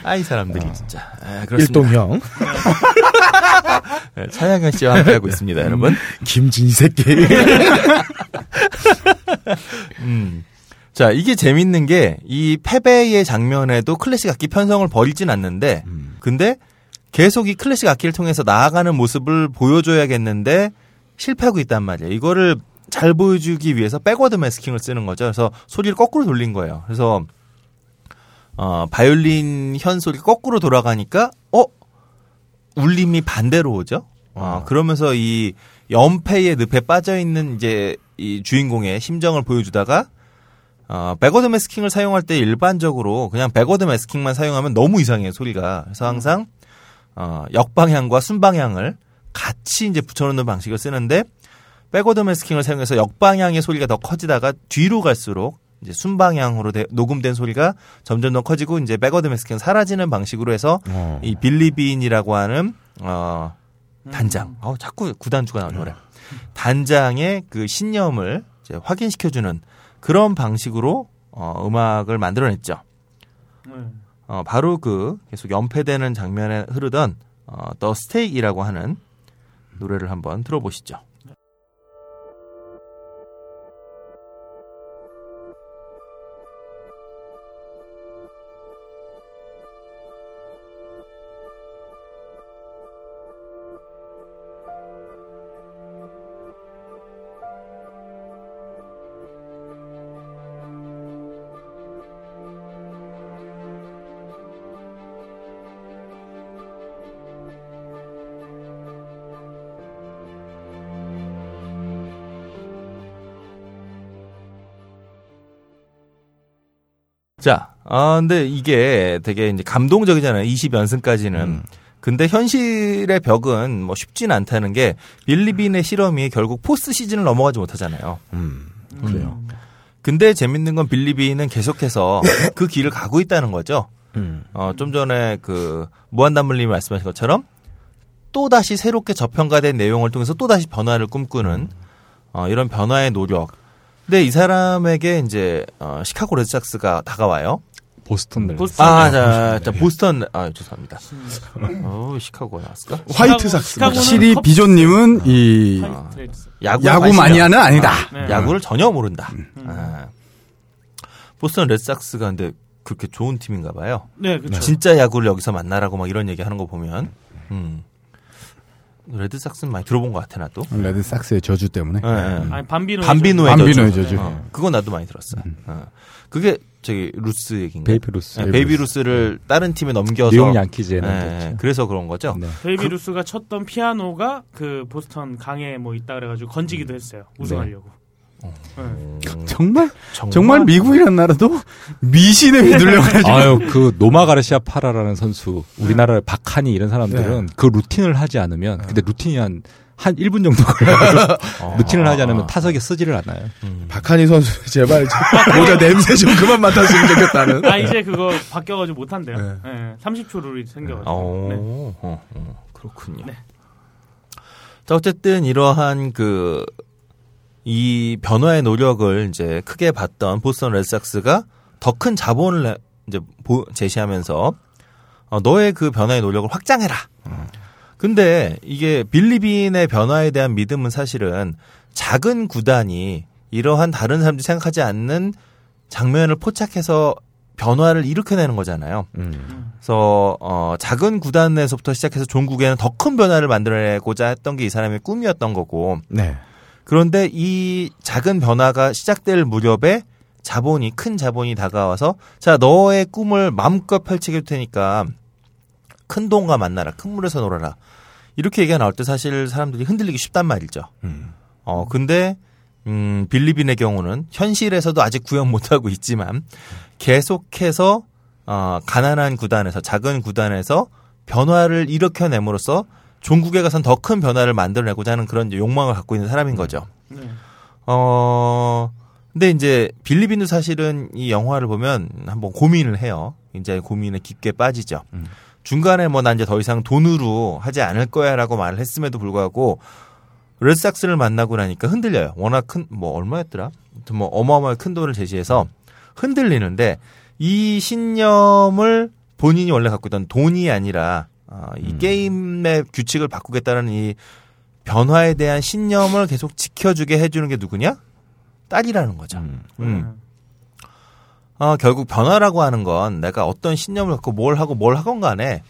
아, 이 사람들이 진짜. 아, 그렇습니다. 일동형 네, 차양현 씨와 함께하고 있습니다, 여러분. 김진희 새끼. 음. 자, 이게 재밌는 게, 이 패배의 장면에도 클래식 악기 편성을 버리진 않는데, 근데 계속 이 클래식 악기를 통해서 나아가는 모습을 보여줘야겠는데, 실패하고 있단 말이에요. 이거를 잘 보여주기 위해서 backward masking을 쓰는 거죠. 그래서 소리를 거꾸로 돌린 거예요. 그래서, 어, 바이올린 현 소리가 거꾸로 돌아가니까, 어? 울림이 반대로 오죠? 어, 그러면서 이, 연패의 늪에 빠져 있는 이제 이 주인공의 심정을 보여주다가 어, backward masking을 사용할 때 일반적으로 그냥 backward masking만 사용하면 너무 이상해요 소리가. 그래서 항상 어, 역방향과 순방향을 같이 이제 붙여놓는 방식을 쓰는데 backward masking을 사용해서 역방향의 소리가 더 커지다가 뒤로 갈수록 이제 순방향으로 되- 녹음된 소리가 점점 더 커지고 이제 backward masking 사라지는 방식으로 해서 어. 이 빌리빈이라고 하는 어 단장. 어 자꾸 구단주가 나오네 그래. 단장의 그 신념을 이제 확인시켜주는 그런 방식으로 어 음악을 만들어냈죠. 네. 어 바로 그 계속 연패되는 장면에 흐르던 어 The Stake이라고 하는 노래를 한번 들어보시죠. 자, 아, 근데 이게 되게 이제 감동적이잖아요. 20연승까지는. 근데 현실의 벽은 뭐 쉽진 않다는 게 빌리빈의 실험이 결국 포스트 시즌을 넘어가지 못하잖아요. 음, 그래요. 근데 재밌는 건 빌리빈은 계속해서 그 길을 가고 있다는 거죠. 음. 어, 좀 전에 그 무한단물님이 말씀하신 것처럼 또 다시 새롭게 저평가된 내용을 통해서 또 다시 변화를 꿈꾸는 어, 이런 변화의 노력. 근데 이 사람에게 이제 어, 시카고 레드삭스가 다가와요. 보스턴 네. 보스턴. 아, 자, 자 보스턴 아 죄송합니다. 어, 시카고 나왔을까? 화이트 삭스. 확실히 컵- 비조님은 이 화이트 트레이드스. 야구 야구 마니아는 아니다. 네. 야구를 전혀 모른다. 아. 보스턴 레드삭스가 근데 그렇게 좋은 팀인가 봐요. 네, 그렇죠. 진짜 야구를 여기서 만나라고 막 이런 얘기 하는 거 보면 음. 레드삭스는 많이 들어본 것 같아 나도. 레드삭스의 저주 때문에. 예, 예. 아니 밤비노 밤비노의 밤비노의 저주. 저주. 어, 그건 나도 많이 들었어. 어. 그게 저기 루스 얘기인가? 베이비 루스. 네, 베이비 루스를 다른 팀에 넘겨서 뉴욕 양키즈에는 예, 됐죠. 그래서 그런 거죠. 네. 베이비 루스가 쳤던 피아노가 그 보스턴 강에 뭐 있다 그래가지고 건지기도 했어요. 우승하려고. 네. 정말 정말 미국이란 나라도 미신에 휘둘려가지고 아유 그 노마 가르시아 파라라는 선수 우리나라 박한이 이런 사람들은 그 루틴을 하지 않으면 근데 루틴이 한한 1분 정도 걸려요. 루틴을 하지 않으면 타석에 쓰지를 않아요. 박한희 선수 제발 좀 모자 냄새 좀 그만 맡았으면 좋겠다는. 아 이제 그거 바뀌어가지고 못한대요. 네. 네. 30초 룰이 생겨가지고. 어, 네. 어, 어, 그렇군요. 네. 자, 어쨌든 이러한 그, 이 변화의 노력을 이제 크게 봤던 보스턴 레드삭스가 더 큰 자본을 내- 이제 보- 제시하면서 어, 너의 그 변화의 노력을 확장해라. 근데 이게 빌리빈의 변화에 대한 믿음은 사실은 작은 구단이 이러한 다른 사람들이 생각하지 않는 장면을 포착해서 변화를 일으켜내는 거잖아요. 그래서 어 작은 구단에서부터 시작해서 종국에는 더 큰 변화를 만들어내고자 했던 게 이 사람의 꿈이었던 거고 네. 그런데 이 작은 변화가 시작될 무렵에 자본이 큰 자본이 다가와서 자 너의 꿈을 마음껏 펼치게 될 테니까 큰 돈과 만나라 큰 물에서 놀아라 이렇게 얘기가 나올 때 사실 사람들이 흔들리기 쉽단 말이죠. 어 근데 음 빌리빈의 경우는 현실에서도 아직 구현 못하고 있지만 계속해서 어 가난한 구단에서 작은 구단에서 변화를 일으켜냄으로써 종국에 가선 더 큰 변화를 만들어내고자 하는 그런 이제 욕망을 갖고 있는 사람인 거죠. 네. 어, 근데 이제 빌리빈도 사실은 이 영화를 보면 한번 고민을 해요. 이제 고민에 깊게 빠지죠. 중간에 뭐 난 이제 더 이상 돈으로 하지 않을 거야라고 말을 했음에도 불구하고 레드삭스를 만나고 나니까 흔들려요. 워낙 큰 뭐 얼마였더라? 아무튼 뭐 어마어마하게 큰 돈을 제시해서 흔들리는데 이 신념을 본인이 원래 갖고 있던 돈이 아니라 어, 이 게임의 규칙을 바꾸겠다는 이 변화에 대한 신념을 계속 지켜주게 해주는 게 누구냐? 딸이라는 거죠. 음. 어, 결국 변화라고 하는 건 내가 어떤 신념을 갖고 뭘 하고 뭘 하건 간에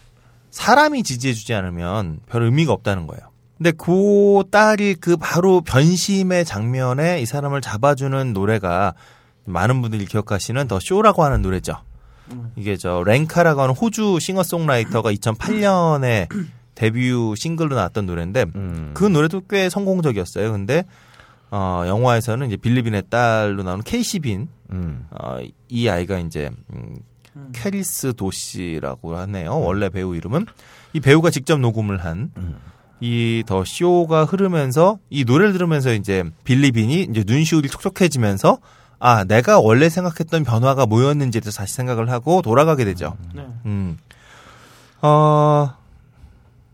사람이 지지해주지 않으면 별 의미가 없다는 거예요. 근데 그 딸이 그 바로 변심의 장면에 이 사람을 잡아주는 노래가 많은 분들이 기억하시는 더 쇼라고 하는 노래죠. 이게 저 랭카라고 하는 호주 싱어송라이터가 2008년에 데뷔 싱글로 나왔던 노래인데 음. 그 노래도 꽤 성공적이었어요. 근데 어, 영화에서는 이제 빌리빈의 딸로 나오는 케이시 빈, 음. 어, 이 아이가 이제 음, 캐리스 도시라고 하네요. 원래 배우 이름은 이 배우가 직접 녹음을 한 이 The Show가 흐르면서 이 노래를 들으면서 이제 빌리빈이 이제 눈시울이 촉촉해지면서 아 내가 원래 생각했던 변화가 뭐였는지에 대해서 다시 생각을 하고 돌아가게 되죠. 네. 음. 어,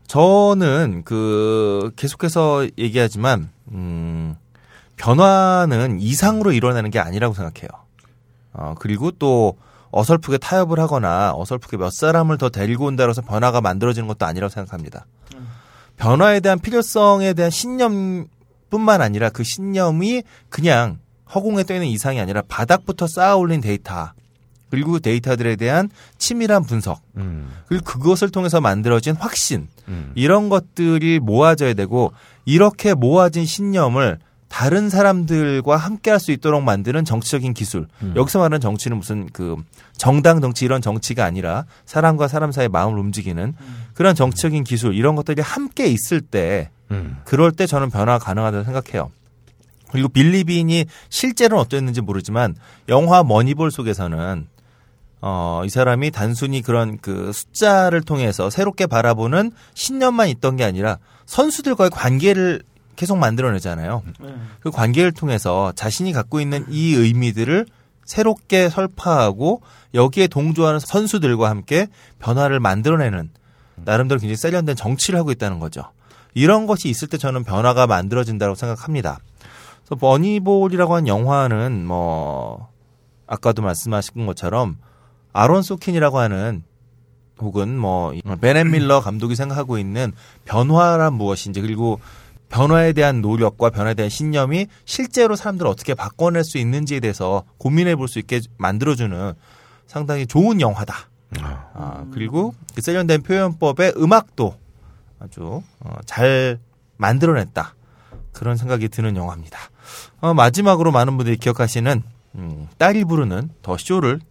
저는 그 계속해서 얘기하지만 음, 변화는 이상으로 일어나는 게 아니라고 생각해요. 어, 그리고 또 어설프게 타협을 하거나 어설프게 몇 사람을 더 데리고 온다고 해서 변화가 만들어지는 것도 아니라고 생각합니다. 변화에 대한 필요성에 대한 신념뿐만 아니라 그 신념이 그냥 허공에 떠 있는 이상이 아니라 바닥부터 쌓아 올린 데이터 그리고 그 데이터들에 대한 치밀한 분석 음. 그리고 그것을 통해서 만들어진 확신 음. 이런 것들이 모아져야 되고 이렇게 모아진 신념을 다른 사람들과 함께 할 수 있도록 만드는 정치적인 기술. 음. 여기서 말하는 정치는 무슨 그 정당 정치 이런 정치가 아니라 사람과 사람 사이의 마음을 움직이는 그런 정치적인 기술 이런 것들이 함께 있을 때 음. 그럴 때 저는 변화가 가능하다고 생각해요. 그리고 빌리빈이 실제로는 어땠는지 모르지만 영화 머니볼 속에서는 어, 이 사람이 단순히 그런 그 숫자를 통해서 새롭게 바라보는 신념만 있던 게 아니라 선수들과의 관계를 계속 만들어내잖아요. 네. 그 관계를 통해서 자신이 갖고 있는 이 의미들을 새롭게 설파하고 여기에 동조하는 선수들과 함께 변화를 만들어내는 나름대로 굉장히 세련된 정치를 하고 있다는 거죠. 이런 것이 있을 때 저는 변화가 만들어진다고 생각합니다. 그래서 버니볼이라고 하는 영화는 뭐 아까도 말씀하신 것처럼 아론 소킨이라고 하는 혹은 뭐 베넷 밀러 감독이 생각하고 있는 변화란 무엇인지 그리고 변화에 대한 노력과 변화에 대한 신념이 실제로 사람들을 어떻게 바꿔낼 수 있는지에 대해서 고민해 볼 수 있게 만들어주는 상당히 좋은 영화다. 아, 그리고 그 세련된 표현법의 음악도 아주 어, 잘 만들어냈다. 그런 생각이 드는 영화입니다. 어, 마지막으로 많은 분들이 기억하시는 음, 딸이 부르는 더 쇼를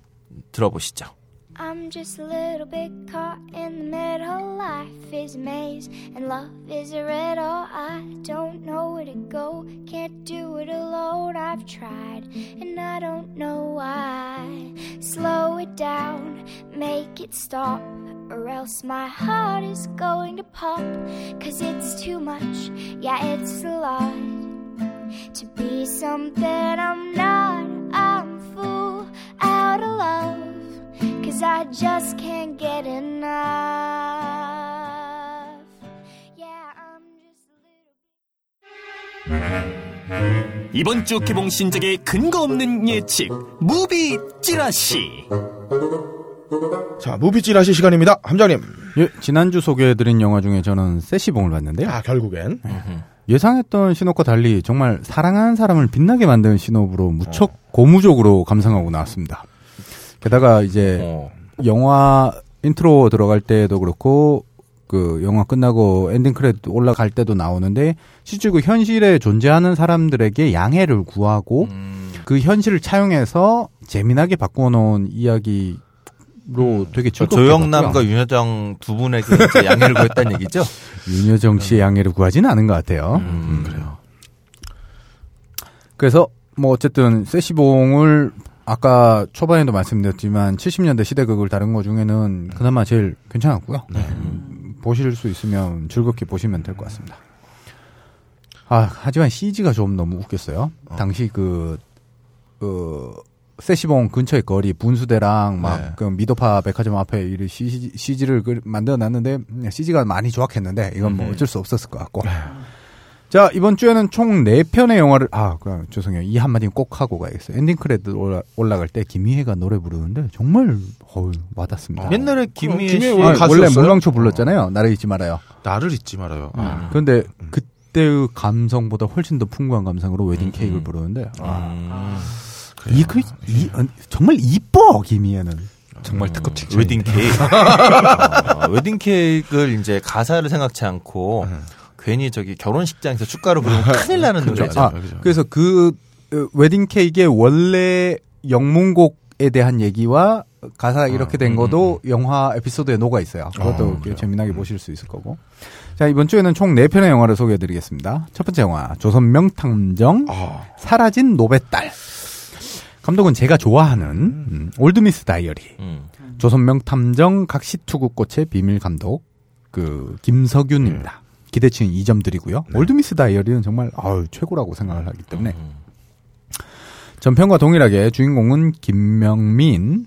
들어보시죠. I'm just a little bit caught in the middle. Life is a maze and love is a riddle. I don't know where to go, can't do it alone. I've tried and I don't know why. Slow it down, make it stop, or else my heart is going to pop. Cause it's too much, yeah, it's a lot. To be something I'm not, I'm a fool out of love. Cause I just can't get enough. Yeah, I'm just. 이번 주 개봉 신작의 근거 없는 예측 무비 찌라시 자, movie 찌라시 시간입니다. 함장님. 예, 지난주 소개해드린 영화 중에 저는 세시봉을 봤는데요. 아, 결국엔. 예상했던 신파와 달리 정말 사랑하는 사람을 빛나게 만드는 신파로 무척 고무적으로 감상하고 나왔습니다. 게다가 이제 어. 영화 인트로 들어갈 때도 그렇고 그 영화 끝나고 엔딩 크레딧 올라갈 때도 나오는데 실제 그 현실에 존재하는 사람들에게 양해를 구하고 음, 그 현실을 차용해서 재미나게 바꾸어 놓은 이야기 로 되게 저 즐겁게 조영남과. 윤여정 두 분에게 양해를 구했다는 얘기죠? 윤여정 씨의 양해를 구하지는 않은 것 같아요. 음, 그래요. 그래서 뭐 어쨌든 세시봉을 아까 초반에도 말씀드렸지만 70년대 시대극을 다룬 것 중에는 그나마 제일 괜찮았고요. 음, 보실 수 있으면 즐겁게 보시면 될 것 같습니다. 아 하지만 CG가 좀 너무 웃겼어요. 당시 그, 그 세시봉 근처의 거리 분수대랑 막 네. 그 미도파 백화점 앞에 이 CG, CG를 만들어 놨는데 CG가 많이 좋았겠는데 이건 뭐 어쩔 수 없었을 것 같고. 자, 이번 주에는 총 4편의 영화를, 아, 그, 죄송해요. 이 한마디는 꼭 하고 가야겠어요. 엔딩 크레딧 올라, 올라갈 때 김희애가 노래 부르는데 정말, 어우, 와닿습니다. 옛날에 김희애 김희애 씨 원래 아? 원래 물망초 불렀잖아요. 나를 잊지 말아요. 나를 잊지 말아요. 아. 그런데 그때의 감성보다 훨씬 더 풍부한 감성으로 웨딩 음, 케이크를 음. 부르는데, 아, 음, 이, 그, 이, 어, 정말 이뻐, 김희애는. 정말 특급 칭찬. 웨딩 케이크. 어, 웨딩 케이크를 이제 가사를 생각지 않고 괜히 저기 결혼식장에서 축가로 부르면 큰일 나는 노래죠. 아, 그래서 그 어, 웨딩 케이크의 원래 영문곡 영국에 대한 얘기와 가사가 이렇게 된 것도 영화 에피소드에 녹아 있어요. 그것도 어. 재미나게 보실 수 있을 거고. 자, 이번 주에는 총 4편의 영화를 소개해 드리겠습니다. 첫 번째 영화, 조선 명 탐정, 아, 사라진 놉의 딸. 감독은 제가 좋아하는 음, 올드미스 다이어리. 음. 조선 명 탐정 각시투구꽃의 비밀 감독 그 김석윤입니다. 기대치는 2점 드리고요. 올드미스 다이어리는 정말 아유, 최고라고 생각을 하기 때문에 음. 전편과 동일하게 주인공은 김명민,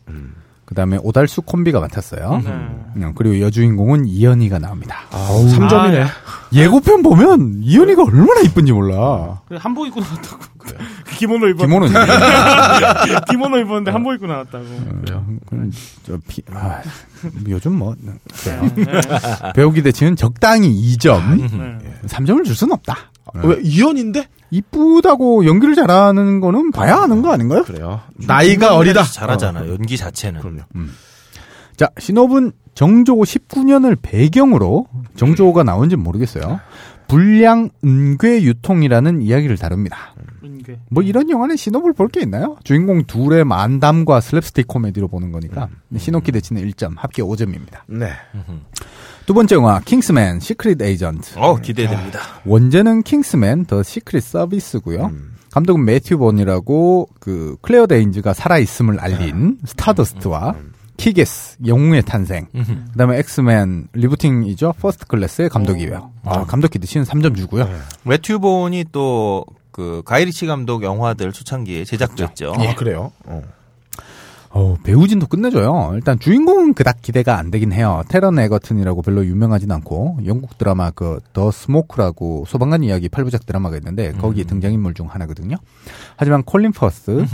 그 다음에 오달수 콤비가 맡았어요. 네. 음, 그리고 여주인공은 이연희가 나옵니다. 아, 3점이네. 예고편 보면 이연희가 얼마나 이쁜지 몰라. 그 한복 입고 나왔다고. 기모노 입었. 김호는 기모노 입었는데 한복 입고 나왔다고. 그럼 저 비, 아, 요즘 뭐 그래요. 네. 배우 기 대치는 적당히 2점, 네. 3점을 줄 수는 없다. 왜 이연인데? 이쁘다고 연기를 잘하는 거는 봐야 하는 거 아닌가요? 그래요. 나이가 어리다. 잘하잖아. 연기 자체는. 그럼요. 자, 시놉은 정조 19년을 배경으로 정조가 나온지 모르겠어요. 불량 은괴 유통이라는 이야기를 다룹니다. 은괴. 뭐 이런 영화는 시놉을 볼 게 있나요? 주인공 둘의 만담과 슬랩스틱 코미디로 보는 거니까 시놉 기대치는 1점, 합계 5점입니다. 네. 두 번째 영화 킹스맨 Secret Agent. 어, 기대됩니다. 원제는 Kingsman The Secret Service고요. 감독은 매튜 본이라고 그 클레어 데인즈가 살아 있음을 알린 스타더스트와 킥애스 영웅의 탄생. 그다음에 엑스맨 리부팅이죠. First Class의 감독이에요. 아, 감독 기대치는 3점 주고요. 매튜 본이 또 그 가이리치 감독 영화들 초창기에 제작도 했죠. 아, 그래요? 어. 어, 배우진도 끝내줘요. 일단 주인공은 그닥 기대가 안 되긴 해요. 테런 에거튼이라고 별로 유명하진 않고 영국 드라마 그 The Smoke라고 소방관 이야기 8부작 드라마가 있는데 거기 등장인물 중 하나거든요. 하지만 콜린 퍼스,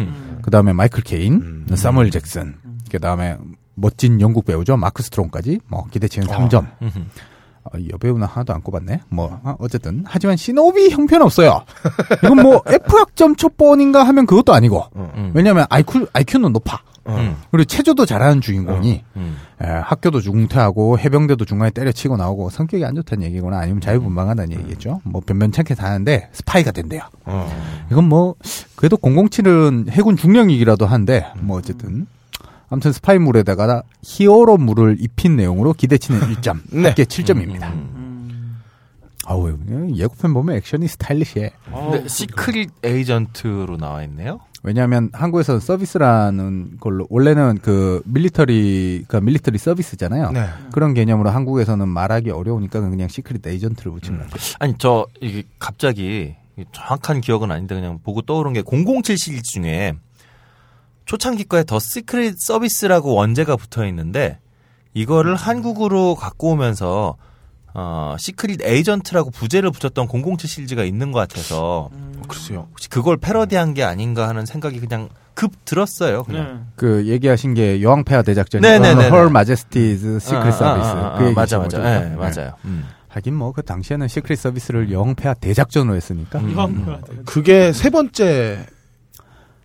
그 다음에 마이클 케인, 사무엘 잭슨, 그 다음에 멋진 영국 배우죠. 마크 스트롱까지 뭐 기대치는 3점. 어, 여배우는 하나도 안 꼽았네. 뭐 아, 어쨌든 하지만 시놉이 형편없어요. 이건 뭐 F학점 첩보인가 하면 그것도 아니고 음. 왜냐하면 IQ IQ는 높아. 음. 그리고 체조도 잘하는 주인공이 음. 에, 학교도 중퇴하고 해병대도 중간에 때려치고 나오고 성격이 안 좋다는 얘기거나 아니면 자유분방하다는 얘기겠죠. 뭐 변변찮게 사는데 스파이가 된대요. 어. 이건 뭐 그래도 007은 해군 중령이기라도 한데 뭐 어쨌든 아무튼 스파이물에다가 히어로물을 입힌 내용으로 기대치는 1점, 네. 합계 7점입니다. 음. 아우 예고편 보면 액션이 스타일리시해. 어, 근데 Secret Agent로 나와 있네요. 왜냐하면 한국에서 서비스라는 걸로 원래는 그 military가 military service잖아요. 네. 그런 개념으로 한국에서는 말하기 어려우니까 그냥 Secret Agent를 붙인 것 같아요. 아니 저 이게 갑자기 정확한 기억은 아닌데 그냥 보고 떠오른 게 007 시리즈 중에 초창기 거에 The Secret Service라고 원제가 붙어 있는데 이거를 한국으로 갖고 오면서 어 Secret Agent라고 부제를 붙였던 007 시리즈가 있는 것 같아서 글쎄요. 혹시 그걸 패러디한 게 아닌가 하는 생각이 그냥 급 들었어요. 그냥. 네. 그 얘기하신 게 여왕 폐하 대작전, 네네네네. Her Majesty's Secret 아, 아, Service. 아, 아, 그 맞아. 맞아. 네, 네. 맞아요. 음. 하긴 뭐 그 당시에는 Secret Service를 여왕 폐하 대작전으로 했으니까 이건 그게 세 번째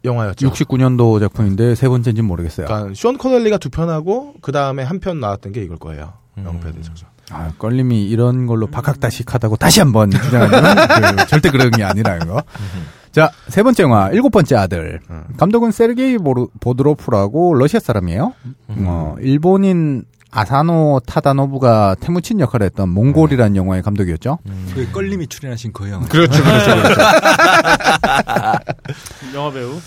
영화였죠. 69년도 작품인데 세 번째인지는 모르겠어요. 그러니까 쇼 커넬리가 두 편하고 그 다음에 한 편 나왔던 게 이걸 거예요. 영패 대작전. 아, 껄림이 이런 걸로 박학다식하다고 다시 한번 주장하는 그 절대 그런 게 아니라는 거. 자, 세 번째 영화, 일곱 번째 아들. 감독은 세르게이 보드로프라고 러시아 사람이에요. 어, 일본인 아사노 타다노부가 태무친 역할을 했던 몽골이라는 영화의 감독이었죠. 그 껄림이 출연하신 그 영화. 그렇죠, 그렇죠, 그렇죠. 영화 배우.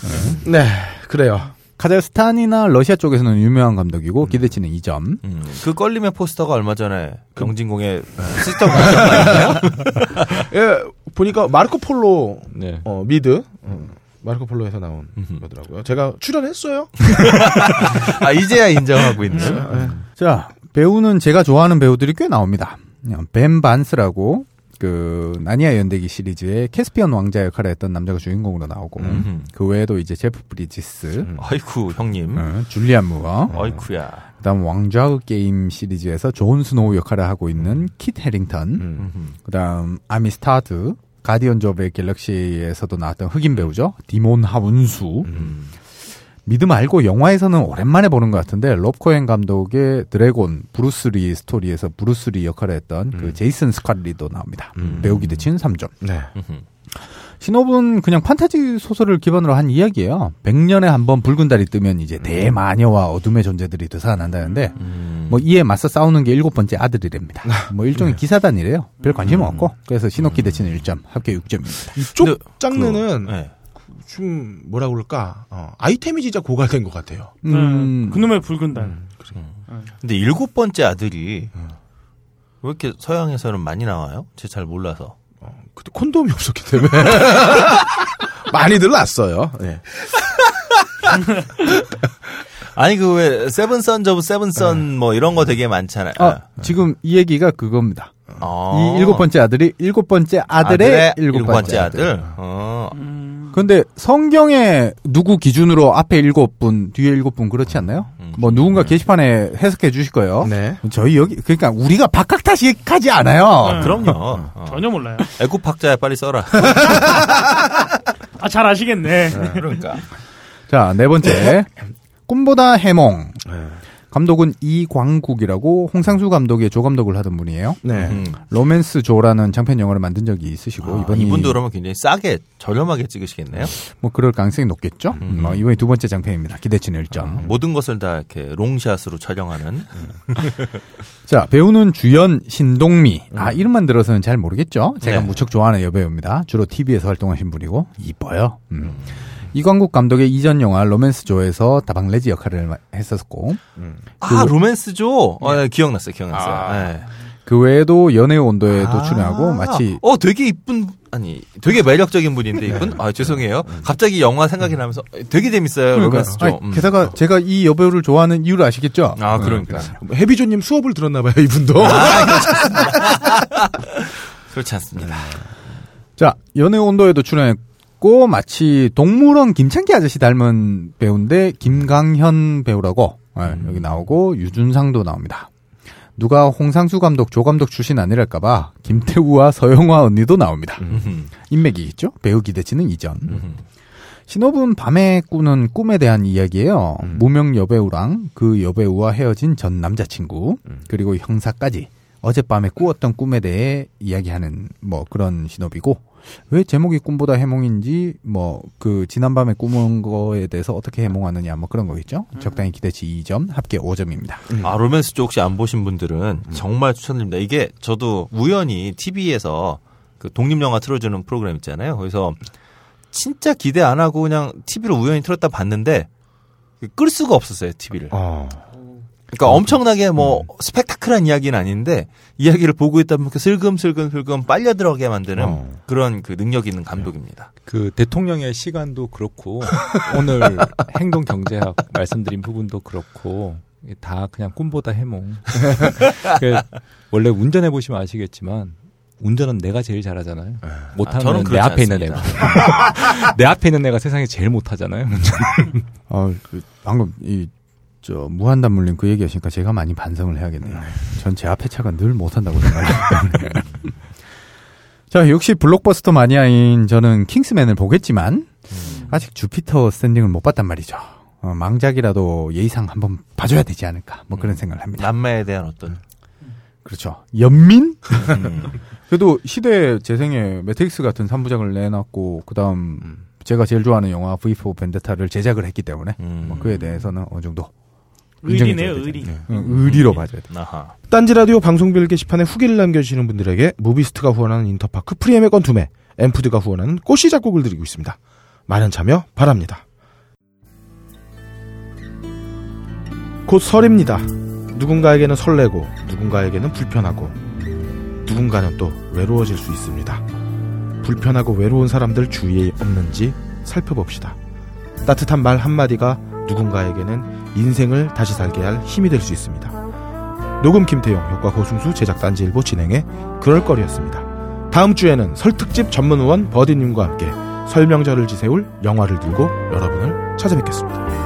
네, 그래요. 카자흐스탄이나 러시아 쪽에서는 유명한 감독이고 기대치는 2점. 음. 그 껄림의 포스터가 얼마 전에 경진공에 시스터 봤잖아요. 예, 보니까 마르코 폴로 네. 어, 미드 어, 마르코 폴로에서 나온 거더라고요. 제가 출연했어요. 아 이제야 인정하고 있는. 자, 배우는 제가 좋아하는 배우들이 꽤 나옵니다. 벤 반스라고 그 나니아 연대기 시리즈의 캐스피언 왕자 역할을 했던 남자가 주인공으로 나오고 음흠. 그 외에도 이제 제프 브리지스, 아이쿠 형님. 어, 줄리안 무어, 아이쿠야. 그다음 왕좌의 게임 시리즈에서 존 스노우 역할을 하고 있는 킷 해링턴, 음흠. 그다음 아미스타드, 가디언즈 오브 갤럭시에서도 나왔던 흑인 배우죠. 디몬 하운수. 음. 미드 말고 영화에서는 오랜만에 보는 것 같은데 롭 코엔 감독의 드래곤 브루스 리 스토리에서 브루스 리 역할을 했던 그 제이슨 스칼리도 나옵니다. 배우 기대 치는 3점. 네. 신업은 그냥 판타지 소설을 기반으로 한 이야기예요. 100년에 한 번 붉은 달이 뜨면 이제 대마녀와 어둠의 존재들이 되살아난다는데 음. 뭐 이에 맞서 싸우는 게 일곱 번째 아들이랍니다. 뭐 일종의 기사단이래요. 별 관심 없고 그래서 신옥 기대치는 1점, 합계 6점입니다. 이쪽 근데 장르는 네. 좀 뭐라 그럴까 어, 아이템이 진짜 고갈된 것 같아요. 음, 그놈의 붉은 달. 근데 일곱 번째 아들이 왜 이렇게 서양에서는 많이 나와요? 제가 잘 몰라서. 그때 콘돔이 없었기 때문에 많이들 났어요. 예. 아니 그 왜 Seven Sons of Seven Son 뭐 이런 거 되게 많잖아요. 아, 지금 이 얘기가 그겁니다. 어. 이 일곱 번째 아들이 일곱 번째 아들의, 일곱 일곱 번째, 아들. 아들. 어. 근데 성경에 누구 기준으로 앞에 일곱 분, 뒤에 일곱 분 그렇지 않나요? 음. 뭐 누군가 게시판에 해석해 주실 거예요. 네. 저희 여기 그러니까 우리가 박학다식하지 않아요. 네. 그럼요. 어. 전혀 몰라요. 애국학자야 빨리 써라. 아, 잘 아시겠네. 그러니까. 자, 네 번째. 꿈보다 해몽. 감독은 이광국이라고 홍상수 감독의 조감독을 하던 분이에요. 네. 음. 로맨스 조라는 장편 영화를 만든 적이 있으시고 아, 이번이 이분도 그러면 굉장히 싸게 저렴하게 찍으시겠네요. 뭐 그럴 가능성이 높겠죠. 음. 뭐 이번이 두 번째 장편입니다. 기대치는 1점. 모든 것을 다 이렇게 롱샷으로 촬영하는. 자, 배우는 주연 신동미. 아, 이름만 들어서는 잘 모르겠죠? 제가 네. 무척 좋아하는 여배우입니다. 주로 TV에서 활동하신 분이고, 이뻐요. 음. 이광국 감독의 이전 영화 로맨스조에서 다방레지 역할을 마- 했었고, 아 로맨스죠. 어, 네, 기억났어요. 기억났어요. 아. 네. 그 외에도 연애의 온도에도 아. 출연하고, 마치, 어 되게 이쁜 아니 되게 매력적인 분인데 이분 아 죄송해요 갑자기 영화 생각이 나면서 되게 재밌어요 그러니까, 로맨스죠 아니, 음. 게다가 제가 이 여배우를 좋아하는 이유를 아시겠죠? 아 그러니까 해비조님 수업을 들었나봐요 이분도. 그렇지 않습니다 자, 연애 온도에도 출연했고, 마치 동물원 김창기 아저씨 닮은 배우인데, 김강현 배우라고, 예, 여기 나오고, 유준상도 나옵니다. 누가 홍상수 감독, 조 감독 출신 아니랄까봐, 김태우와 서영화 언니도 나옵니다. 음. 인맥이 있죠? 배우 기대치는 이전. 음. 신호분 밤에 꾸는 꿈에 대한 이야기예요. 무명 여배우랑 그 여배우와 헤어진 전 남자친구, 그리고 형사까지 어젯밤에 꾸었던 꿈에 대해 이야기하는 뭐 그런 신업이고, 왜 제목이 꿈보다 해몽인지 뭐 그 지난밤에 꾸은 거에 대해서 어떻게 해몽하느냐 뭐 그런 거겠죠. 적당히 기대치 2점, 합계 5점입니다. 아 로맨스죠 혹시 안 보신 분들은 정말 추천드립니다 이게 저도 우연히 TV에서 그 독립 영화 틀어주는 프로그램 있잖아요 거기서 진짜 기대 안 하고 그냥 TV로 우연히 틀었다 봤는데 끌 수가 없었어요 TV를 어. 그러니까 엄청나게 뭐 스펙타클한 이야기는 아닌데 이야기를 보고 있다 보면 슬금슬금 슬금 빨려 들어가게 만드는 어. 그런 그 능력 있는 감독입니다. 그 대통령의 시간도 그렇고 오늘 행동 경제학 말씀드린 부분도 그렇고 다 그냥 꿈보다 해몽. 그 원래 운전해 보시면 아시겠지만 운전은 내가 제일 잘하잖아요. 아, 못하는 저는 내 앞에 있는 애가. 내 앞에 있는 애가 세상에 제일 못하잖아요. 운전. 어, 그 방금 이 저 무한단물님 그 얘기하시니까 제가 많이 반성을 해야겠네요. 전 제 앞에 차가 늘 못한다고 생각해요. 자, 역시 블록버스터 마니아인 저는 킹스맨을 보겠지만 아직 주피터 어센딩을 못 봤단 말이죠. 어, 망작이라도 예의상 한번 봐줘야 되지 않을까 뭐 그런 생각을 합니다. 남매에 대한 어떤 그렇죠. 연민? 그래도 시대 재생에 매트릭스 같은 3부작을 내놨고 그다음 제가 제일 좋아하는 영화 V4 벤데타를 제작을 했기 때문에 음. 뭐 그에 대해서는 어느 정도 의리네요, 의리. 되죠. 응, 의리로 봐줘야 돼. 아하. 딴지 라디오 방송별 게시판에 후기를 남겨주시는 분들에게 무비스트가 후원하는 인터파크 프리 예매권 두매, 엠푸드가 후원하는 꽃이 작곡을 드리고 있습니다. 많은 참여 바랍니다. 곧 설입니다. 누군가에게는 설레고, 누군가에게는 불편하고, 누군가는 또 외로워질 수 있습니다. 불편하고 외로운 사람들 주위에 없는지 살펴봅시다. 따뜻한 말 한마디가 누군가에게는 인생을 다시 살게 할 힘이 될 수 있습니다. 녹음 김태용, 효과 고승수, 제작 딴지일보 진행해 그럴거리였습니다. 다음 주에는 설특집 전문 의원 버디님과 함께 설명절을 지새울 영화를 들고 여러분을 찾아뵙겠습니다.